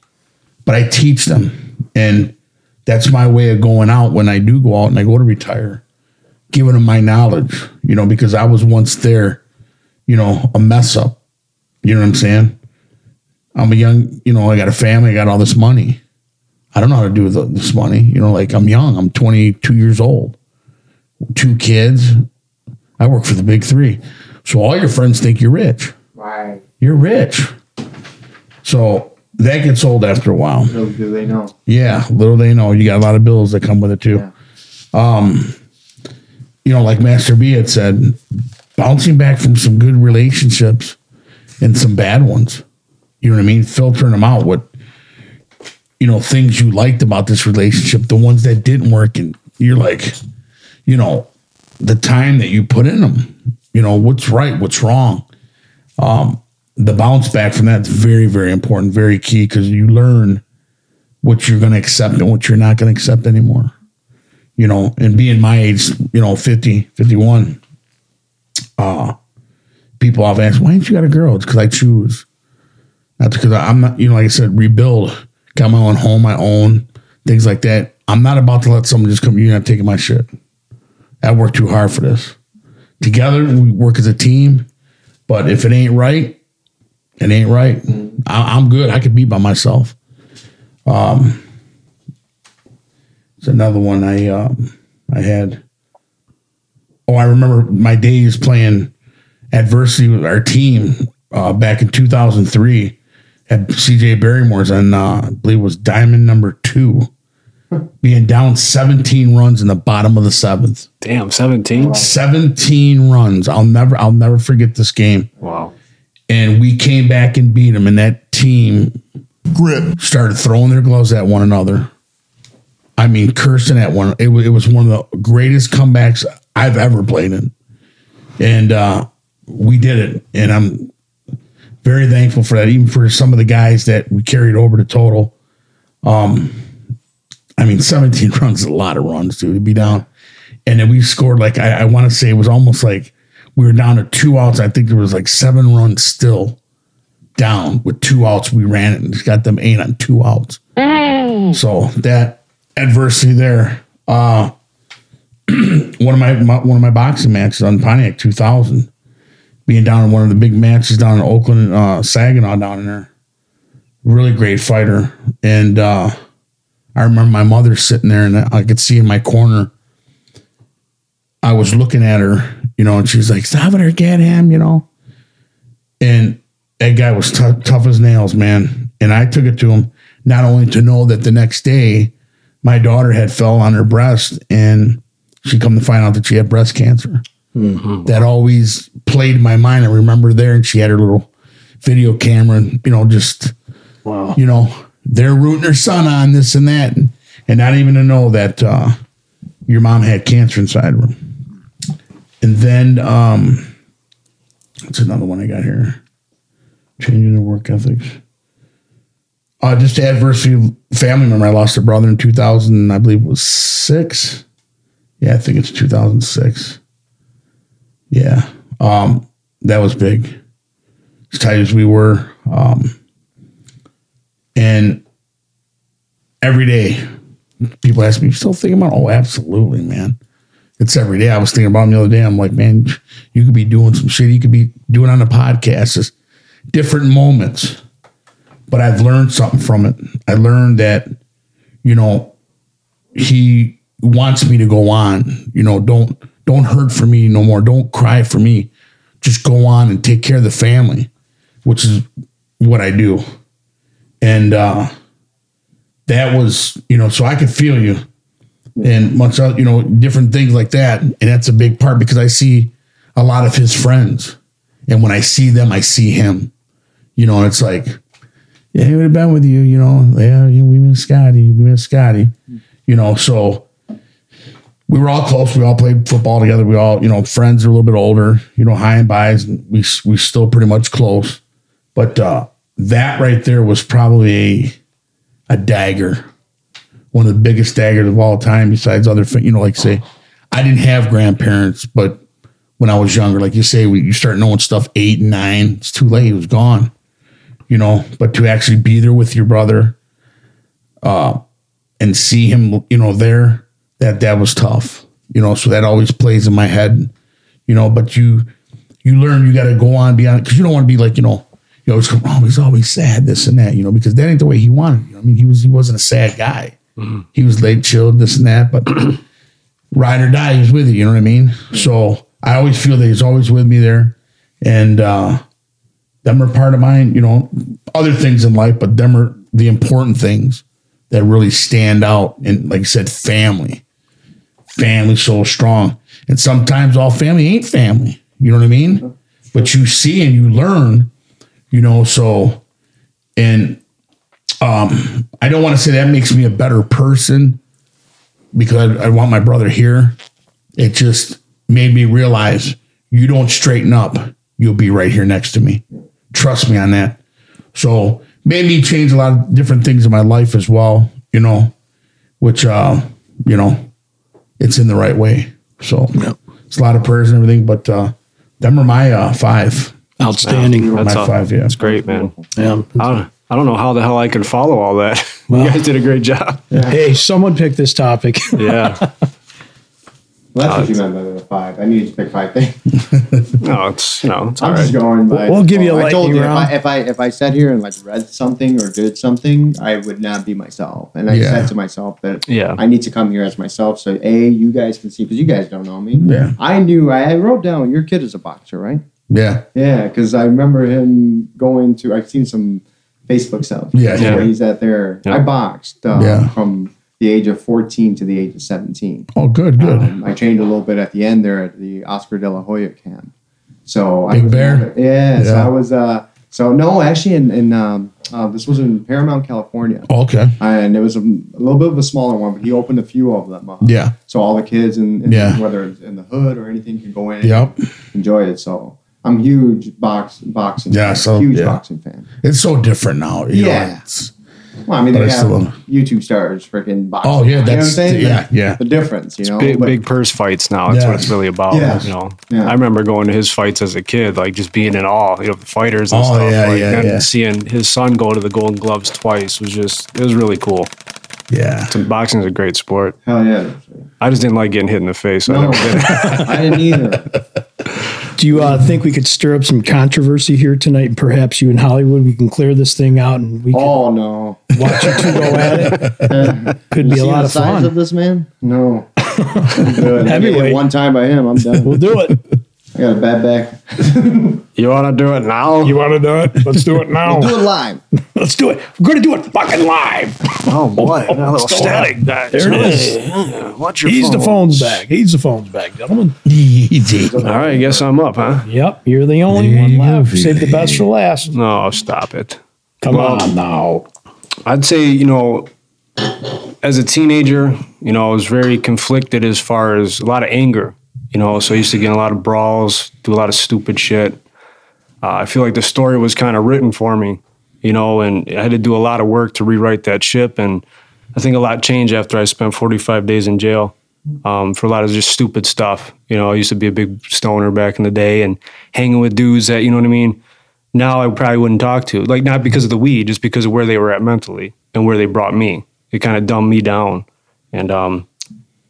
but I teach them, and that's my way of going out when I do go out and I go to retire, giving them my knowledge, you know, because I was once there, you know, a mess up. You know what I'm saying? I'm a young, you know, I got a family, I got all this money. I don't know how to do with this money. You know, like I'm young, I'm 22 years old, two kids. I work for the big three. So all your friends think you're rich. Right. You're rich. So that gets old after a while. Little do they know. Yeah, little they know you got a lot of bills that come with it too. Um, you know, like Master B had said, bouncing back from some good relationships and some bad ones. You know what I mean? Filtering them out. What you know, things you liked about this relationship, the ones that didn't work, and you're like, you know, the time that you put in them. You know, what's right, what's wrong. Um, the bounce back from that's very, very important, very key because you learn what you're going to accept and what you're not going to accept anymore. You know, and being my age, you know, 50, 51, uh, people often ask, why ain't you got a girl? It's because I choose. That's because I'm not, you know, like I said, rebuild, got my own home, my own things like that. I'm not about to let someone just come, you're not taking my shit. I worked too hard for this. Together, we work as a team, but if it ain't right, it ain't right. I, I'm good. I could be by myself. Um, it's another one I um, I had. Oh, I remember my days playing adversity with our team uh, back in 2003 at CJ Barrymore's and uh, I believe it was diamond number two, being down 17 runs in the bottom of the seventh. Damn, 17? 17 runs. I'll never I'll never forget this game. Wow. And we came back and beat them, and that team Grit. started throwing their gloves at one another. I mean, cursing at one. It, it was one of the greatest comebacks I've ever played in, and uh, we did it. And I'm very thankful for that, even for some of the guys that we carried over to total. Um, I mean, 17 runs is a lot of runs, dude. To be down, and then we scored like I, I want to say it was almost like we were down to two outs. I think there was like seven runs still down with two outs. We ran it and just got them eight on two outs. So that adversity there. Uh, one of my, my one of my boxing matches on Pontiac 2000, being down in one of the big matches down in Oakland, uh, Saginaw down in there. Really great fighter, and uh, I remember my mother sitting there, and I could see in my corner. I was looking at her, you know, and she's like, "Stop it, or get him," you know. And that guy was tough, tough as nails, man. And I took it to him not only to know that the next day my daughter had fell on her breast and she come to find out that she had breast cancer. That always played in my mind. I remember there, and she had her little video camera, and you know, just Wow. you know, they're rooting her son on this and that, and, and not even to know that uh, your mom had cancer inside of her. And then, um, what's another one I got here? Changing the work ethics. Uh, just adversity. Family member. I lost a brother in 2000. I believe it was six. Yeah, I think it's 2006. Yeah, um, that was big. As tight as we were, um, and every day, people ask me, "You still thinking about?" Oh, absolutely, man. It's every day. I was thinking about him the other day. I'm like, man, you could be doing some shit. You could be doing on a podcast. It's different moments but I've learned something from it. I learned that, you know, he wants me to go on. You know, don't don't hurt for me no more. Don't cry for me. Just go on and take care of the family, which is what I do. And uh that was, you know, so I could feel you and much you know, different things like that. And that's a big part because I see a lot of his friends. And when I see them, I see him. You know, it's like, yeah, he would have been with you, you know. Yeah, yeah, we miss Scotty, we miss Scotty, you know. So we were all close. We all played football together. We all, you know, friends are a little bit older, you know, high and buys. And we we still pretty much close. But uh, that right there was probably a, a dagger, one of the biggest daggers of all time. Besides other, you know, like say, I didn't have grandparents, but when I was younger, like you say, we, you start knowing stuff eight and nine. It's too late. It was gone you know, but to actually be there with your brother, uh, and see him, you know, there, that that was tough, you know. So that always plays in my head, you know. But you, you learn you got to go on beyond because you don't want to be like, you know, you oh, he's always sad, this and that, you know, because that ain't the way he wanted. You know? I mean, he was he wasn't a sad guy. He was laid chilled, this and that, but ride or die, he was with you. You know what I mean? So I always feel that he's always with me there, and. uh them are part of mine, you know, other things in life, but them are the important things that really stand out. And like I said, family. Family so strong. And sometimes all family ain't family. You know what I mean? But you see and you learn, you know, so and um I don't want to say that makes me a better person because I, I want my brother here. It just made me realize you don't straighten up, you'll be right here next to me trust me on that. So made me change a lot of different things in my life as well, you know, which, uh, you know, it's in the right way. So it's a lot of prayers and everything, but, uh, them are my, uh, five. Outstanding. My That's, all, five, yeah. that's great, man. Yeah. I don't, know how the hell I could follow all that. Well- you guys did a great job. Hey, someone picked this topic. Yeah. Well, that's what uh, you meant by the five. I needed to pick five things. no, it's you know, it's all I'm right. just going by. We'll give you a I told lightning you if. I, if I if I sat here and like read something or did something, I would not be myself. And I Yeah. said to myself that Yeah. I need to come here as myself. So a you guys can see because you guys don't know me. Yeah. I knew. I wrote down your kid is a boxer, right? Yeah. Yeah, because I remember him going to. I've seen some Facebook stuff. Yeah. where Yeah. he's at there. Yeah. I boxed uh, Yeah. from the age of 14 to the age of 17. Oh, good, good. Um, I trained a little bit at the end there at the Oscar De La Hoya camp. So I Big was Bear? Yeah, So I was. Uh, so no, actually, in, in um, uh, this was in Paramount, California, okay. and it was a, a little bit of a smaller one, but he opened a few of them. Uh, Yeah. So all the kids, in, in Yeah. whether it's in the hood or anything, can go in. and Yep. Enjoy it. So I'm huge box boxing. Yeah, fan, so- huge yeah. boxing fan. It's so different now. You Yeah. Know, it's, Well, I mean, they I have still- YouTube stars freaking boxing. Oh, yeah, You know what I'm that's- saying? yeah, yeah. The difference, you know. big But- big purse fights now. That's Yeah. what it's really about. Yeah. You know, Yeah. I remember going to his fights as a kid, like just being in awe. You know, the fighters and Oh, stuff. yeah, like, yeah, and yeah. seeing his son go to the Golden Gloves twice was just it was really cool. yeah. So boxing is a great sport. Hell yeah. I just didn't like getting hit in the face. So I No, did it. I didn't either. You uh, think we could stir up some controversy here tonight? Perhaps you in Hollywood, we can clear this thing out and we can Oh no. watch you two go at it. Could be a see lot the of size fun. of this man? No. I'm good. I get Heavyweight. hit one time by him, I'm done. We'll do it. I got a bad back. You want to do it now? You want to do it? Let's do it now. Do it live. Let's do it. We're going to do it fucking live. oh boy, oh, a little static. There it is. Watch your He's the phone's back. He's the phone's back, gentlemen. Easy. All right, I guess I'm up, huh? Yep, you're the only There one you go, left. Save the best for last. No, stop it. Come Well, on now. I'd say, you know, as a teenager, you know, I was very conflicted as far as a lot of anger. You know, so I used to get a lot of brawls, do a lot of stupid shit. Uh, I feel like the story was kind of written for me, you know, and I had to do a lot of work to rewrite that ship. And I think a lot changed after I spent 45 days in jail um, for a lot of just stupid stuff. You know, I used to be a big stoner back in the day and hanging with dudes that, you know what I mean? Now I probably wouldn't talk to. Like, not because of the weed, just because of where they were at mentally and where they brought me. It kind of dumbed me down. And um,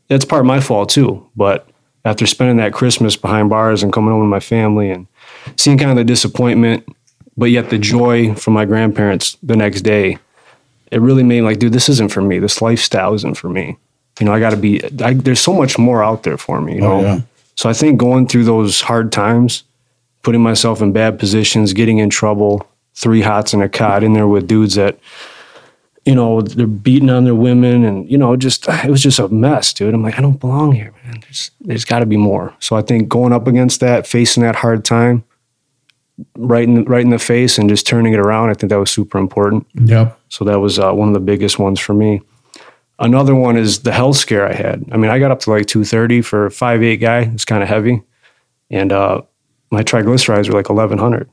that's part of my fault too. But after spending that Christmas behind bars and coming home with my family and seeing kind of the disappointment, but yet the joy from my grandparents the next day, it really made me like, dude, this isn't for me. This lifestyle isn't for me. You know, I got to be. I, there's so much more out there for me. You oh, know, Oh, yeah. so I think going through those hard times, putting myself in bad positions, getting in trouble, three hots and a cot in there with dudes that, you know, they're beating on their women and, you know, just, it was just a mess, dude. I'm like, I don't belong here, man. There's, there's got to be more. So I think going up against that, facing that hard time, right in, right in the face and just turning it around, I think that was super important. Yep. So that was uh, one of the biggest ones for me. Another one is the health scare I had. I mean, I got up to like 230 for a 5'8 guy. It's kind of heavy. And uh, my triglycerides were like 1100.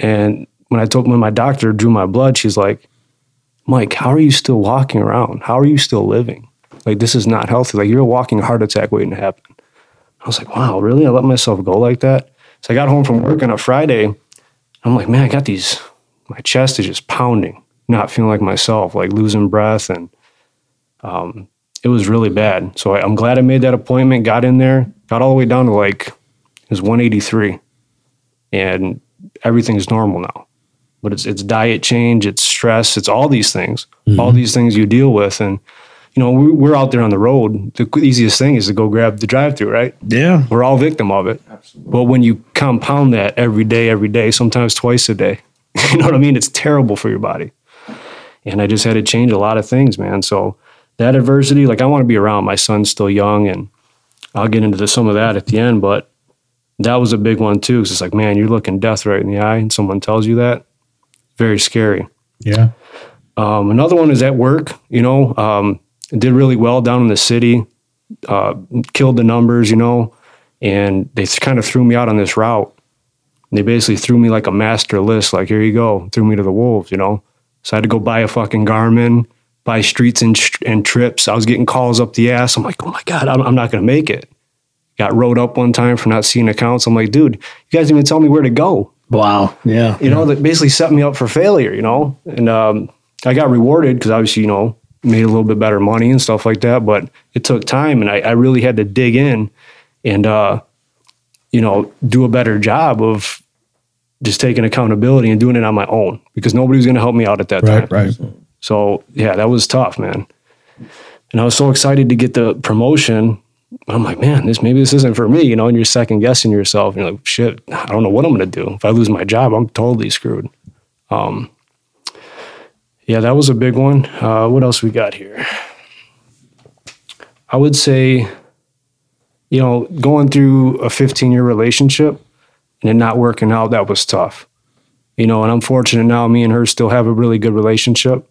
And when I told when my doctor drew my blood, she's like, Mike, how are you still walking around? How are you still living? Like, this is not healthy. Like, you're a walking heart attack waiting to happen. I was like, wow, really? I let myself go like that? So I got home from work on a Friday. I'm like, man, I got these, my chest is just pounding, not feeling like myself, like losing breath. And um, it was really bad. So I, I'm glad I made that appointment, got in there, got all the way down to like, it was 183. And everything's normal now. But it's, it's diet change, it's stress, it's all these things, mm-hmm. all these things you deal with. And, you know, we, we're out there on the road. The easiest thing is to go grab the drive through, right? Yeah. We're all victim of it. Absolutely. But when you compound that every day, every day, sometimes twice a day, you know what I mean? It's terrible for your body. And I just had to change a lot of things, man. So that adversity, like I want to be around. My son's still young, and I'll get into the, some of that at the end. But that was a big one too. Cause it's like, man, you're looking death right in the eye, and someone tells you that. Very scary. Yeah. Um, another one is at work. You know, um, did really well down in the city, uh, killed the numbers. You know, and they kind of threw me out on this route. they basically threw me like a master list, like here you go, threw me to the wolves, you know. So I had to go buy a fucking Garmin, buy streets and, and trips. I was getting calls up the ass. I'm like, oh my god, I'm, I'm not gonna make it. Got rode up one time for not seeing accounts. I'm like, dude, you guys didn't even tell me where to go. Wow. Yeah. You know, that basically set me up for failure. You know, and um, I got rewarded because obviously, you know, made a little bit better money and stuff like that. But it took time, and I, I really had to dig in and uh, you know do a better job of just taking accountability and doing it on my own because nobody was going to help me out at that time. Right, right. So yeah, that was tough, man. And I was so excited to get the promotion. I'm like, man, this maybe this isn't for me, you know. And you're second guessing yourself. And you're like, shit, I don't know what I'm to do. If I lose my job, I'm totally screwed. Um, yeah, that was a big one. Uh, what else we got here? I would say, you know, going through a 15 year relationship and it not working out, that was tough. You know, and I'm fortunate now, me and her still have a really good relationship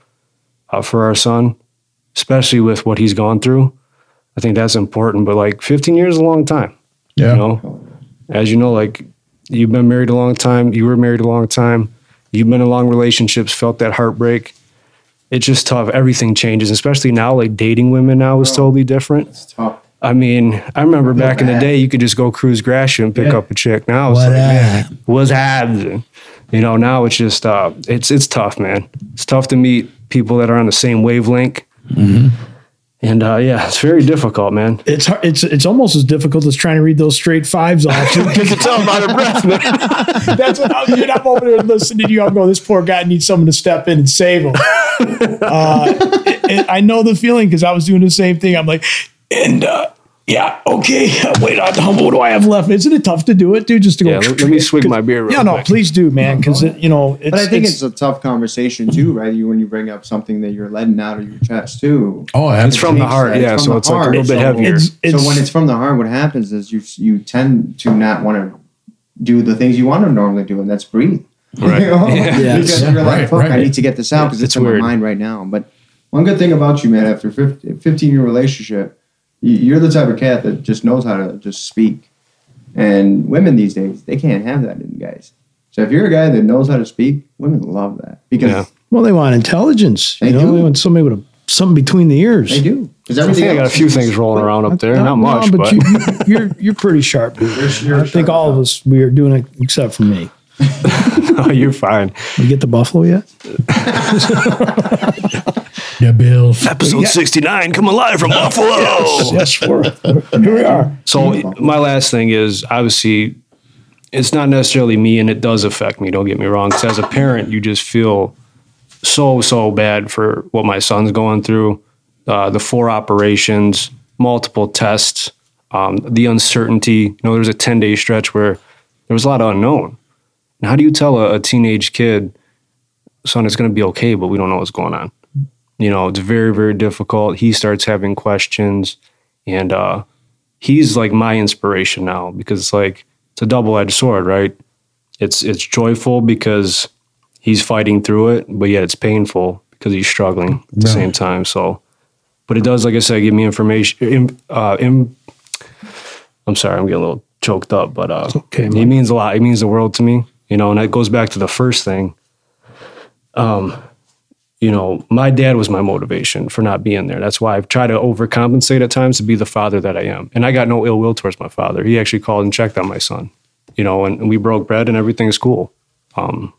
uh, for our son, especially with what he's gone through. I think that's important. But like 15 years is a long time. Yeah. You know, as you know, like you've been married a long time, you were married a long time, you've been in long relationships, felt that heartbreak. It's just tough. Everything changes, especially now. Like dating women now is totally different. It's tough. I mean, I remember back in the day, you could just go cruise Gratiot and pick Yeah. up a chick. Now it's What like, man, what's happening? You know, now it's just uh, it's it's tough, man. It's tough to meet people that are on the same wavelength. And uh, yeah, it's very difficult, man. It's hard, it's it's almost as difficult as trying to read those straight fives off. You can tell by the breath, man. That's what I'm, dude, I'm over there listening to you. I'm going, this poor guy needs someone to step in and save him. Uh, it- it- I know the feeling because I was doing the same thing. I'm like, and uh, yeah, okay. Wait, uh, what do I have left? Isn't it tough to do it, dude? Just to go. Yeah, let, let me swig my beer. Real Yeah, no, quick. please do, man. Because you know, it's, But I think it's, a tough conversation too, right? You when you bring up something that you're letting out of your chest too. Oh, It's from the heart, yeah. from So the it's like a little bit So- heavier. It's- it's- so when it's from the heart, what happens is you you tend to not want to do the things you want to normally do, and that's breathe. Right. You know? Yeah. Yes. Because you're like, Right, fuck, I need to get this out because it's, It's in weird. my mind right now. But one good thing about you, man, after 15, 15 year relationship, you- you're the type of cat that just knows how to just speak. And women these days, they can't have that in guys. So if you're a guy that knows how to speak, women love that because Yeah. well, they want intelligence. They you know, do. they want somebody with a, something between the ears. they do. Because I everything think I got a few things rolling around up there. No, Not no, much, but, you, you're you're pretty sharp, dude. you're I think sharp all of us we are doing it except for me. you're fine. We get the buffalo yet? Yeah, Bills. Episode 69 coming live from Buffalo. yes, we're, here we are. So my last thing is obviously it's not necessarily me and it does affect me, don't get me wrong. Because as a parent, you just feel so, so bad for what my son's going through. Uh, the four operations, multiple tests, um, the uncertainty. You know, there was a 10 day stretch where there was a lot of unknown. And how do you tell a, a teenage kid, son, it's going to be okay, but we don't know what's going on? You know, it's very, very difficult. He starts having questions and, uh, he's like my inspiration now because it's like it's a double-edged sword, right? It's it's joyful because he's fighting through it, but yet it's painful because he's struggling at the same time. So, but it does, like I said, give me information. uh, im- I'm sorry, I'm getting a little choked up, but uh, okay, it means a lot. It means the world to me, you know. And that goes back to the first thing. Um, you know, my dad was my motivation for not being there. That's why I've tried to overcompensate at times to be the father that I am. And I got no ill will towards my father. He actually called and checked on my son, you know, and, and we broke bread and everything's cool. Um,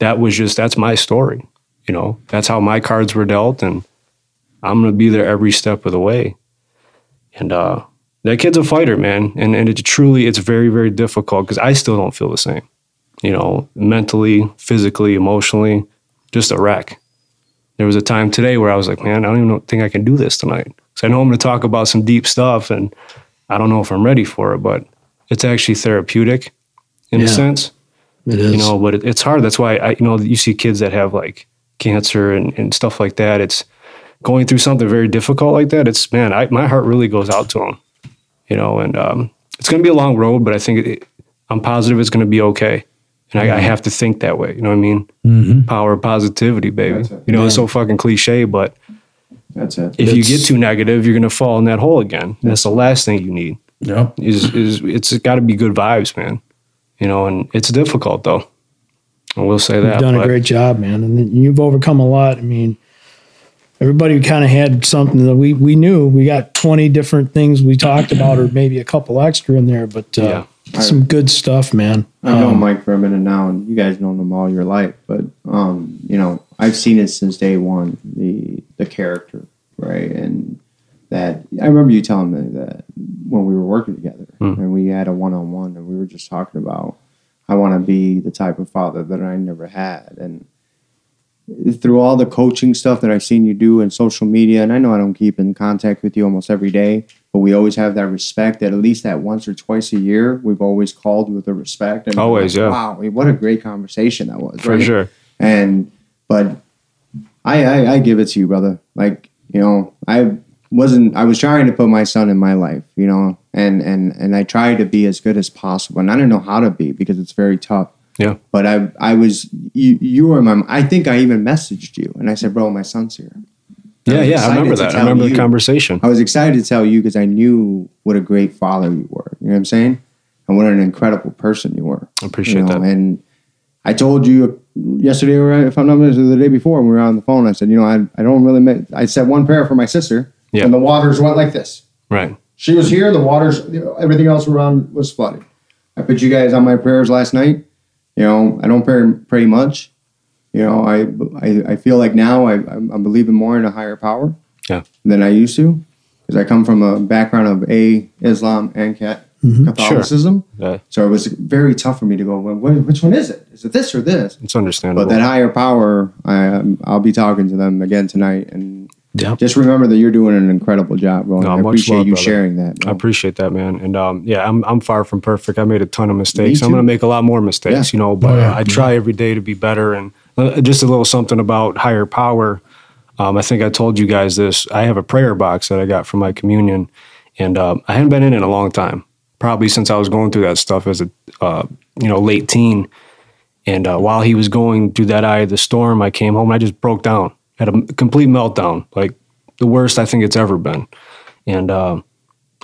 that was just, that's my story, you know, that's how my cards were dealt. And I'm going to be there every step of the way. And uh, that kid's a fighter, man. And, and it truly, it's very, very difficult because I still don't feel the same, you know, mentally, physically, emotionally just a wreck. There was a time today where I was like, man, I don't even think I can do this tonight. So I know I'm going to talk about some deep stuff and I don't know if I'm ready for it, but it's actually therapeutic in a sense, It is. you know, but it, it's hard. That's why I, you know, you see kids that have like cancer and, and stuff like that. It's going through something very difficult like that. It's, man, I, my heart really goes out to them, you know, and um, it's going to be a long road, but I think it, I'm positive it's going to be okay. And I, I have to think that way. You know what I mean? Power of positivity, baby. You know, it's so fucking cliche, but That's it. if you get too negative, you're gonna fall in that hole again. And that's the last thing you need. Yep. Is is it's got to be good vibes, man. you know, and it's difficult though. I will say that. You've that. done a great job, man, and you've overcome a lot. I mean, everybody kind of had something that we we knew. We got twenty different things we talked about, or maybe a couple extra in there, but uh, some good stuff, man. I've known Um, Mike for a minute now, and you guys known him all your life. But um, you know, I've seen it since day one. The the character, right, and that I remember you telling me that when we were working together, Mm. and we had a one on one, and we were just talking about I want to be the type of father that I never had, and through all the coaching stuff that I've seen you do in social media, and I know I don't keep in contact with you almost every day, but we always have that respect that at least that once or twice a year, we've always called with a respect. And Always, yeah. Wow, what a great conversation that was. For right? sure. And but I, I I give it to you, brother. Like you know, I wasn't. I was trying to put my son in my life, you know, and and and I tried to be as good as possible, and I didn't know how to be because it's very tough. Yeah. But I I was you you were my. I think I even messaged you, and I said, "Bro, my son's here." Yeah, was yeah, I remember that. I remember the conversation. I was excited to tell you because I knew what a great father you were. You know what I'm saying? And what an incredible person you were. I appreciate You know, that. And I told you yesterday, or if I'm not mistaken, the day before when we were on the phone, I said, you know, I, I don't really. Make, I said one prayer for my sister, Yeah. and the waters went like this. Right. She was here. The waters, everything else around was flooded. I put you guys on my prayers last night. You know, I don't pray pray much. You know, I I, I feel like now I I'm, I'm believing more in a higher power Yeah. than I used to because I come from a background of a Islam and cat Mhm. Catholicism. Yeah. So it was very tough for me to go. Well, which one is it? Is it this or this? It's understandable. But that higher power, I, um, I'll be talking to them again tonight, and Yep. just remember that you're doing an incredible job, bro. No, I appreciate love, you brother. sharing that. I appreciate that, man. And um, yeah, I'm I'm far from perfect. I made a ton of mistakes. I'm gonna make a lot more mistakes, Yeah. you know. But Oh, yeah. uh, I try every day to be better. And uh, just a little something about higher power. Um, I think I told you guys this. I have a prayer box that I got from my communion, and um, I hadn't been in it in a long time. Probably since I was going through that stuff as a uh, you know late teen. And uh, while he was going through that eye of the storm, I came home. and I just broke down, had a complete meltdown, like the worst I think it's ever been. And uh,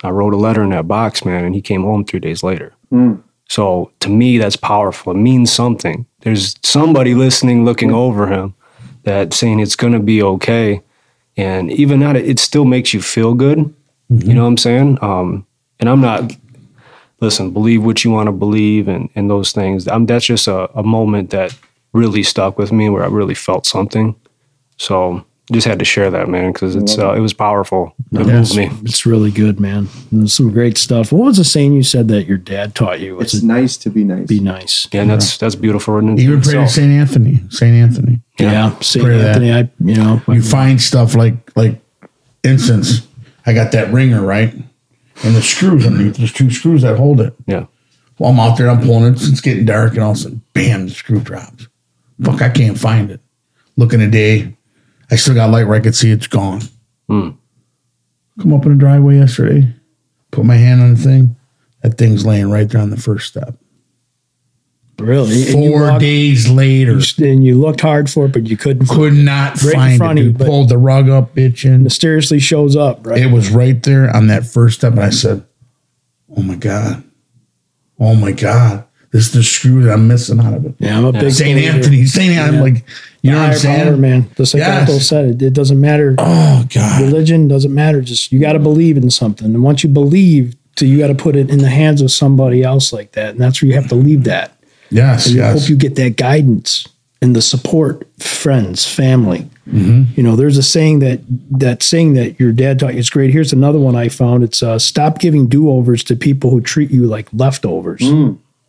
I wrote a letter in that box, man, and he came home three days later. Mm. So to me, that's powerful. It means something. There's somebody listening, looking over him, that saying it's going to be okay. And even that, it still makes you feel good. You know what I'm saying? Um, and I'm not. Listen, believe what you want to believe, and and those things. I'm, that's just a, a moment that really stuck with me, where I really felt something. So just had to share that, man, because it's uh, it was powerful. It Yeah, moved it's, me. it's really good, man. There's some great stuff. What was the saying you said that your dad taught you? Was It's it nice to be nice. be nice? Yeah, and that's that's beautiful. In Even pray to. Saint Anthony. Saint Anthony. Yeah, Saint Pray that. Anthony. I you know You find stuff like like instance. I got that ringer right, and the screws underneath. There's two screws that hold it. Yeah. Well, I'm out there. I'm pulling it. It's getting dark, and all of a sudden, bam! The screw drops. Fuck! I can't find it. Looking a day, I still got light where I could see it's gone. Hmm. Come up in the driveway yesterday. Put my hand on the thing. That thing's laying right there on the first step. really Four walked- days later, you- and you looked hard for it, but you couldn't. could not Right in find front it. of you, Pulled the rug up, bitching. mysteriously shows up, right? It was right there on that first step, and I said, "Oh my god, oh my god, this is the screw that I'm missing out of it." yeah, I'm a big Saint. Anthony, Saint Anthony, Yeah. I'm like, you know what I'm saying, power, man. The Yes. Sakato said it. It doesn't matter. Oh god, Religion doesn't matter. Just you got to believe in something, and once you believe, so you got to put it in the hands of somebody else like that, and that's where you have to leave that. yes, And I yes, hope you get that guidance and the support, friends, family. Mm-hmm. You know, there's a saying that that saying that your dad taught you. It's great. Here's another one I found. It's uh, stop giving do overs to people who treat you like leftovers.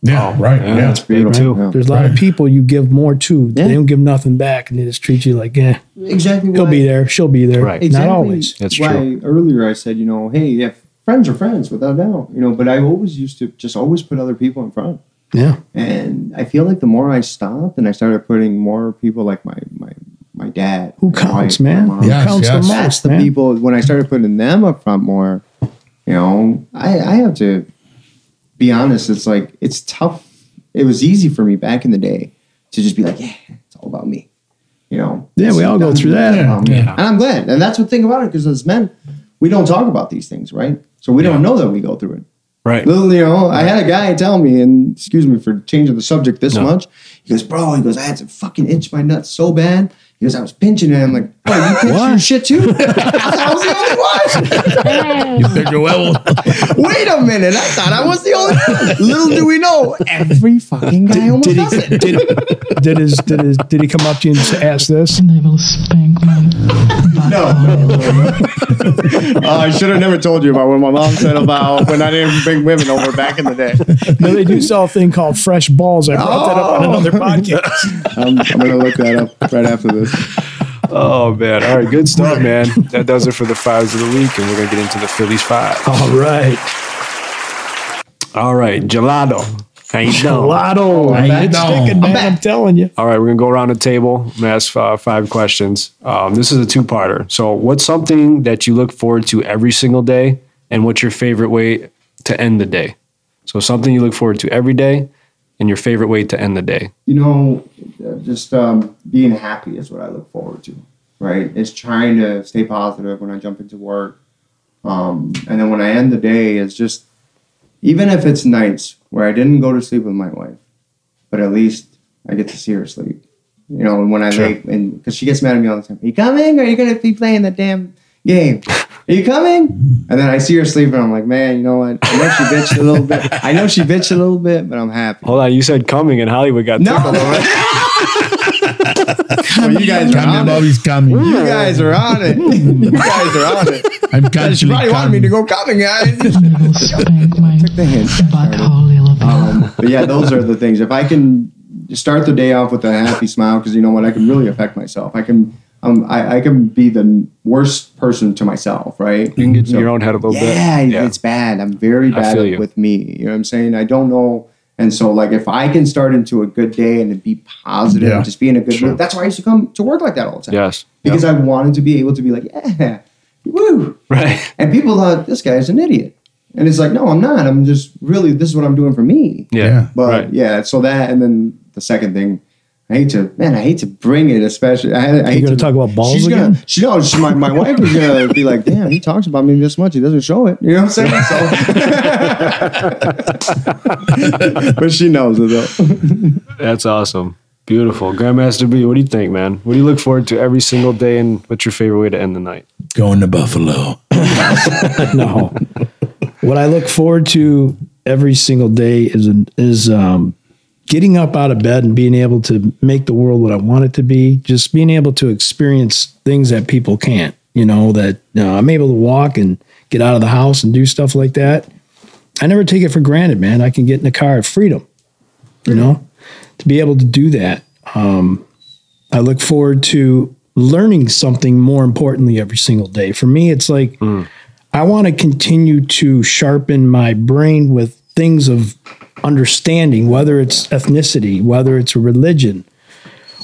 Yeah, right, Yeah, yeah, that's big too. Yeah. There's a lot of people you give more to. Yeah. They don't give nothing back, and they just treat you like, eh, Exactly. he'll why- be there, she'll be there. Right. Exactly Not always. That's why true. Earlier, I said, you know, hey, yeah, friends are friends without doubt, you know. But I always used to just always put other people in front, Yeah. and I feel like the more I stopped and I started putting more people like my my my dad, Who my counts, wife, my man? mom, Who counts yes. the that's most, the man? people when I started putting them up front more, you know, I, I have to be honest, it's like it's tough. It was easy for me back in the day to just be like, Yeah, it's all about me. You know. Yeah, we all go through that. Yeah. And I'm glad. And that's the thing about it, because as men, we don't talk about these things, right? So we don't know that we go through it. Right. Little, you know, I had a guy tell me, and excuse me for changing the subject this No. much. He goes, bro, he goes, I had to fucking itch my nuts so bad. He goes, I was pinching it. I'm like, oh, you pinch your shit too? I was the only one. You picked your level. Wait a minute. I thought I was the only one. Little do we know, every fucking guy almost Did does he, it. did, did his did his did he come up to you and ask this? They will spank my No. Oh, I should have never told you about what my mom said about when I didn't bring women over back in the day. No, they do sell a thing called fresh balls. I brought that up on another oh. podcast. I'm, I'm going to look that up right after this. Oh man. All right, good stuff, man. That does it for the fives of the week, and we're gonna get into the Phillies five. All right. All right, gelato. How you doing? Gelato. It's sticking, man. I'm telling you. All right, we're gonna go around the table. I'm gonna ask uh, five questions. Um, this is a two-parter. So, what's something that you look forward to every single day, and what's your favorite way to end the day? So, something you look forward to every day, and your favorite way to end the day. You know, just um, being happy is what I look forward to, right? It's trying to stay positive when I jump into work. Um, and then when I end the day, it's just, even if it's nights where I didn't go to sleep with my wife, but at least I get to see her sleep. You know, when I Sure. and because she gets mad at me all the time, Are you coming? Or are you going to be playing the damn game? Are you coming? And then I see her sleeping. and I'm like, man, you know what? I know she bitched a little bit. I know she bitched a little bit, but I'm happy. Hold on, you said coming, and Hollywood got No. tickled already. Well, you guys are Coming, on it. Bobby's coming. You guys are on it. You guys are on it. I'm She constantly probably wanted me to go coming, guys. They will spank my Took the hint. butthole, you little Um, but yeah, those are the things. If I can start the day off with a happy smile, because you know what, I can really affect myself. I can, um, I, I can be the worst person to myself, right? You can get So- in your own head a little yeah, bit. Yeah, it's bad. I'm very bad with me. You know what I'm saying? I don't know. And so, like, if I can start into a good day and be positive, Yeah. and just be in a good Sure. mood, that's why I used to come to work like that all the time. Yes. Because I wanted to be able to be like, yeah, woo. Right. And people thought this guy's an idiot. And it's like, no, I'm not. I'm just really, this is what I'm doing for me. Yeah. Yeah. But right. yeah, so that, and then the second thing, I hate to, man, I hate to bring it, especially. I, I You hate gonna to, talk about balls she's again? Gonna, she knows, she, my, my wife is going to be like, damn, he talks about me this much. He doesn't show it. You know what I'm saying? So, but she knows it though. That's awesome. Beautiful. Grandmaster B, what do you think, man? What do you look forward to every single day, and what's your favorite way to end the night? Going to Buffalo. no. What I look forward to every single day is is um, getting up out of bed and being able to make the world what I want it to be. Just being able to experience things that people can't. You know that you know, I'm able to walk and get out of the house and do stuff like that. I never take it for granted, man. I can get in the car at freedom. You know, to be able to do that. Um, I look forward to learning something more importantly every single day. For me, it's like I want to continue to sharpen my brain with things of understanding, whether it's ethnicity, whether it's a religion,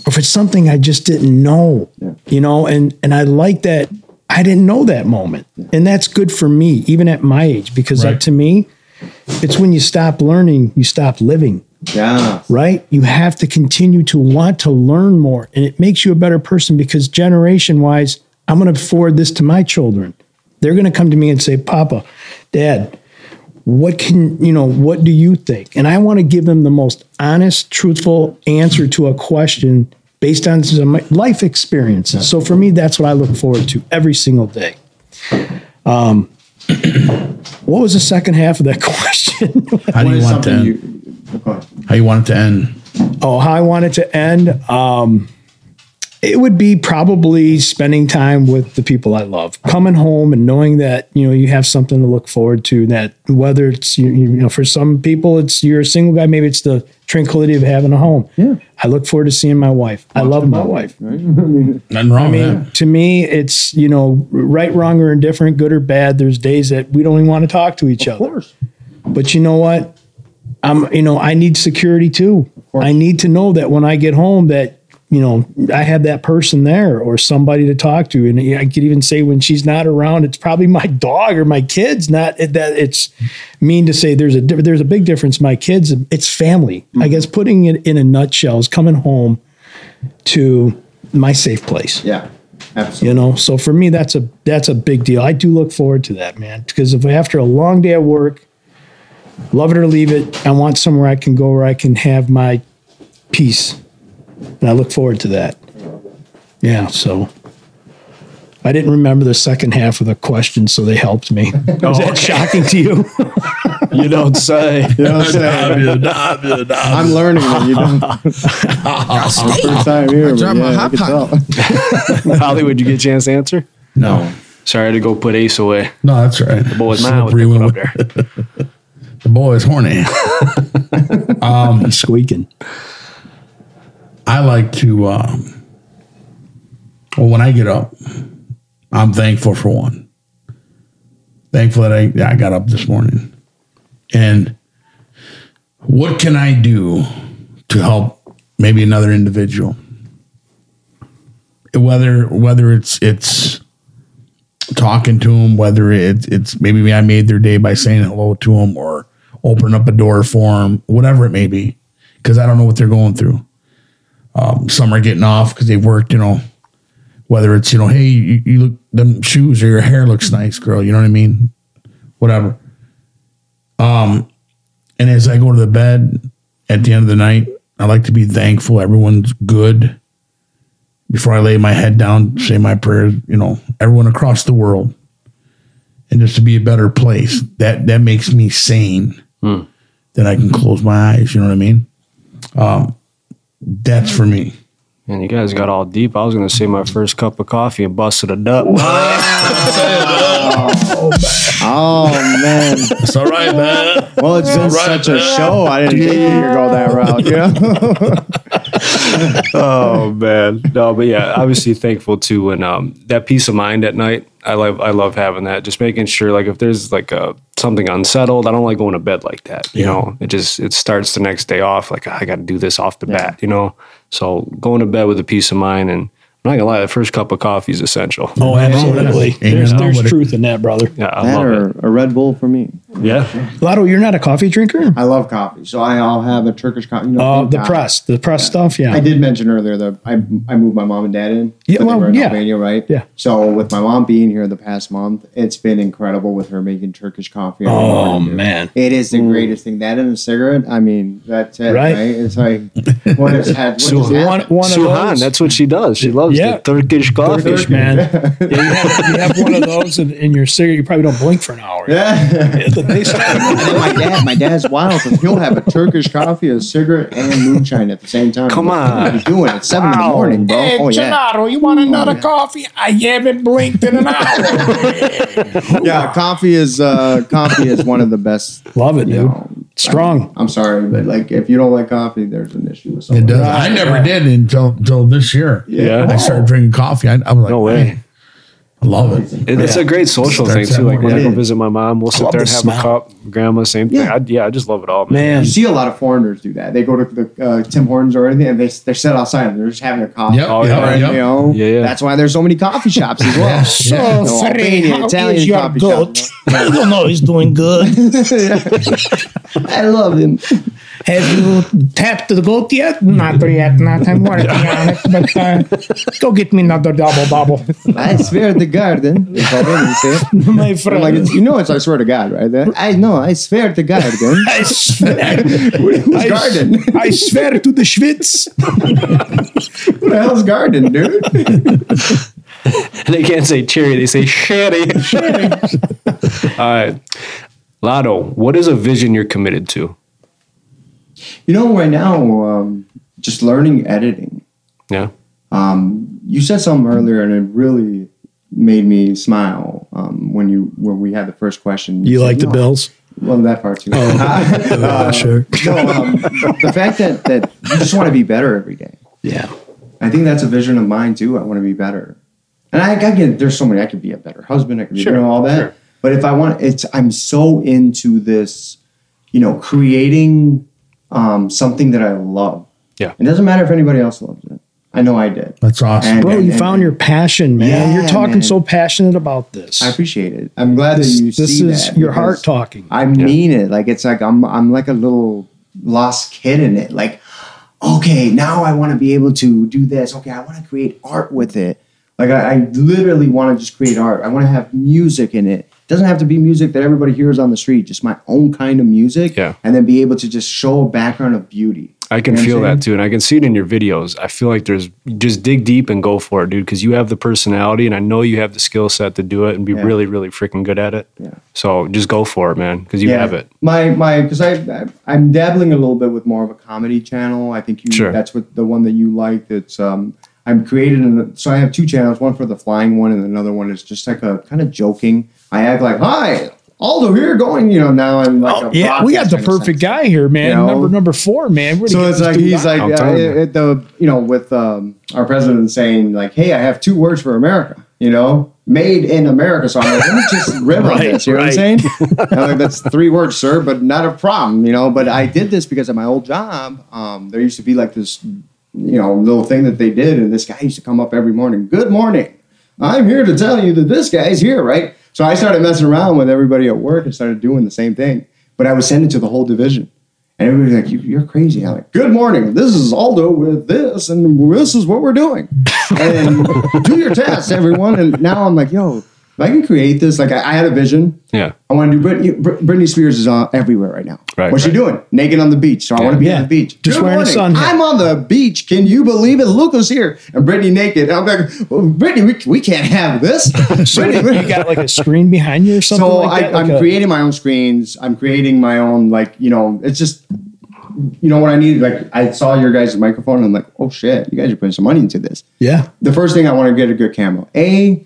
or if it's something I just didn't know, you know, and and I like that I didn't know that moment. And that's good for me, even at my age, because that, to me, it's when you stop learning, you stop living Yeah. right? You have to continue to want to learn more. And it makes you a better person because generation wise, I'm going to forward this to my children. They're going to come to me and say, Papa, Dad, what can, you know, what do you think? And I want to give them the most honest, truthful answer to a question based on some life experiences. So for me, that's what I look forward to every single day. Um, what was the second half of that question? How do you want to end? you. How you want it to end? Oh, how I want it to end? Um, it would be probably spending time with the people I love, coming home and knowing that you know you have something to look forward to. That whether it's you, you know for some people it's you're a single guy, maybe it's the tranquility of having a home. Yeah. I look forward to seeing my wife. I love my wife. Nothing wrong I with mean, that. to me, it's you know right, wrong, or indifferent, good or bad. There's days that we don't even want to talk to each Of other. course. But you know what? I'm you know, I need security too. I need to know that when I get home that you know, I have that person there or somebody to talk to. And I could even say when she's not around, it's probably my dog or my kids. Not that it's mean to say there's a there's a big difference. My kids, it's family. I mm-hmm. guess putting it in a nutshell is coming home to my safe place Yeah. Absolutely. you know so for me that's a that's a big deal i do look forward to that man because if after a long day at work love it or leave it. I want somewhere I can go where I can have my peace. And I look forward to that. Yeah, so I didn't remember the second half of the question, so they helped me. Was that shocking to you? You don't say. You know what I'm? I'm learning that you don't. First time here. I dropped my yeah, I hot can tell. Hollywood, you get a chance to answer? No. Sorry, to go put Ace away. No, that's right. The boy's mine was Slippery up there. The boy is horny. um, Squeaking. I like to, um, well, when I get up, I'm thankful for one. Thankful that I, that I got up this morning. And what can I do to help maybe another individual? Whether whether it's it's talking to them, whether it's it's maybe I made their day by saying hello to them or open up a door for them, whatever it may be, because I don't know what they're going through. Um, some are getting off because they've worked, you know, whether it's, you know, hey, you, you look, them shoes or your hair looks nice, girl. You know what I mean? Whatever. Um, and as I go to the bed at the end of the night, I like to be thankful everyone's good. Before I lay my head down, say my prayers, you know, everyone across the world. And just to be a better place. That that makes me sane. Then I can close my eyes, you know what I mean? Um, that's for me. And you guys got all deep. I was going to say my first cup of coffee and busted a duck. Oh man, It's all right, man. well it's been All right, such a show. I didn't think you could go that route. You know? oh man, no, but yeah, obviously thankful too, and um, that peace of mind at night. I love, I love having that. Just making sure, like, if there's like a something unsettled, I don't like going to bed like that. You know, it just it starts the next day off. Like I got to do this off the bat. You know, so going to bed with a peace of mind and. I'm not gonna lie, the first cup of coffee is essential. Oh, absolutely. Oh, there's, there's truth in that, brother. Yeah, I that love or it. a Red Bull for me. Yeah, Lotto, you're not a coffee drinker? I love coffee, so I, I'll have a Turkish coffee. You know, Oh, the coffee. press, the press stuff. Yeah. I did mention earlier that I I moved my mom and dad in. Yeah, but well, were in yeah. Albania, right? Yeah. So with my mom being here the past month, it's been incredible with her making Turkish coffee. Oh man. It is the greatest thing. That and a cigarette. I mean, that's it, Right. right? It's like what has had what So has One, happened? one Suhan, those. that's what she does. She loves Yeah. the Turkish coffee. Turkish, man. Yeah, you, have, you have one of those in, in your cigarette, you probably don't blink for an hour. Yeah. They start- And then my dad, my dad's wild because he'll have a Turkish coffee, a cigarette, and moonshine at the same time. Come What are on. you doing? It's seven in the morning, bro. Hey, oh yeah, Gennaro, you want another coffee? I haven't blinked in an hour. yeah. Coffee is uh, coffee is one of the best. Love it, you dude. know, Strong. I'm sorry, but like if you don't like coffee, there's an issue with something. It does. I never did until until this year. Yeah. I started drinking coffee. I, I was like, No way. "Man, I love it. It, It's a great social thing too. Like that when I go visit my mom, we'll sit there and the have smell. a cup. Grandma, same thing. Yeah. I, yeah, I just love it all, man. Man. You see a lot of foreigners do that. They go to the uh, Tim Hortons or anything, and they they sit outside and they're just having a coffee. Yep, Oh, yeah. And, yep. You know, Yeah, yeah. That's why there's so many coffee shops as well. so, No, Free, Albania, how Italian is your coffee goat? shop. I don't know. He's doing good. I love him. Have you tapped the goat yet? Not yet. Not. I'm working on it. But uh, go get me another double bubble, I swear to garden. Eh? If Albanians say it. my I'm friend. like, you know, it's I swear to God, right? Eh? I know. I swear to garden. Eh? I swear, Who's I, garden? I swear to the Schwitz. Who the hell's garden, dude? they can't say cherry; they say sherry. all right, Lotto. What is a vision you're committed to? You know, right now, um, just learning editing. Yeah. Um, you said something earlier, and it really made me smile um, when you when we had the first question. You said, like the "No, Bills? Well, that part too. Uh, Uh, sure. no, um, the fact that that you just want to be better every day. Yeah. I think that's a vision of mine too. I want to be better, and I, I can. There's so many. I could be a better husband. I could be Sure, you know, all that. sure. But if I want, it's I'm so into this, you know, creating um, something that I love. Yeah. It doesn't matter if anybody else loves it. I know I did. That's awesome. And- Bro, and- you and- found your passion, man. Yeah, You're talking man. so passionate about this. I appreciate it. I'm glad this that you this see is that your heart talking. I mean it. Like it's like I'm I'm like a little lost kid in it. Like, okay, now I want to be able to do this. Okay, I want to create art with it. Like I, I literally want to just create art. I want to have music in it. Doesn't have to be music that everybody hears on the street, just my own kind of music. Yeah. And then be able to just show a background of beauty. I can You know feel that too, and I can see it in your videos. I feel like there's just dig deep and go for it, dude, because you have the personality, and I know you have the skill set to do it and be Yeah. really, really freaking good at it. Yeah. So just go for it, man, because you have it. My my because I, I I'm dabbling a little bit with more of a comedy channel. I think you Sure. that's what the one that you like. That's um I'm created an, so I have two channels. One for the flying one, and another one is just like a kind of joking. I act like hi. Aldo here you're going, you know, now I'm like, a Oh, Yeah, we got the broadcast kind of perfect guy here, man. You know? number number four, man. Where'd so it's like he's like I'm uh, telling you. the you know with um, our president saying like, hey, I have two words for America. You know, made in America. So I'm like, let me just rip on this. You know right. what I'm saying? I'm like, that's three words, sir, but not a problem. You know, but I did this because at my old job, um, there used to be like this, you know, little thing that they did, and this guy used to come up every morning. Good morning. I'm here to tell you that this guy's here, right? So I started messing around with everybody at work and started doing the same thing. But I was sending to the whole division. And everybody's like, you, you're crazy. I'm like, good morning. This is Aldo with this, and this is what we're doing. And do your test, everyone. And now I'm like, yo, if I can create this, like I, I had a vision. Yeah. I want to do Britney. Britney Spears is uh, everywhere right now. Right. What's she doing? Naked on the beach. So I want to be Yeah. on the beach. Just Good wearing a sun hat. I'm on the beach. Can you believe it? Luca's here and Britney naked. I'm like, well, Britney, we, we can't have this. So Britney, you got like a screen behind you or something so like that? I, Like I'm a- creating my own screens. I'm creating my own like you know. It's just you know what I need. Like I saw your guys' microphone. and I'm like, oh shit, you guys are putting some money into this. yeah. The first thing I want to get a good camera. A,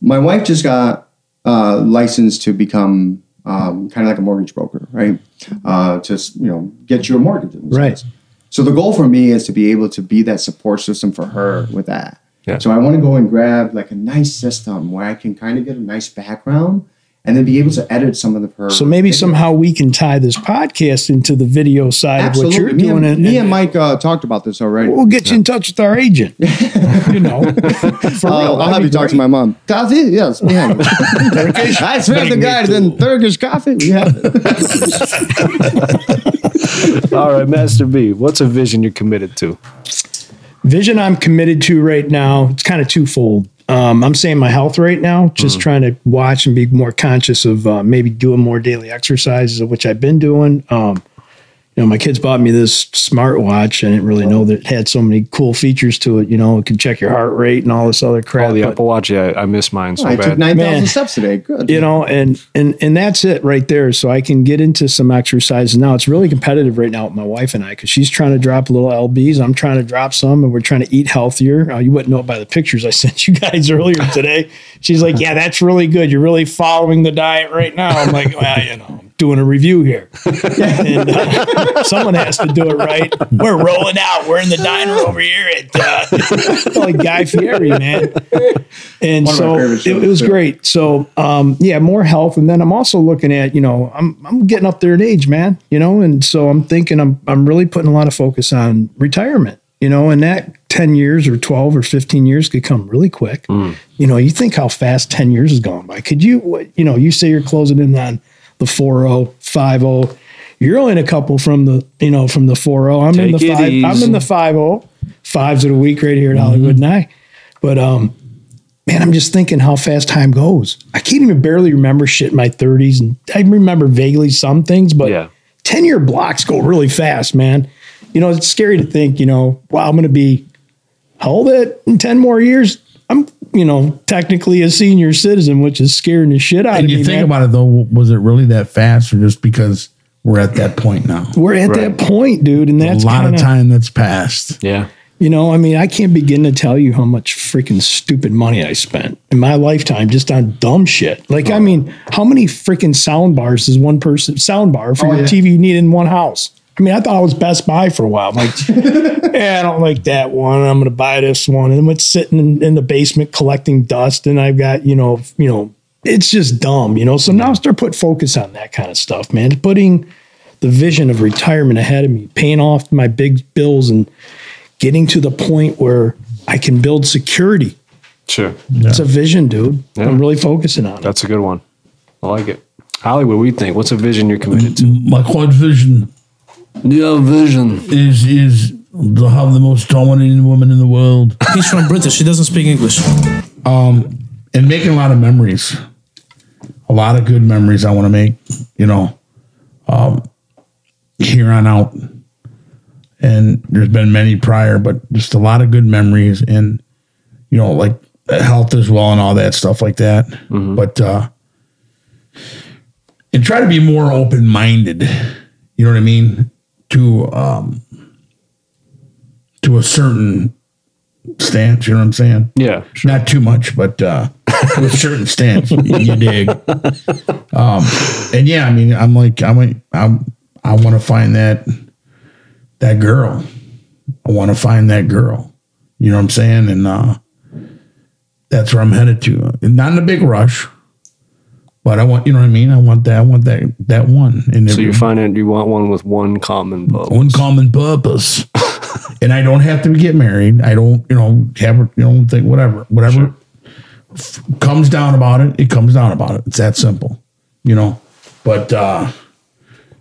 my wife just got uh, licensed to become um, kind of like a mortgage broker, right? Uh, to you know get your a mortgage. in Right. sense. So the goal for me is to be able to be that support system for her with that. Yeah. So I want to go and grab like a nice system where I can kind of get a nice background and then be able to edit some of the her. So maybe somehow we can tie this podcast into the video side Absolutely. of what you're me doing. And, me and Mike uh, talked about this already. We'll get you in touch with our agent. you know, for Uh, real. I'll have you talk to my mom. Coffee? Yes, we have it. I swear to God, then Turkish coffee? We have it. All right, Master B, what's a vision you're committed to? Vision I'm committed to right now, it's kind of twofold. Um, I'm saying my health right now, just trying to watch and be more conscious of uh, maybe doing more daily exercises, of which I've been doing. Um, you know, my kids bought me this smartwatch. I didn't really know that it had so many cool features to it. You know, it could check your heart rate and all this other crap. Oh, the but- Apple Watch, yeah, I miss mine so I took 9,000 steps today. Good. you know and and and that's it right there so i can get into some exercise now it's really competitive right now with my wife and i because she's trying to drop little lbs i'm trying to drop some and we're trying to eat healthier uh, you wouldn't know it by the pictures i sent you guys earlier today she's like yeah that's really good you're really following the diet right now i'm like well you know i'm doing a review here and uh, someone has to do it right we're rolling out we're in the diner over here at uh, like guy fieri man and One so it, it was too. great. So um, yeah, more health, and then I'm also looking at you know I'm I'm getting up there in age, man. You know, and so I'm thinking I'm I'm really putting a lot of focus on retirement. You know, and that ten years or twelve or fifteen years could come really quick. You know, you think how fast ten years has gone by. Could you you know you say you're closing in on the 40, 50. You're only in a couple from the you know from the 40. I'm in the it five. I'm in easy. the 50. Fives of the week right here at Hollywood and I. But um, man, I'm just thinking how fast time goes. I can't even barely remember shit in my 30s, and I remember vaguely some things, but Yeah. 10 year blocks go really fast, man. You know, it's scary to think, you know, wow, I'm going to be, how old at in 10 more years? I'm, you know, technically a senior citizen, which is scaring the shit out And of you me. You think man. about it though, was it really that fast, or just because we're at that point now? We're at that point, dude, and that's a lot kinda, of time that's passed. Yeah. You know, I mean, I can't begin to tell you how much freaking stupid money I spent in my lifetime just on dumb shit. Like, I oh. mean, how many freaking sound bars does one person sound bar for Oh, your yeah. TV you need in one house? I mean, I thought I was Best Buy for a while. I'm like, yeah, I don't like that one. I'm going to buy this one. And it's sitting in, in the basement collecting dust. And I've got, you know, you know, it's just dumb, you know. So now start put focus on that kind of stuff, man. Putting the vision of retirement ahead of me, paying off my big bills and getting to the point where I can build security. Sure. It's a vision, dude. Yeah. I'm really focusing on it. That's a good one. I like it. Hollywood, what do you think? What's a vision you're committed to? My quad vision Yeah, vision. is is to have the most dominating woman in the world. He's from British. She doesn't speak English. Um, and making a lot of memories. a lot of good memories I want to make, you know, um, here on out. And there's been many prior, but just a lot of good memories and, you know, like health as well and all that stuff like that. But, uh, and try to be more open minded, you know what I mean? To, um, to a certain stance, you know what I'm saying? Yeah. Not too much, but uh to a certain stance, you dig. Um and yeah, I mean I'm like I'm like I'm I want to find that that girl. I want to find that girl. You know what I'm saying? And uh that's where I'm headed to. Not in a big rush. But I want you know what I mean? I want that I want that that one. And So you're finding you want one with one common purpose. one common purpose. and I don't have to get married. I don't, you know, have you know, think whatever, whatever f- comes down about it. It comes down about it. It's that simple, you know. But uh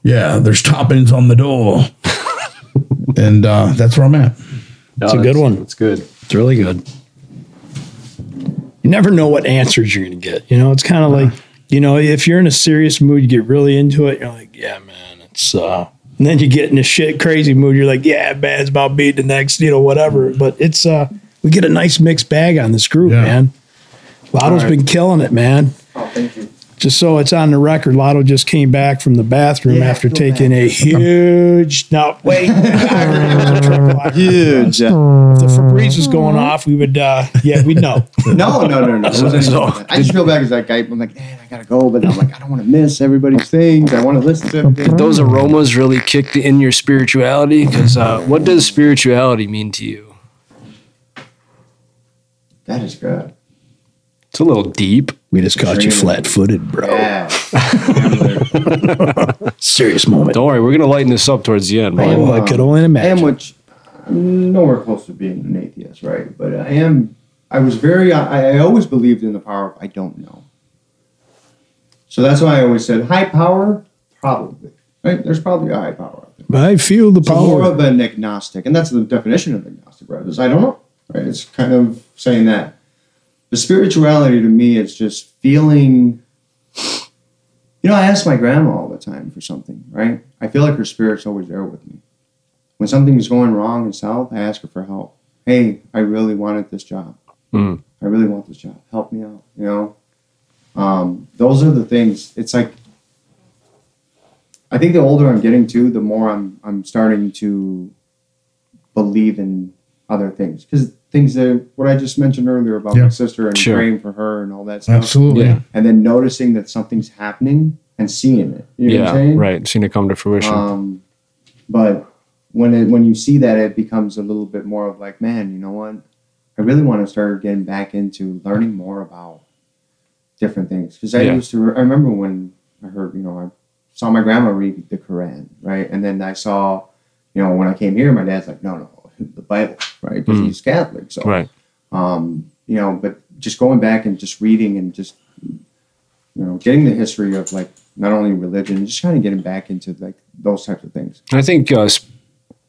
yeah, there's toppings on the door, and uh that's where I'm at. It's a good one. It's good. It's really good. You never know what answers you're going to get. You know, it's kind of like, you know, if you're in a serious mood, you get really into it. You're like, yeah, man, it's, uh, and then you get in a shit crazy mood. You're like, yeah, man, it's about beating the next, you know, whatever. But it's, uh, we get a nice mixed bag on this group, man. Lotto's All right. been killing it, man. Oh, thank you. Just so it's on the record, Lotto just came back from the bathroom Yeah, after feel taking a huge. No, wait. Huge. If the Febreze was going off, we would, uh, yeah, we'd know. No, no, no, no. It wasn't anything like that. I just feel bad because like I, I'm like, man, I gotta go, but I'm like, I don't want to miss everybody's things. I want to listen to everything. Those aromas really kicked in your spirituality. Because uh, what does spirituality mean to you? That is good. It's a little deep. We just caught you flat footed, bro. Yeah. Serious moment. Don't worry, we're gonna lighten this up towards the end. I man. am, I could only I am imagine. which I'm nowhere close to being an atheist, right? But uh, I am. I was very. I, I always believed in the power of I don't know. So that's why I always said high power, probably. Right? There's probably a high power out there. I feel the So more power. of an agnostic, and that's the definition of agnostic, right? Is I don't know, right? It's kind of saying that. The spirituality to me is just feeling. You know, I ask my grandma all the time for something, right? I feel like her spirit's always there with me. When something's going wrong and south, I ask her for help. Hey, I really wanted this job. Mm. I really want this job. Help me out. You know, um, those are the things. It's like I think the older I'm getting to, the more I'm I'm starting to believe in other things because things that what I just mentioned earlier about Yeah. my sister and Sure. praying for her and all that stuff. Absolutely. Yeah. And then noticing that something's happening and seeing it. You know what I'm Yeah, saying? right. Seeing it come to fruition. Um, but when it when you see that, it becomes a little bit more of like, man, you know what? I really want to start getting back into learning more about different things because I Yeah. used to. I remember when I heard, you know, I saw my grandma read the Quran, right, and then I saw, you know, when I came here, my dad's like, no, no, the Bible, right, because Mm. he's Catholic, so right. um, you know, but just going back and just reading and just, you know, getting the history of like not only religion, just kind of getting back into like those types of things. I think uh,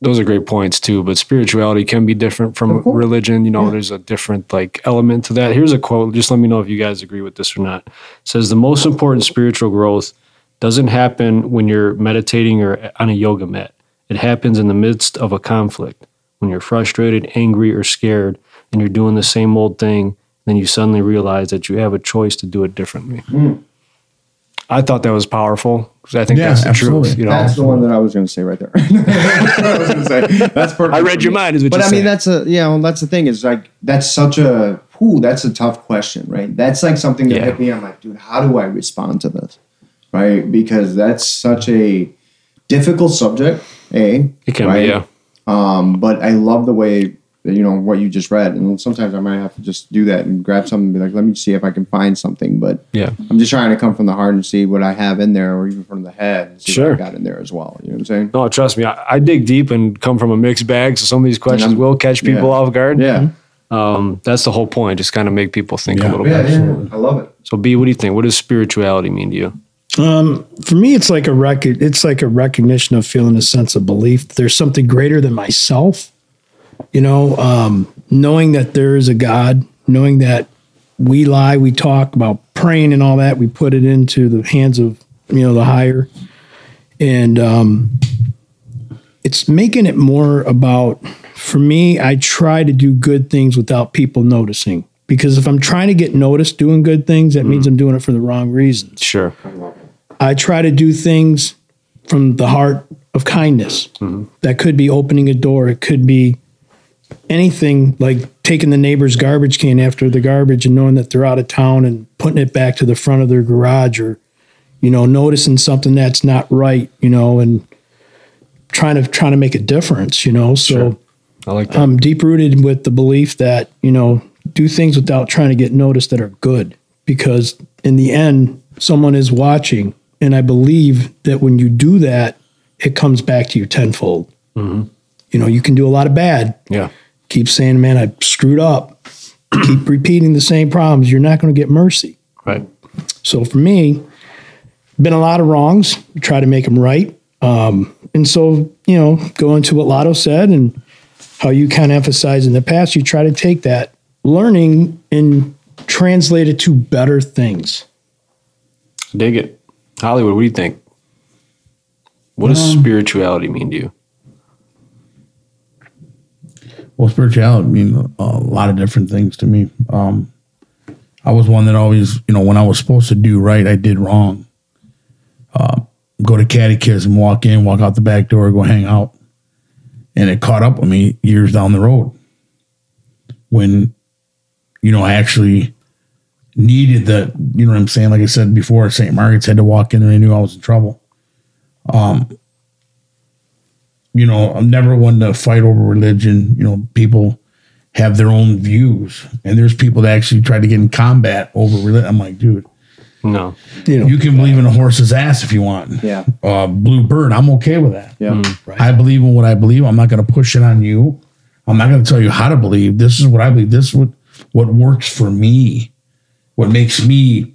those are great points too. But spirituality can be different from religion. You know, Yeah. there's a different like element to that. Here's a quote. Just let me know if you guys agree with this or not. It says the most important spiritual growth doesn't happen when you're meditating or on a yoga mat. It happens in the midst of a conflict when you're frustrated, angry, or scared, and you're doing the same old thing. Then you suddenly realize that you have a choice to do it differently. Mm. I thought that was powerful because I think Yeah, that's the absolutely. truth. You know, That's the one that I was going to say right there. that's what I was going to say. That's perfect. I read your me. mind, is what But you're I mean, saying. that's a yeah. Well, that's the thing is like that's such a whew, that's a tough question, right? That's like something that Yeah. hit me. I'm like, dude, how do I respond to this, right? Because that's such a difficult subject. A it can right? be. Yeah. Um, but I love the way that, you know what you just read, and sometimes I might have to just do that and grab something and be like, let me see if I can find something. But Yeah. I'm just trying to come from the heart and see what I have in there, or even from the head, and see Sure. what I got in there as well. You know what I'm saying? No, trust me, I, I dig deep and come from a mixed bag. So some of these questions I'm- will catch people yeah. off guard. Yeah, Um, that's the whole point. Just kind of make people think a Yeah. little yeah, bit. yeah. I love it. So, B, what do you think? What does spirituality mean to you? Um, for me, it's like a rec- It's like a recognition of feeling a sense of belief. There's something greater than myself. You know, um, knowing that there is a God, knowing that we lie, we talk about praying and all that, we put it into the hands of you know the higher, and um, it's making it more about. For me, I try to do good things without people noticing because if I'm trying to get noticed doing good things, that means I'm doing it for the wrong reasons. Sure. I try to do things from the heart of kindness. Mm-hmm. That could be opening a door. It could be anything like taking the neighbor's garbage can after the garbage and knowing that they're out of town and putting it back to the front of their garage or, you know, noticing something that's not right, you know, and trying to trying to make a difference, you know. So I like that. I'm deep rooted with the belief that, you know, do things without trying to get noticed that are good because in the end, someone is watching. And I believe that when you do that, it comes back to you tenfold. Mhm. You know, you can do a lot of bad. Yeah. Keep saying, man, I screwed up. Keep repeating the same problems. You're not going to get mercy. Right. So for me, been a lot of wrongs. Try to make them right. Um, and so, you know, going to what Lotto said and how you kind of emphasized in the past, you try to take that learning and translate it to better things. Dig it. Hollywood, what do you think? What does Um, spirituality mean to you? Well, spirituality mean a lot of different things to me. Um, I was one that always, you know, when I was supposed to do right, I did wrong. Uh, go to catechism, walk in, walk out the back door, go hang out, and it caught up with me years down the road. When, you know, I actually needed the, you know what I'm saying? Like I said before, St. Margaret's had to walk in and I knew I was in trouble. Um, you know, I'm never one to fight over religion. You know, people have their own views, and there's people that actually try to get in combat over religion. I'm like, dude, no, you know, you can believe in a horse's ass if you want. Yeah, uh, blue bird, I'm okay with that. Yeah, I believe in what I believe. I'm not going to push it on you. I'm not going to tell you how to believe. This is what I believe. This is what what works for me. What makes me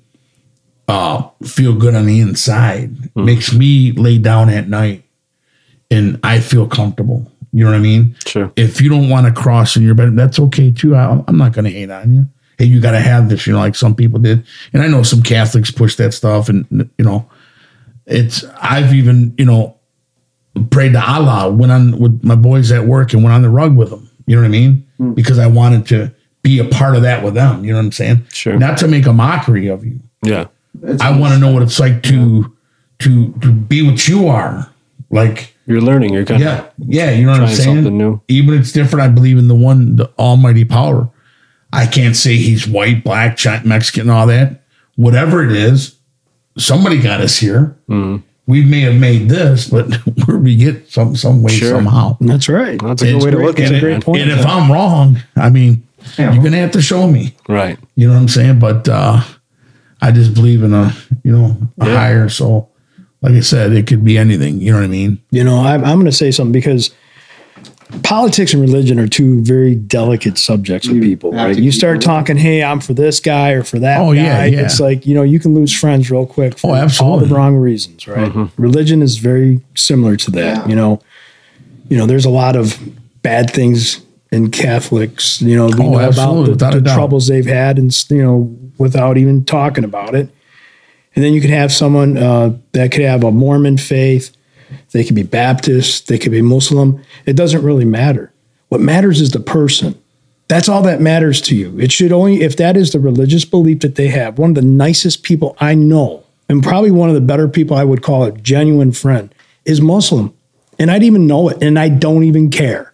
uh, feel good on the inside makes me lay down at night and I feel comfortable. You know what I mean? Sure. If you don't want to cross in your bed, that's okay too. I, I'm not going to hate on you. Hey, you got to have this, you know, like some people did. And I know some Catholics push that stuff, and you know, it's I've even you know prayed to Allah, went on with my boys at work and went on the rug with them. You know what I mean? Because I wanted to be a part of that with them. You know what I'm saying? Sure. Not to make a mockery of you. Yeah. I want to know what it's like to to to be what you are. Like You're learning. You're kind yeah, of yeah. You know what I'm trying saying? something new. Even it's different. I believe in the one, the Almighty power. I can't say he's white, black, Chi- Mexican, all that. Whatever it is, somebody got us here. Mm-hmm. We may have made this, but we get some some way Sure. somehow. That's right. That's a good It's way to look at And it. it- man. And if I'm wrong, I mean, you're gonna have to show me. Right. You know what I'm saying? But uh, I just believe in a you know a Yeah. higher soul. Like I said, it could be anything. You know what I mean? You know, I'm, I'm going to say something because politics and religion are two very delicate subjects with people, right? You start talking, hey, I'm for this guy or for that Oh, guy. yeah, yeah. It's like, you know, you can lose friends real quick for Oh, all the wrong reasons, right? Religion is very similar to that. You know, you know, there's a lot of bad things in Catholics, you know, we Oh, know absolutely, about the, the troubles they've had and, you know, without even talking about it. And then you could have someone uh, that could have a Mormon faith, they could be Baptist, they could be Muslim. It doesn't really matter. What matters is the person. That's all that matters to you. It should only, if that is the religious belief that they have, one of the nicest people I know, and probably one of the better people I would call a genuine friend, is Muslim. And I'd even know it, and I don't even care.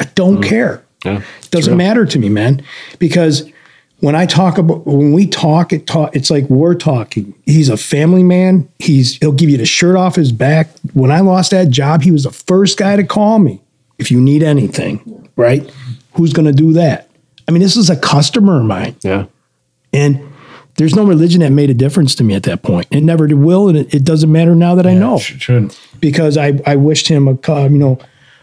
I don't care. Yeah. It doesn't matter to me, man, because when I talk about when we talk, it talk it's like we're talking. He's a family man. He's he'll give you the shirt off his back. When I lost that job, he was the first guy to call me if you need anything. Right? Who's going to do that? I mean, this is a customer of mine, Yeah. and there's no religion that made a difference to me at that point. It never will, and it, it doesn't matter now that I know because I, I wished him a you know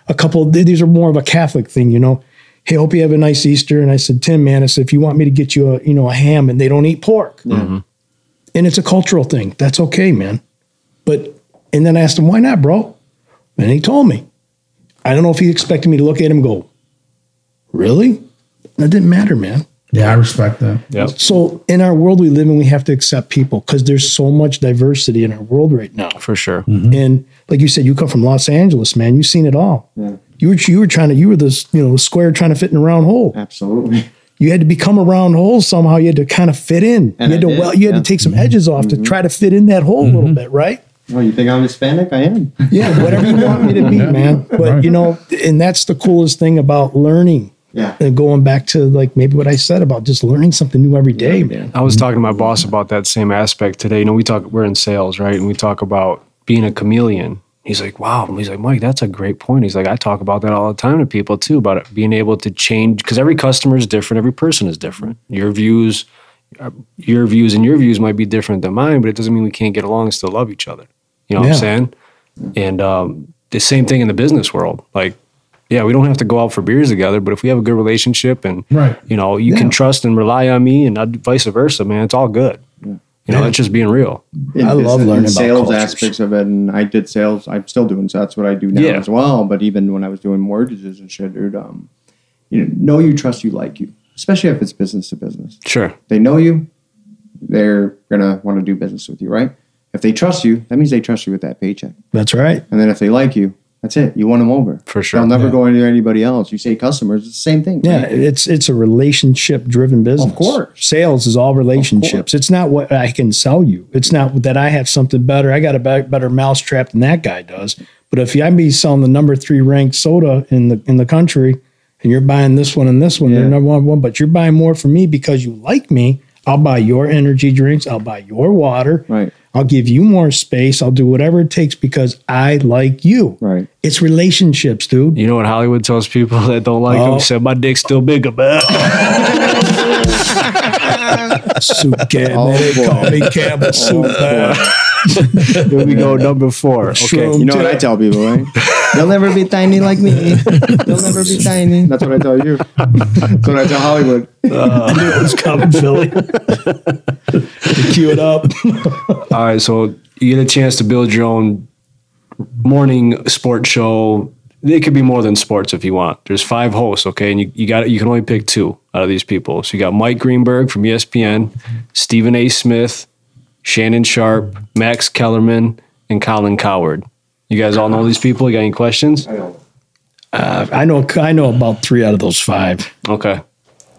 a couple these are more of a Catholic thing you know. Hey hope you have a nice Easter. And I said Tim man I said if you want me to get you a you know a ham and they don't eat pork. Mm-hmm. And it's a cultural thing. That's okay man. But and then I asked him why not bro? And he told me. I don't know if he expected me to look at him and go really? That didn't matter man Yeah, I respect that. Yeah. So in our world we live in, we have to accept people because there's so much diversity in our world right now. For sure. And like you said, you come from Los Angeles, man. You've seen it all. Yeah. You were you were trying to you were this you know square trying to fit in a round hole. Absolutely. You had to become a round hole somehow. You had to kind of fit in. And you had I to did, well, you had yeah. Mm-hmm. to take some edges off to try to fit in that hole a little bit, right? Well, you think I'm Hispanic? I am. Yeah, whatever you want me to be, man. But Right. you know, and that's the coolest thing about learning. Yeah. And going back to like maybe what I said about just learning something new every day, man. I was talking to my boss about that same aspect today. You know, we talk, we're in sales, right? And we talk about being a chameleon. He's like, wow. He's like, Mike, that's a great point. He's like, I talk about that all the time to people too, about it, being able to change because every customer is different, every person is different. Your views, uh, your views and your views might be different than mine, but it doesn't mean we can't get along and still love each other. You know what I'm saying? And um, the same thing in the business world. Like, yeah, we don't have to go out for beers together, but if we have a good relationship and Right. you know, you can trust and rely on me, and I'd- vice versa, man. It's all good. You know, Yeah. it's just being real. in I love business- in learning about sales cultures. aspects of it, and I did sales. I'm still doing so. That's what I do now Yeah. as well. But even when I was doing mortgages and shit, dude, um, you know, know you, trust you, like you, especially if it's business to business. Sure. They know you, they're gonna want to do business with you, right? If they trust you, that means they trust you with that paycheck. That's right. And then if they like you, that's it. You won them over For sure. They'll never Yeah. go into anybody else. You say customers, it's the same thing. Yeah, right? it's it's a relationship driven business. Of course. sales is all relationships. It's not what I can sell you. It's not that I have something better. I got a better mousetrap than that guy does. But if I be selling the number three ranked soda in the in the country, and you're buying this one and this one, they're number one, one, but you're buying more from me because you like me. I'll buy your energy drinks. I'll buy your water. Right. I'll give you more space. I'll do whatever it takes because I like you. Right. It's relationships, dude. You know what Hollywood tells people that don't like Oh. them? Said my dick's still bigger, man. soup can. Oh, they call me Campbell Soup. Oh, man. Here we go, number four. Okay. Shroom You know what. I tell people, right? You'll never be tiny like me. You'll never be tiny. That's what I tell you. That's what I tell Hollywood. I knew it was coming, Philly. to cue it up. All right, so you get a chance to build your own morning sports show. It could be more than sports if you want. There's five hosts, okay, and you, you got you can only pick two out of these people. So you got Mike Greenberg from ESPN, Stephen A. Smith, Shannon Sharpe, Max Kellerman, and Colin Cowherd. You guys all know these people. You got any questions? Uh, I know. I know about three out of those five. Okay.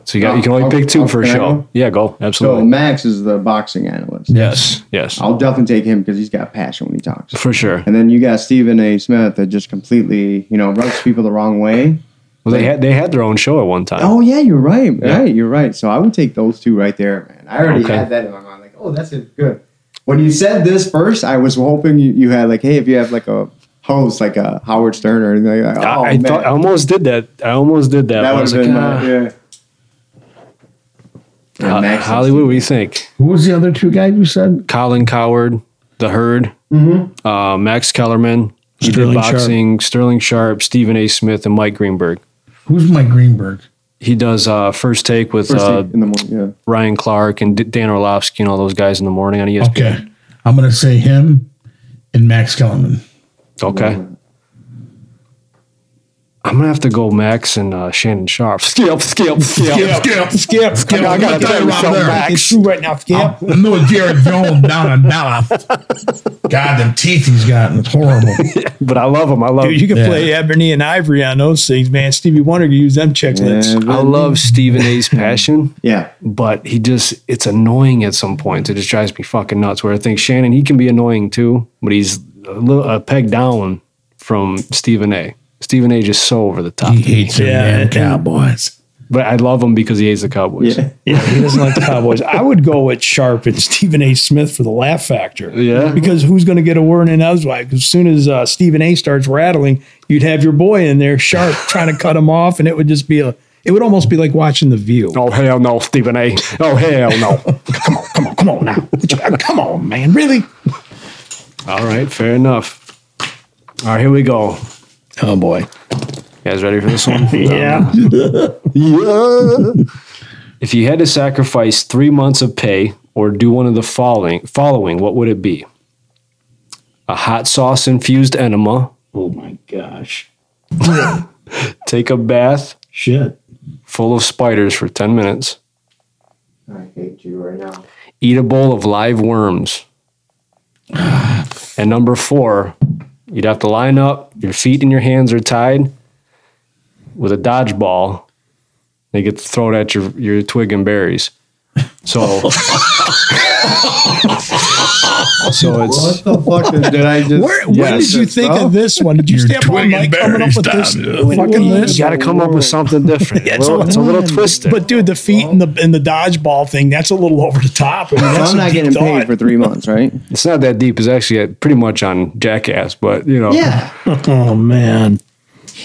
So you got you can only Oh, pick two oh, for a can I show. go? Yeah, go Absolutely. So absolutely. Max is the boxing analyst. yes, yes, I'll definitely take him because he's got passion when he talks. for sure. And then you got Stephen A. Smith that just completely, you know, rubs people the wrong way. Well, they had they had their own show at one time. Oh yeah, you're right. Yeah. Right, you're right. So I would take those two right there, man. I already Okay. had that in my mind. Like, oh, that's it. Good. When you said this first, I was hoping you, you had like, hey, if you have like a host like a Howard Stern or anything like that. I, Oh, I man. thought I almost did that. I almost did that. that would was have like, been my, yeah. Ho- Max Hollywood, what do you think? Who was the other two guys you said? Colin Cowherd, The Herd, uh, Max Kellerman, he did Sterling Sharpe. boxing, Sterling Sharpe, Stephen A. Smith, and Mike Greenberg. Who's Mike Greenberg? He does uh, First Take with First uh, in the morning, yeah. Ryan Clark and D- Dan Orlovsky and all those guys in the morning on ESPN. Okay. I'm going to say him and Max Kellerman. Okay. I'm gonna have to go Max and uh, Shannon Sharpe. Skip, skip, skip, skip, skip, skip. I gotta tell you something, It's true right now. Skip. I'm doing Jerry Jones down in Dallas. God, them teeth he's got, it's horrible. But I love him. I love. Dude, you can Yeah. play ebony and ivory on those things, man. Stevie Wonder could use them chicklets. Yeah, I love Stephen A's passion. Yeah. but he just it's annoying at some points. It just drives me fucking nuts. Where I think Shannon he can be annoying too, but he's a little a peg down from Stephen A. Stephen A. just so over the top. He hates them Yeah, damn Cowboys. But I love him because he hates the Cowboys. Yeah. Yeah, he doesn't like the Cowboys. I would go with Sharpe and Stephen A. Smith for the laugh factor. Yeah. Because who's going to get a word in edgewise? As soon as uh, Stephen A. starts rattling, you'd have your boy in there, Sharpe, trying to cut him off, and it would just be a. It would almost be like watching The View. Oh hell no, Stephen A. Oh hell no. Come on, come on, come on now. Come on, man. Really? All right, fair enough. All right, here we go. Oh boy. You guys ready for this one? Yeah. yeah. If you had to sacrifice three months of pay or do one of the following, following, what would it be? A hot sauce infused enema. Oh my gosh. Take a bath Shit. full of spiders for 10 minutes. I hate you right now. Eat a bowl of live worms. and number four, you'd have to line up. Your feet and your hands are tied with a dodgeball. They get to throw it at your your twig and berries. So, so it's What the fuck did, did I just? Where, when Yes. did you think of this one? Did you Your stay up all twig night coming up with this time. fucking you got to come up with something different. Yeah, a it's a little twisted. But dude, the feet and the and the dodgeball thing, that's a little over the top. I mean, that's I'm not deep getting paid for three months, right? it's not that deep. It's actually pretty much on Jackass, but you know, Yeah. Oh man.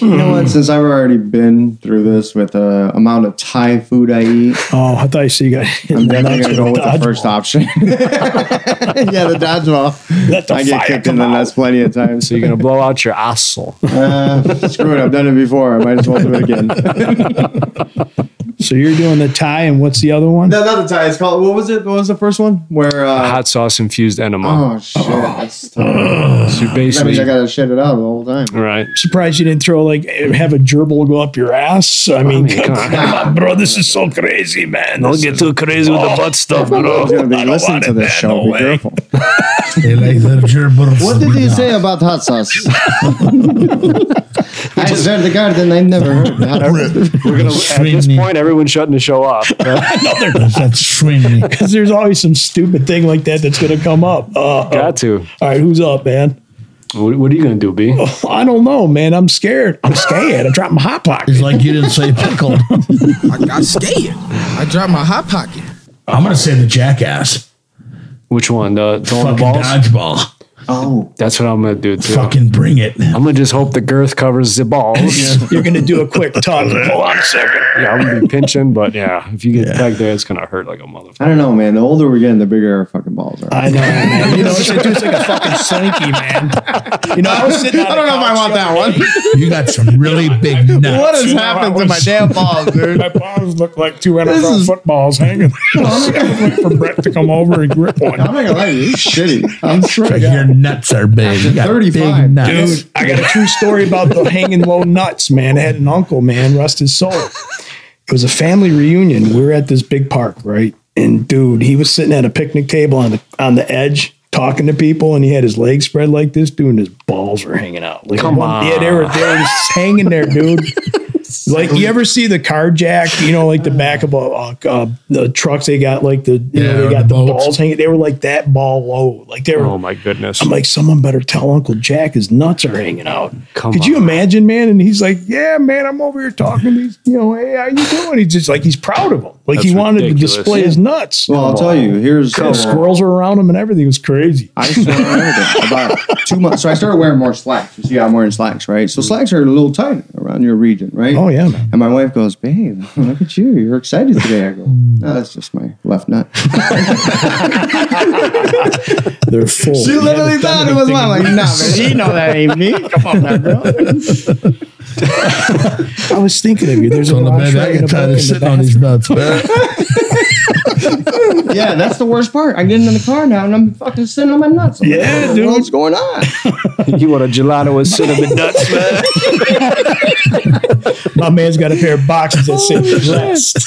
You know what? Since I've already been through this with the amount of Thai food I eat, Oh, I thought you said you got I'm definitely gonna go with the dodgeball. first option. yeah, the dodgeball. Let the I get kicked in come the nuts plenty of times. So you're gonna blow out your asshole. Uh, screw it. I've done it before. I might as well do it again. So you're doing the tie, and what's the other one? no, not the Thai. It's called. What was it? What was the first one? Where? Uh, hot sauce infused enema. oh shit! That's tough. so you That means I gotta shit it out the whole time. right. Surprised you didn't throw like have a gerbil go up your ass. I mean, mean, come, come on. on, bro, this is so crazy, man. Don't This get is- too crazy with the butt stuff, I bro. was gonna be I don't listening want to it, this man. show. No Be way. careful. They like the gerbils. What did you say about hot sauce? I said the garden. I never heard that. We're gonna at this point, everyone's shutting the show off. That's swinging. Because there's always some stupid thing like that that's going to come up. Uh, Got to. all right, who's up, man? What, what are you gonna do, B? I don't know, man. I'm scared. I'm scared. I dropped my hot pocket. It's like you didn't say pickle. I got scared. I dropped my hot pocket. I'm gonna say the jackass. Which one? The the Fucking dodgeball. Oh, That's what I'm gonna do too. Fucking bring it. I'm gonna just hope the girth covers the balls. You're going to do a quick tug. Hold on a second. yeah, I'm gonna be pinching, but yeah, if you get back there, it's gonna hurt like a motherfucker. I don't know, man. The older we're getting, the bigger our fucking balls are. I know, man. You know, it's, it's like a fucking slinky, man. You know, I was sitting I don't know if I want that one. You got some really big nuts. What has happened to my damn balls, dude? My balls look like two NFL footballs hanging. I was waiting for Brett to come over and grip one. I'm not gonna lie you. It's shitty. I'm straight. Your nuts are big. You got 35, big nuts. Dude, I got a true story about the hanging low nuts, man. I had an uncle, man, rest his soul. It was a family reunion. We were at this big park, right? And dude, he was sitting at a picnic table on the on the edge talking to people, and he had his legs spread like this, dude, and his balls were hanging out. Like Come one- Yeah, they were they were just hanging there, dude. Like you ever see the car jack? You know, like the back of a uh, uh, the trucks. They got like the you know they got the the, balls hanging. They were like that ball low. Like they were Oh my goodness. I'm like, someone better tell Uncle Jack his nuts are hanging out. Come Could you imagine, man? And he's like, Yeah, man, I'm over here talking to these, you know, hey, how you doing? He's just like he's proud of him. Like he wanted ridiculous. to display his nuts. Well, I'll tell you. Here's The uh, squirrels were around him and everything. It was crazy. I just learned everything about two months. So I started wearing more slacks. You see, I'm wearing slacks, right? So slacks are a little tight around your region, right? Oh yeah, man. And my wife goes, "Babe, look at you. You're excited today." I go, hmm. "No, that's just my left nut." They're full. She literally thought it was mine. Like, nah, man, you know that ain't me. Come on, now, girl. I was thinking of you. There's a on the bed. I the tired of sitting on these nuts. yeah, that's the worst part. I get in the car now and I'm fucking sitting on my nuts. I'm like, Yeah, what dude. What's going on? you want a gelato with cinnamon nuts, man? My man's got a pair of boxes that say rest.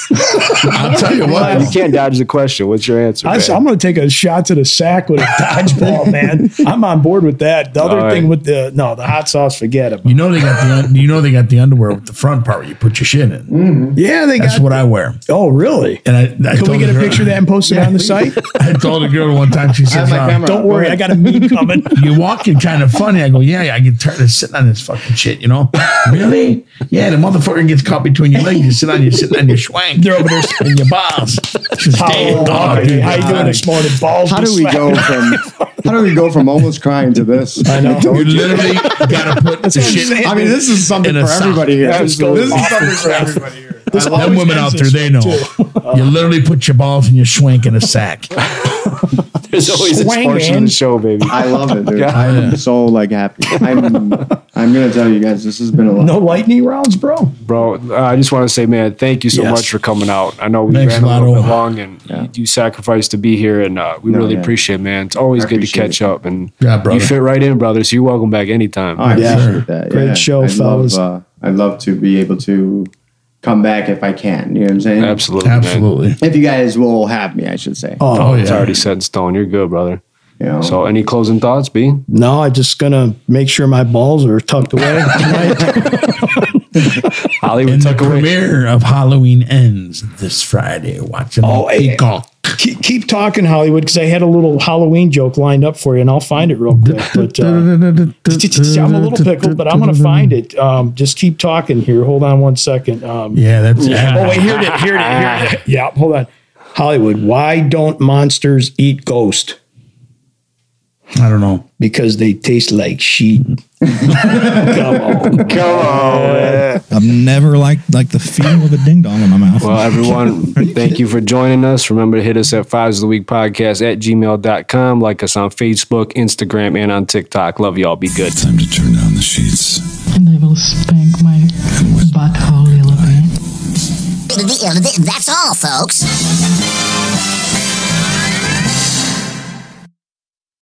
I'll tell you what. you can't dodge the question. What's your answer? I, man? am going to take a shot to the sack with a dodgeball, man. I'm on board with that. The other All thing with the no, the hot sauce, forget it. You know they got the you know they got the underwear with the front part where you put your shit in. Mm-hmm. Yeah, they That's got. what I wear. oh, really? And I, I Can we told get a girl- picture that and post it on the site? I told a girl one time. She I have says, my uh. Don't worry, I got a meme coming. "You're walking kind of funny." I go, "Yeah, yeah, I get tired of sitting on this fucking shit." You know? really? Yeah, the motherfucker gets caught between your legs. You sit on, you sitting on your schwank. They're over there. and your balls. She's How, dead dog, dude. how you doing this morning? Balls. How do we slap. go from how do we go from almost crying to this? I know. You literally got to put the shit. I mean, this is something for sock. everybody here. This This is something for everybody here. This Them women out there, they know. too. You literally put your balls and your schwank in a sack. There's always this Swang, portion of the show, baby. I love it, dude. Yeah. I'm so like happy. I'm I'm gonna tell you guys, this has been a lot. No lightning rounds, bro. Bro, uh, I just want to say, man, thank you so Yes. much for coming out. I know we Thanks ran a a little bit long, and Yeah. you, you sacrificed to be here, and uh, we No, really yeah. appreciate it, man. It's always I good to catch it. up, and Yeah, brother. you fit right in, brother. So you're welcome back anytime. I Yeah. appreciate that. Great show, I'd fellas. Love, uh, I'd love to be able to come back if I can. You know what I'm saying? Absolutely. man. Absolutely. If you guys will have me, I should say. Oh, Oh, it's yeah. already set in stone. You're good, brother. You know? So, any closing thoughts, B? No, I'm just gonna make sure my balls are tucked away tonight. Hollywood And the tuck away. premiere of Halloween ends this Friday. Watching Oh, the hey. Peacock. Keep, keep talking, Hollywood, because I had a little Halloween joke lined up for you, and I'll find it real quick. But uh, I'm a little pickled, but I'm gonna find it. Um, just keep talking here. Hold on one second. Um, Yeah, that's Oh wait, here it is. Here it is. Here it is. Yeah, hold on. Hollywood, why don't monsters eat ghost? I don't know. Because they taste like sheep. Come on. Come on, man. I've never liked like the feel of a ding dong in my mouth. Well, everyone, thank you for joining us. Remember to hit us at fives of the week podcast at gmail.com. Like us on Facebook, Instagram, and on TikTok. Love y'all. Be good. Time to turn down the sheets. And I will spank my butthole a little bit. That's all, folks.